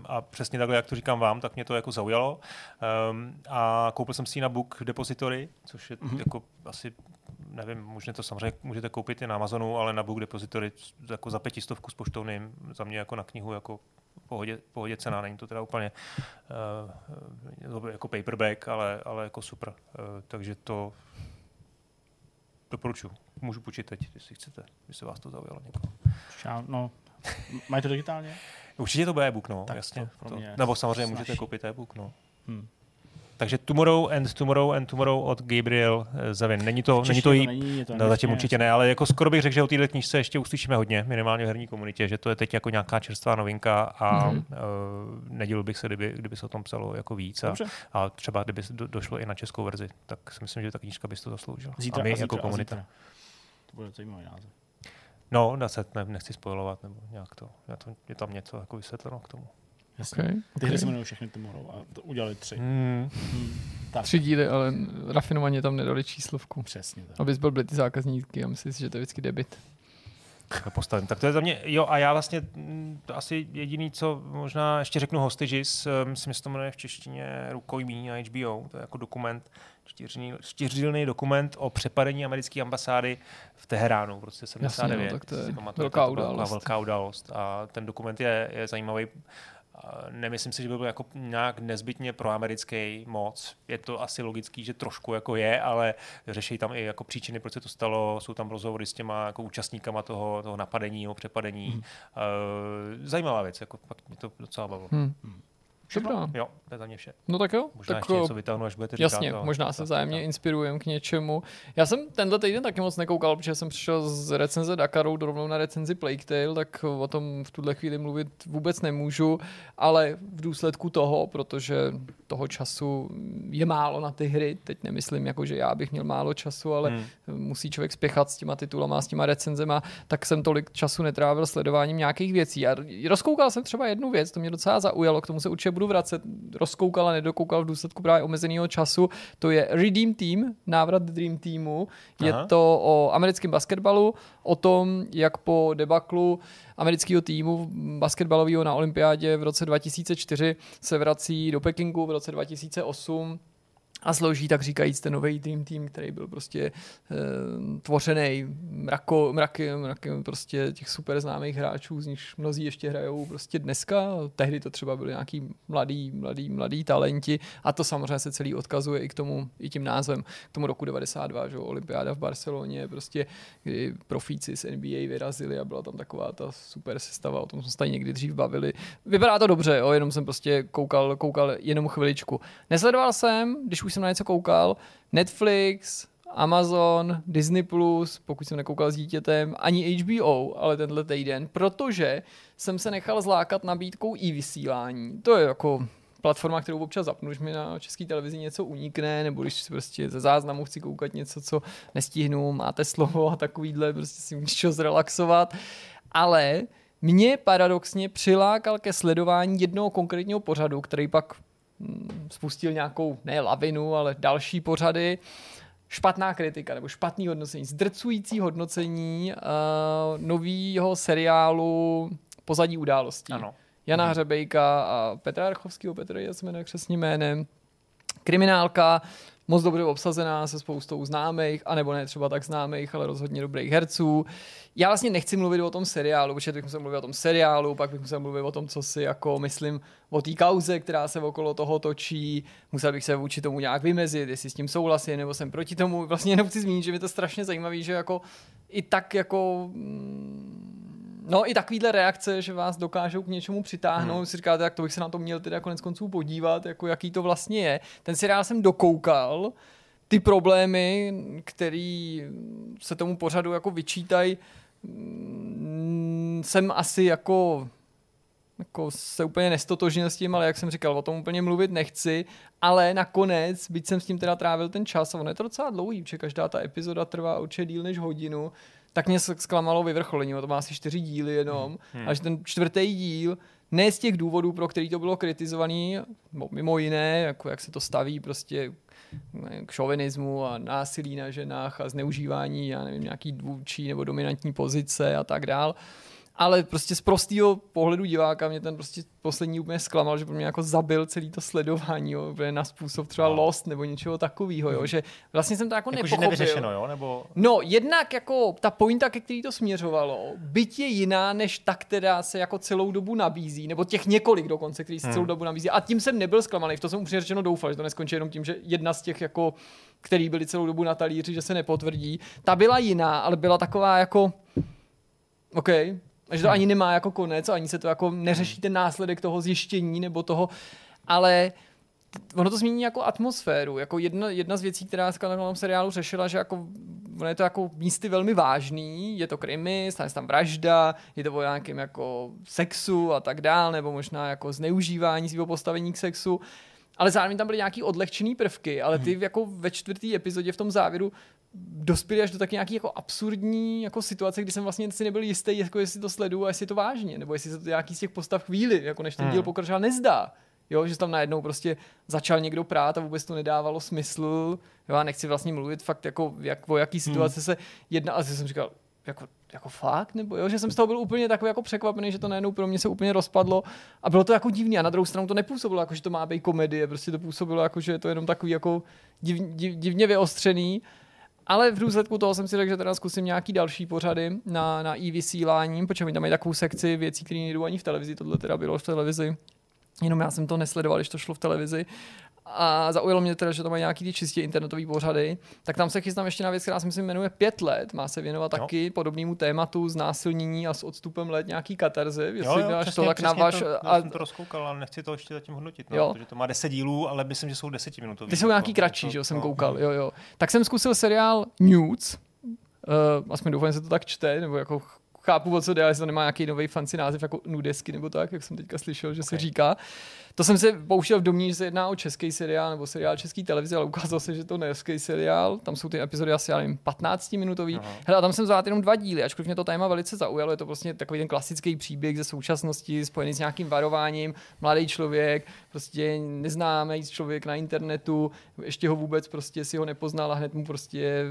a přesně takhle, jak to říkám vám, tak mě to jako zaujalo. Um, a koupil jsem si ji na Book Depository, což je mm-hmm. jako asi nevím, můžete to samozřejmě můžete koupit i na Amazonu, ale na Book Depository jako za pětistovku s poštovným, za mě jako na knihu jako pohodě, pohodě cena, není to teda úplně uh, jako paperback, ale, ale jako super. Uh, takže to doporučuji. Můžu počít teď, jestli chcete, jestli vás to zaujalo někoho. No, mají to digitálně? Určitě to bude e-book, no, tak jasně. To, to, nebo samozřejmě snaží. můžete koupit e-book, no. Hmm. Takže Tomorrow and Tomorrow and Tomorrow od Gabriel eh, Zavin. Není to, není to, jí, to není, to no, zatím určitě ne, ale jako skoro bych řekl, že o této knižce ještě uslyšíme hodně, minimálně v herní komunitě, že to je teď jako nějaká čerstvá novinka a mm-hmm. uh, nedělil bych se, kdyby, kdyby se o tom psalo jako víc a, a třeba kdyby do, došlo i na českou verzi, tak si myslím, že ta knížka by to zasloužila. Zítra, a my a zítra, jako komunita. A zítra. To bude zajímavý název. No, na set ne, nechci spojovat, nebo nějak to, já to, je tam něco jako vysvětleno k tomu. Jasně. Okay, Ty hry se jmenují všechny Tomorrow a to udělali tři. Hmm. Hmm. Tak. Tři díly, ale rafinovaně tam nedali číslovku. Přesně tak. Abys byl ty zákazníky a myslím si, že to je vždycky debit. Postavím. Tak to je za mě, jo, a já vlastně mm, to asi jediný, co možná ještě řeknu Hostages, myslím, že se to jmenuje v češtině Rukojmí na HBO, to je jako dokument, čtyřdílný dokument o přepadení americké ambasády v Teheránu v roce 79. Jasně, no, tak to je velká událost. velká událost. A ten dokument je, je zajímavý. Nemyslím si, že by byl jako nějak nezbytně proamerický moc. Je to asi logický, že trošku jako je, ale řeší tam i jako příčiny, proč se to stalo. Jsou tam rozhovory s těma jako účastníkama toho, toho napadení, nebo přepadení. Hmm. Zajímavá věc, jako fakt mě to docela bavilo. Hmm. Dobrá. Jo, to je za mě vše. No tak jo. Možná tak ještě něco vytáhnu, až budete Jasně, říkat, možná se vzájemně inspirujeme k něčemu. Já jsem tenhle týden taky moc nekoukal, protože jsem přišel z recenze Dakaru rovnou na recenzi Plague Tale, tak o tom v tuhle chvíli mluvit vůbec nemůžu, ale v důsledku toho, protože toho času je málo na ty hry, teď nemyslím jako, že já bych měl málo času, ale hmm. musí člověk spěchat s těma titulama, s těma recenzema, tak jsem tolik času netrávil sledováním nějakých věcí. A rozkoukal jsem třeba jednu věc, to mě docela zaujalo, k tomu se určitě budu vracet, rozkoukal a nedokoukal v důsledku právě omezeného času. To je Redeem Team, návrat Dream Teamu. Je Aha. to o americkém basketbalu, o tom, jak po debaklu amerického týmu basketbalového na olympiádě v roce 2004 se vrací do Pekingu v roce 2008 a složí, tak říkajíc, ten nový Dream Team, který byl prostě e, tvořený mrako, mraky, mraky prostě těch super známých hráčů, z nich mnozí ještě hrajou prostě dneska. Tehdy to třeba byly nějaký mladý, mladý, mladý talenti a to samozřejmě se celý odkazuje i k tomu, i tím názvem, k tomu roku 92, že olympiáda v Barceloně, prostě kdy profíci z NBA vyrazili a byla tam taková ta super sestava, o tom jsme se tady někdy dřív bavili. Vypadá to dobře, jo, jenom jsem prostě koukal, koukal jenom chviličku. Nesledoval jsem, když už jsem na něco koukal, Netflix, Amazon, Disney+, pokud jsem nekoukal s dítětem, ani HBO, ale tenhle týden, protože jsem se nechal zlákat nabídkou i vysílání. To je jako platforma, kterou občas zapnu, když mi na české televizi něco unikne, nebo když si prostě ze záznamu chci koukat něco, co nestihnu, máte slovo a takovýhle, prostě si můžu zrelaxovat. Ale mě paradoxně přilákal ke sledování jednoho konkrétního pořadu, který pak spustil nějakou, ne lavinu, ale další pořady, špatná kritika nebo špatný hodnocení, zdrcující hodnocení uh, nového seriálu Pozadí událostí. Ano. Jana Hřebejka a Petra Archovského, Petr je se jmenuje křesním jménem. Kriminálka, moc dobře obsazená se spoustou známých, anebo ne třeba tak známých, ale rozhodně dobrých herců. Já vlastně nechci mluvit o tom seriálu, protože bych musel mluvit o tom seriálu, pak bych musel mluvit o tom, co si jako myslím o té kauze, která se okolo toho točí, musel bych se vůči tomu nějak vymezit, jestli s tím souhlasím, nebo jsem proti tomu. Vlastně jenom chci zmínit, že mi to strašně zajímavé, že jako i tak jako mm, No i takovýhle reakce, že vás dokážou k něčemu přitáhnout, hmm. si říkáte, tak to bych se na to měl teda konec konců podívat, jako jaký to vlastně je. Ten seriál jsem dokoukal, ty problémy, který se tomu pořadu jako vyčítají, mm, jsem asi jako jako se úplně nestotožnil s tím, ale jak jsem říkal, o tom úplně mluvit nechci, ale nakonec, byť jsem s tím teda trávil ten čas, a ono je to docela dlouhý, protože každá ta epizoda trvá určitě díl než hodinu, tak mě zklamalo vyvrcholení, to má asi čtyři díly jenom, hmm. až ten čtvrtý díl, ne z těch důvodů, pro který to bylo kritizovaný, mimo jiné, jako jak se to staví prostě k šovinismu a násilí na ženách a zneužívání, já nevím, nějaký dvůčí nebo dominantní pozice a tak dál ale prostě z prostého pohledu diváka mě ten prostě poslední úplně zklamal, že pro mě jako zabil celý to sledování, jo, na způsob třeba no. Lost nebo něčeho takového, jo, hmm. že vlastně jsem to jako, jako nepochopil. Že nevyřešeno, jo, nebo... No, jednak jako ta pointa, ke který to směřovalo, byť je jiná, než ta, která se jako celou dobu nabízí, nebo těch několik dokonce, který se hmm. celou dobu nabízí. A tím jsem nebyl zklamaný, v to jsem upřímně řečeno doufal, že to neskončí jenom tím, že jedna z těch jako který byli celou dobu na talíři, že se nepotvrdí. Ta byla jiná, ale byla taková jako OK, že to ani nemá jako konec, ani se to jako neřeší ten následek toho zjištění nebo toho, ale ono to změní jako atmosféru. Jako jedna, jedna z věcí, která se na tom seriálu řešila, že jako, ono je to jako místy velmi vážný, je to krimi, stane se tam vražda, je to o nějakém jako sexu a tak dál, nebo možná jako zneužívání svého postavení k sexu, ale zároveň tam byly nějaký odlehčený prvky, ale ty hmm. jako ve čtvrté epizodě v tom závěru dospěli až do tak nějaký jako absurdní jako situace, kdy jsem vlastně si nebyl jistý, jako jestli to sleduju a jestli je to vážně, nebo jestli se to nějaký z těch postav chvíli, jako než ten hmm. díl pokračoval, nezdá. Jo, že tam najednou prostě začal někdo prát a vůbec to nedávalo smysl. Jo, já nechci vlastně mluvit fakt jako, jak, o jaký hmm. situace hmm. se jedná. A jsem říkal, jako, jako fakt, nebo jo, že jsem z toho byl úplně takový jako překvapený, že to najednou pro mě se úplně rozpadlo. A bylo to jako divný a na druhou stranu to nepůsobilo jako, že to má být komedie, prostě to působilo jako, že je to jenom takový jako div, div, divně vyostřený. Ale v důsledku toho jsem si řekl, že teda zkusím nějaký další pořady na, na i vysílání, protože mi tam mají takovou sekci věcí, které nejdou ani v televizi, tohle teda bylo v televizi. Jenom já jsem to nesledoval, když to šlo v televizi a zaujalo mě teda, že to mají nějaký ty čistě internetové pořady, tak tam se chystám ještě na věc, která se myslím jmenuje Pět let. Má se věnovat no. taky podobnému tématu znásilnění a s odstupem let nějaký katarzy. Jestli jo, jo, přesně, to, tak na váš... To, a... jsem to rozkoukal, ale nechci to ještě zatím hodnotit, no, jo. protože to má 10 dílů, ale myslím, že jsou desetiminutový. Ty jsou nějaký kratší, že jo, jsem no, koukal. No. Jo, jo. Tak jsem zkusil seriál Nudes, Uh, aspoň doufám, že se to tak čte, nebo jako chápu, o co jde, ale to nemá nějaký nový fancy název jako nudesky nebo tak, jak jsem teďka slyšel, že okay. se říká. To jsem se pouštěl v domě, že se jedná o český seriál nebo seriál české televize, ale ukázalo se, že to je český seriál. Tam jsou ty epizody asi, já nevím, 15 minutový. Hele, a tam jsem zvládl jenom dva díly, ačkoliv mě to téma velice zaujalo. Je to prostě takový ten klasický příběh ze současnosti, spojený s nějakým varováním. Mladý člověk, prostě neznámý člověk na internetu, ještě ho vůbec prostě si ho nepoznal a hned mu prostě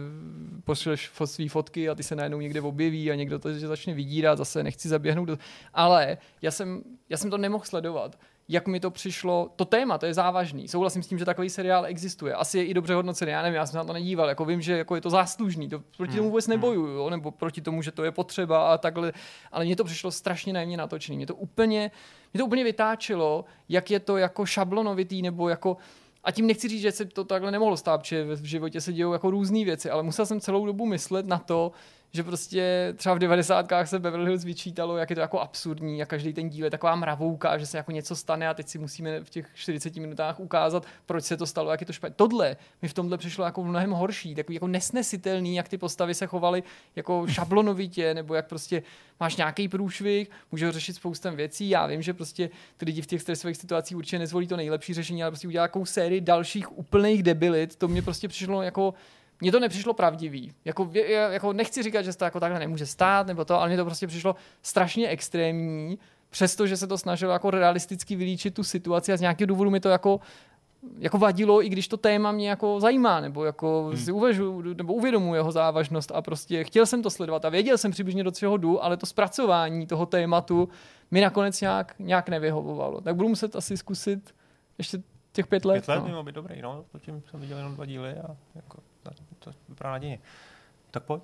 pošleš své fotky a ty se najednou někde objeví a někdo to že začne vydírat, zase nechci zaběhnout. Ale já jsem, já jsem to nemohl sledovat jak mi to přišlo, to téma, to je závažný. Souhlasím s tím, že takový seriál existuje. Asi je i dobře hodnocený, já nevím, já jsem na to nedíval, jako vím, že jako je to záslužný, to proti tomu hmm, vůbec hmm. nebojuju, jo? nebo proti tomu, že to je potřeba a takhle, ale mně to přišlo strašně najemně natočený. Mě to úplně, mě to úplně vytáčelo, jak je to jako šablonovitý, nebo jako a tím nechci říct, že se to takhle nemohlo stát, protože v životě se dějou jako různé věci, ale musel jsem celou dobu myslet na to, že prostě třeba v 90. se Beverly Hills vyčítalo, jak je to jako absurdní a každý ten díl je taková mravouka, že se jako něco stane a teď si musíme v těch 40 minutách ukázat, proč se to stalo, jak je to špatně. Tohle mi v tomhle přišlo jako mnohem horší, takový jako nesnesitelný, jak ty postavy se chovaly jako šablonovitě, nebo jak prostě máš nějaký průšvih, může řešit spoustem věcí. Já vím, že prostě ty lidi v těch stresových situacích určitě nezvolí to nejlepší řešení, ale prostě udělá takovou sérii dalších úplných debilit. To mě prostě přišlo jako mně to nepřišlo pravdivý. Jako, jako nechci říkat, že se to jako takhle nemůže stát, nebo to, ale mně to prostě přišlo strašně extrémní, přestože se to snažilo jako realisticky vylíčit tu situaci a z nějakého důvodu mi to jako jako vadilo, i když to téma mě jako zajímá, nebo jako hmm. si uvažu, nebo uvědomuji jeho závažnost a prostě chtěl jsem to sledovat a věděl jsem přibližně do čeho jdu, ale to zpracování toho tématu mi nakonec nějak, nějak nevyhovovalo. Tak budu muset asi zkusit ještě těch pět let. Pět let no. by mělo být dobrý, no. Zatím jsem viděl jenom dva díly a jako, to, vypadá nadějně. Tak pojď.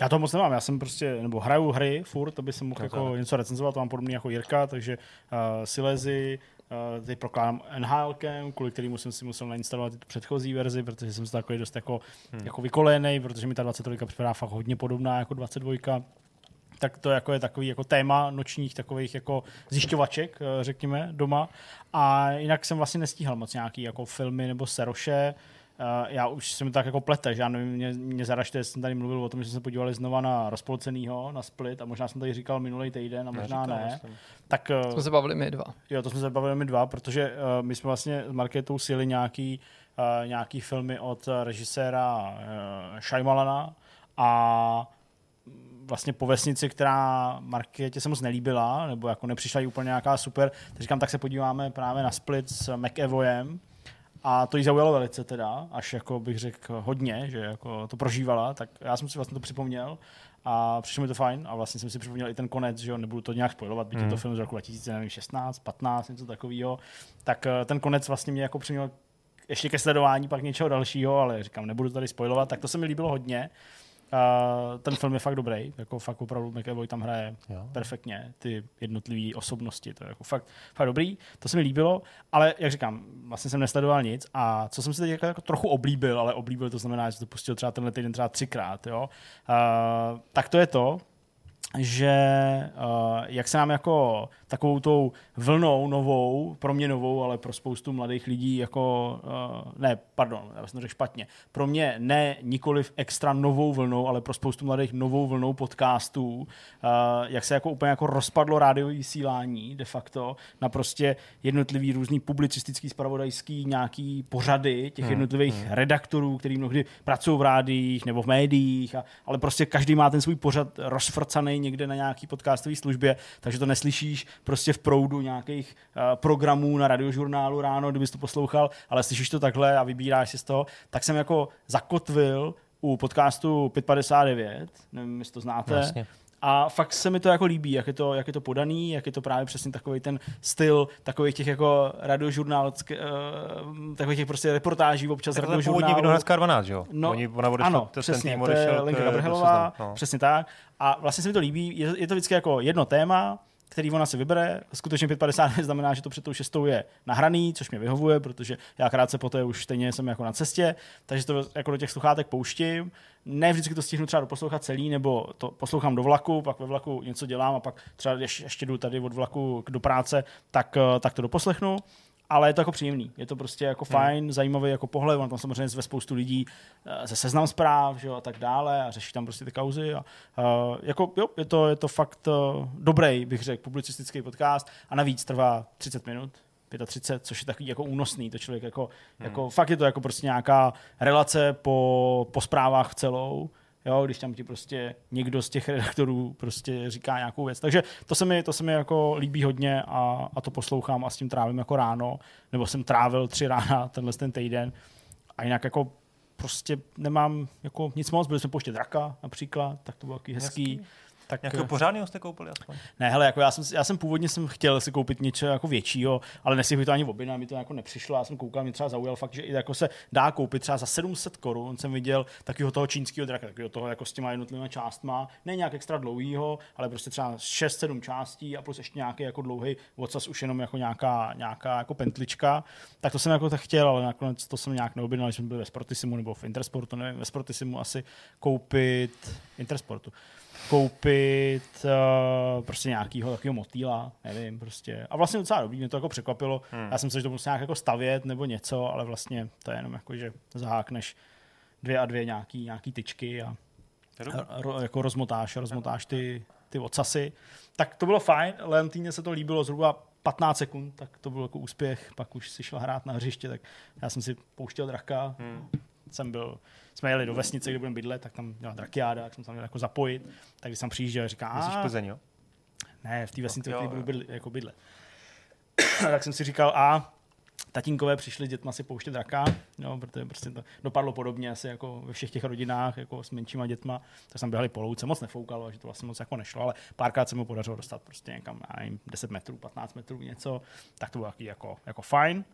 Já to moc nemám, já jsem prostě, nebo hraju hry furt, aby jsem mohl jako tak. něco recenzovat, to mám podobný jako Jirka, takže uh, Silezy, uh, teď prokládám NHL, kvůli kterému jsem si musel nainstalovat i tu předchozí verzi, protože jsem se takový dost jako, hmm. jako vykolený, protože mi ta 23 připadá fakt hodně podobná jako 22 tak to jako je takový jako téma nočních takových jako zjišťovaček, eh, řekněme, doma. A jinak jsem vlastně nestíhal moc nějaký jako filmy nebo seroše. Uh, já už jsem tak jako plete, že já nevím, mě, mě zaražte, jsem tady mluvil o tom, že jsme se podívali znova na rozpolcenýho, na Split a možná jsem tady říkal minulý týden a možná Neříkal, ne. myslím. Tak uh, Jsme se bavili my dva. Jo, to jsme se bavili my dva, protože uh, my jsme vlastně s Marketou sjeli nějaký, uh, nějaký filmy od režiséra uh, Shaimalana a vlastně po vesnici, která Marketě se moc nelíbila, nebo jako nepřišla jí úplně nějaká super, tak říkám, tak se podíváme právě na Split s McEvoyem, a to jí zaujalo velice teda, až jako bych řekl hodně, že jako to prožívala, tak já jsem si vlastně to připomněl a přišlo mi to fajn a vlastně jsem si připomněl i ten konec, že jo, nebudu to nějak spojovat, byť je to film z roku 2016, 15, něco takového, tak eh, ten konec vlastně mě jako přiměl ještě ke sledování pak něčeho dalšího, ale říkám, nebudu tady spojovat, tak to se mi líbilo hodně. Uh, ten film je fakt dobrý, jako fakt opravdu McAvoy tam hraje Jo. perfektně, ty jednotlivé osobnosti, to je jako fakt, fakt dobrý, to se mi líbilo, ale jak říkám, vlastně jsem nesledoval nic a co jsem si teď jako, jako trochu oblíbil, ale oblíbil to znamená, že to pustil třeba tenhle týden třeba třikrát, jo, uh, tak to je to, že uh, jak se nám jako takovou tou vlnou novou, pro mě novou, ale pro spoustu mladých lidí jako, uh, ne, pardon, já jsem to řekl špatně, pro mě ne nikoliv extra novou vlnou, ale pro spoustu mladých novou vlnou podcastů, uh, jak se jako úplně jako rozpadlo rádiové vysílání de facto na prostě jednotlivý různý publicistický, spravodajský nějaký pořady těch jednotlivých hmm. redaktorů, který mnohdy pracují v rádiích nebo v médiích, a, ale prostě každý má ten svůj pořad rozfrcaný někde na nějaký podcastové službě, takže to neslyšíš prostě v proudu nějakých uh, programů na radiožurnálu ráno, kdybys to poslouchal, ale slyšíš to takhle a vybíráš si z toho, tak jsem jako zakotvil u podcastu 559, nevím, jestli to znáte, Jasně. A fakt se mi to jako líbí, jak je to, jak je to podaný, jak je to právě přesně takový ten styl takových těch jako radiožurnál, uh, takových těch prostě reportáží občas Tak to původně. Vinohradská 12, že jo? No, Oni, ona odešla, ano, ten přesně, tým to je odešel Lenka Gabrhelová, Seznamu, no. přesně tak. A vlastně se mi to líbí, je, je to vždycky jako jedno téma, který ona si vybere. Skutečně 550 znamená, že to před tou šestou je nahraný, což mě vyhovuje, protože já krátce poté už stejně jsem jako na cestě, takže to jako do těch sluchátek pouštím. Ne vždycky to stihnu třeba doposlouchat celý, nebo to poslouchám do vlaku, pak ve vlaku něco dělám a pak třeba ještě, jdu tady od vlaku do práce, tak, eh, tak to doposlechnu ale je to jako příjemný. Je to prostě jako fajn, hmm. zajímavý jako pohled, on tam samozřejmě zve spoustu lidí eh, ze seznam zpráv že jo, a tak dále a řeší tam prostě ty kauzy. A, uh, jako, jo, je to, je to fakt uh, dobrý, bych řekl, publicistický podcast a navíc trvá 30 minut. 35, což je takový jako únosný, to člověk jako, hmm. jako fakt je to jako prostě nějaká relace po, po zprávách celou, jo, když tam ti prostě někdo z těch redaktorů prostě říká nějakou věc. Takže to se mi, to se mi jako líbí hodně a, a to poslouchám a s tím trávím jako ráno, nebo jsem trávil tři rána tenhle ten týden a jinak jako prostě nemám jako nic moc, byli jsme pouštět draka například, tak to bylo taky hezký. Hezký. Tak, Nějakého eh, pořádného jste koupili aspoň? ne, hele, jako já jsem, já jsem původně jsem chtěl si koupit něco jako většího, ale bych to ani objednat, mi to jako nepřišlo. Já jsem koukal, mě třeba zaujal fakt, že i jako se dá koupit třeba za 700 korun. Jsem viděl takového toho čínského draka, takového toho jako s těma jednotlivými částma, ne nějak extra dlouhýho, ale prostě třeba 6-7 částí a plus ještě nějaký jako dlouhý odsaz už jenom jako nějaká, nějaká jako pentlička. Tak to jsem jako tak chtěl, ale nakonec to jsem nějak neobjednal, jsme byli ve Sportisimu nebo v Intersportu, nevím, ve Sportisimu asi koupit Intersportu koupit uh, prostě nějakýho takového motýla, nevím, prostě. A vlastně docela dobrý, mě to jako překvapilo. Hmm. Já jsem se, že to musím nějak jako stavět nebo něco, ale vlastně to je jenom jako, že zahákneš dvě a dvě nějaký, nějaký tyčky a, a ro, jako rozmotáš, rozmotáš ty, ty ocasy. Tak to bylo fajn, Leontýně se to líbilo zhruba 15 sekund, tak to byl jako úspěch, pak už si šla hrát na hřiště, tak já jsem si pouštěl draka, hmm. jsem byl, jsme jeli do vesnice, kde budeme bydlet, tak tam byla drakiáda, tak jsem tam měl jako zapojit, tak když jsem přijížděl, říká, Myslíš "A, Plzeň, jo? ne, v té vesnici, jo. budu bydlet, jako bydlet. tak jsem si říkal, a tatínkové přišli s dětma si pouštět draka, no, protože prostě to dopadlo podobně asi jako ve všech těch rodinách, jako s menšíma dětma, tak jsme běhali po louce, moc nefoukalo, že to vlastně moc jako nešlo, ale párkrát se mu podařilo dostat prostě někam, já nevím, 10 metrů, 15 metrů něco, tak to bylo taky jako, jako fajn.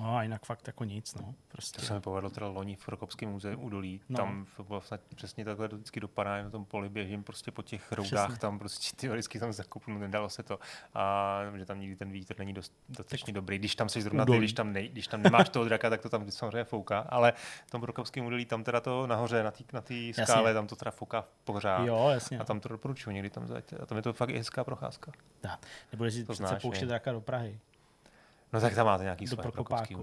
No a jinak fakt jako nic, no. Prostě. To se mi povedlo teda loni v Rokopském muzeu údolí. No. Tam snad přesně takhle to vždycky dopadá, na tom poli běžím prostě po těch roudách, Přesně. tam prostě teoreticky tam zakupnu, nedalo se to. A že tam nikdy ten vítr není dost, dostatečně dobrý. Když tam jsi zrovna ty, když tam, nej, když tam nemáš toho draka, tak to tam samozřejmě fouká. Ale v tom Rokopském údolí tam teda to nahoře, na té na tý skále, tam to teda fouká pořád. Jo, jasně. A tam to doporučuji, někdy tam zajďte. A tam je to fakt i hezká procházka. Dá. Nebo si pouštět draka do Prahy. No tak tam máte nějaký svoje.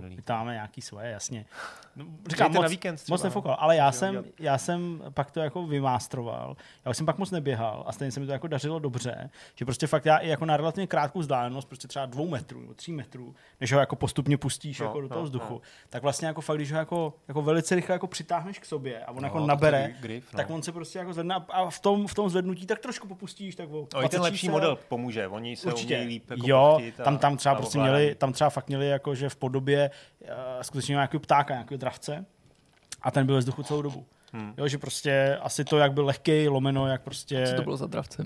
My tam máme nějaký svoje, jasně. No, říkám, na moc, víkend třeba, moc no. nefoukal, ale já jsem, udělat. já jsem pak to jako vymástroval. Já už jsem pak moc neběhal a stejně se mi to jako dařilo dobře, že prostě fakt já i jako na relativně krátkou vzdálenost, prostě třeba dvou metrů nebo tří metrů, než ho jako postupně pustíš No, jako do toho no, vzduchu, no. tak vlastně jako fakt, když ho jako, jako velice rychle jako přitáhneš k sobě a on No, jako nabere, grif, no. tak on se prostě jako zvedne a- v tom, v tom zvednutí tak trošku popustíš, tak o No, i 20 ten lepší čísel. model pomůže. Oni se Určitě. umějí líp jako jo, tam, tam třeba prostě měli, tam třeba fakt měli jako, že v podobě uh, skutečně nějakého ptáka, nějakého dravce a ten byl ve vzduchu celou dobu. Hmm. Jo, že prostě asi to, jak byl lehký, lomeno, jak prostě Co to bylo za dravce?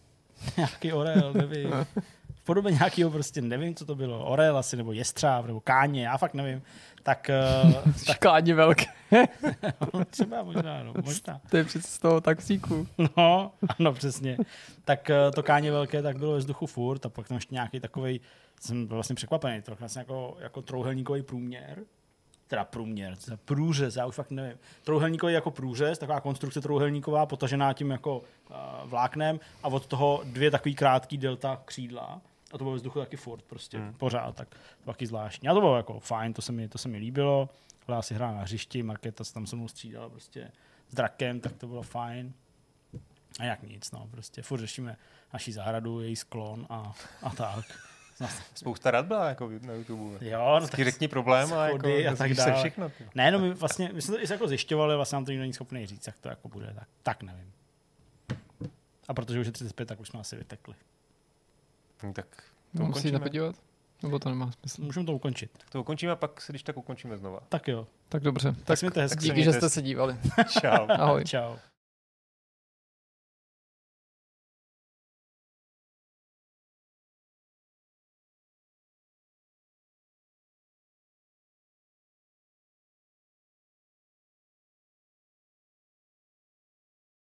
nějaký orel, nevím. Podobě nějakého prostě, nevím, co to bylo, orel asi, nebo jestřáb, nebo káně, já fakt nevím. Tak, uh, Škáně velké. třeba možná, no, možná. To je přece z toho taxíku. No, ano, přesně. Tak eh, to káně velké tak bylo ve vzduchu furt a pak tam ještě nějaký takový, jsem byl vlastně překvapený, to vlastně jako, jako trouhelníkový průměr, teda průměr, to je průřez, já už fakt nevím. Trouhelníkový jako průřez, taková konstrukce trouhelníková, potažená tím jako uh, vláknem a od toho dvě takový krátký delta křídla. A to bylo ve vzduchu taky furt, prostě hmm. pořád, tak to taky zvláštní. A to bylo jako fajn, to se mi, to se mi líbilo. Hledala si hra na hřišti, Markéta se tam se mnou střídala prostě s drakem, tak to bylo fajn. A jak nic, no, prostě furt řešíme naší zahradu, její sklon a, a tak. Spousta rad byla jako na YouTube. Jo, no, Taky řekni problém a jako a tak dozvíš se dále. všechno. Ne, no my vlastně, my jsme to i jako zjišťovali, vlastně nám to nikdo není schopný říct, jak to jako bude, tak, tak nevím. A protože už je 35, tak už jsme asi vytekli. No, tak to To musíte ukončíme. podívat? Nebo to nemá smysl? Můžeme to ukončit. Tak to ukončíme a pak se když tak ukončíme znova. Tak jo. Tak dobře. Tak, Tak se díky, že jste se dívali. Čau. Ahoj. Čau.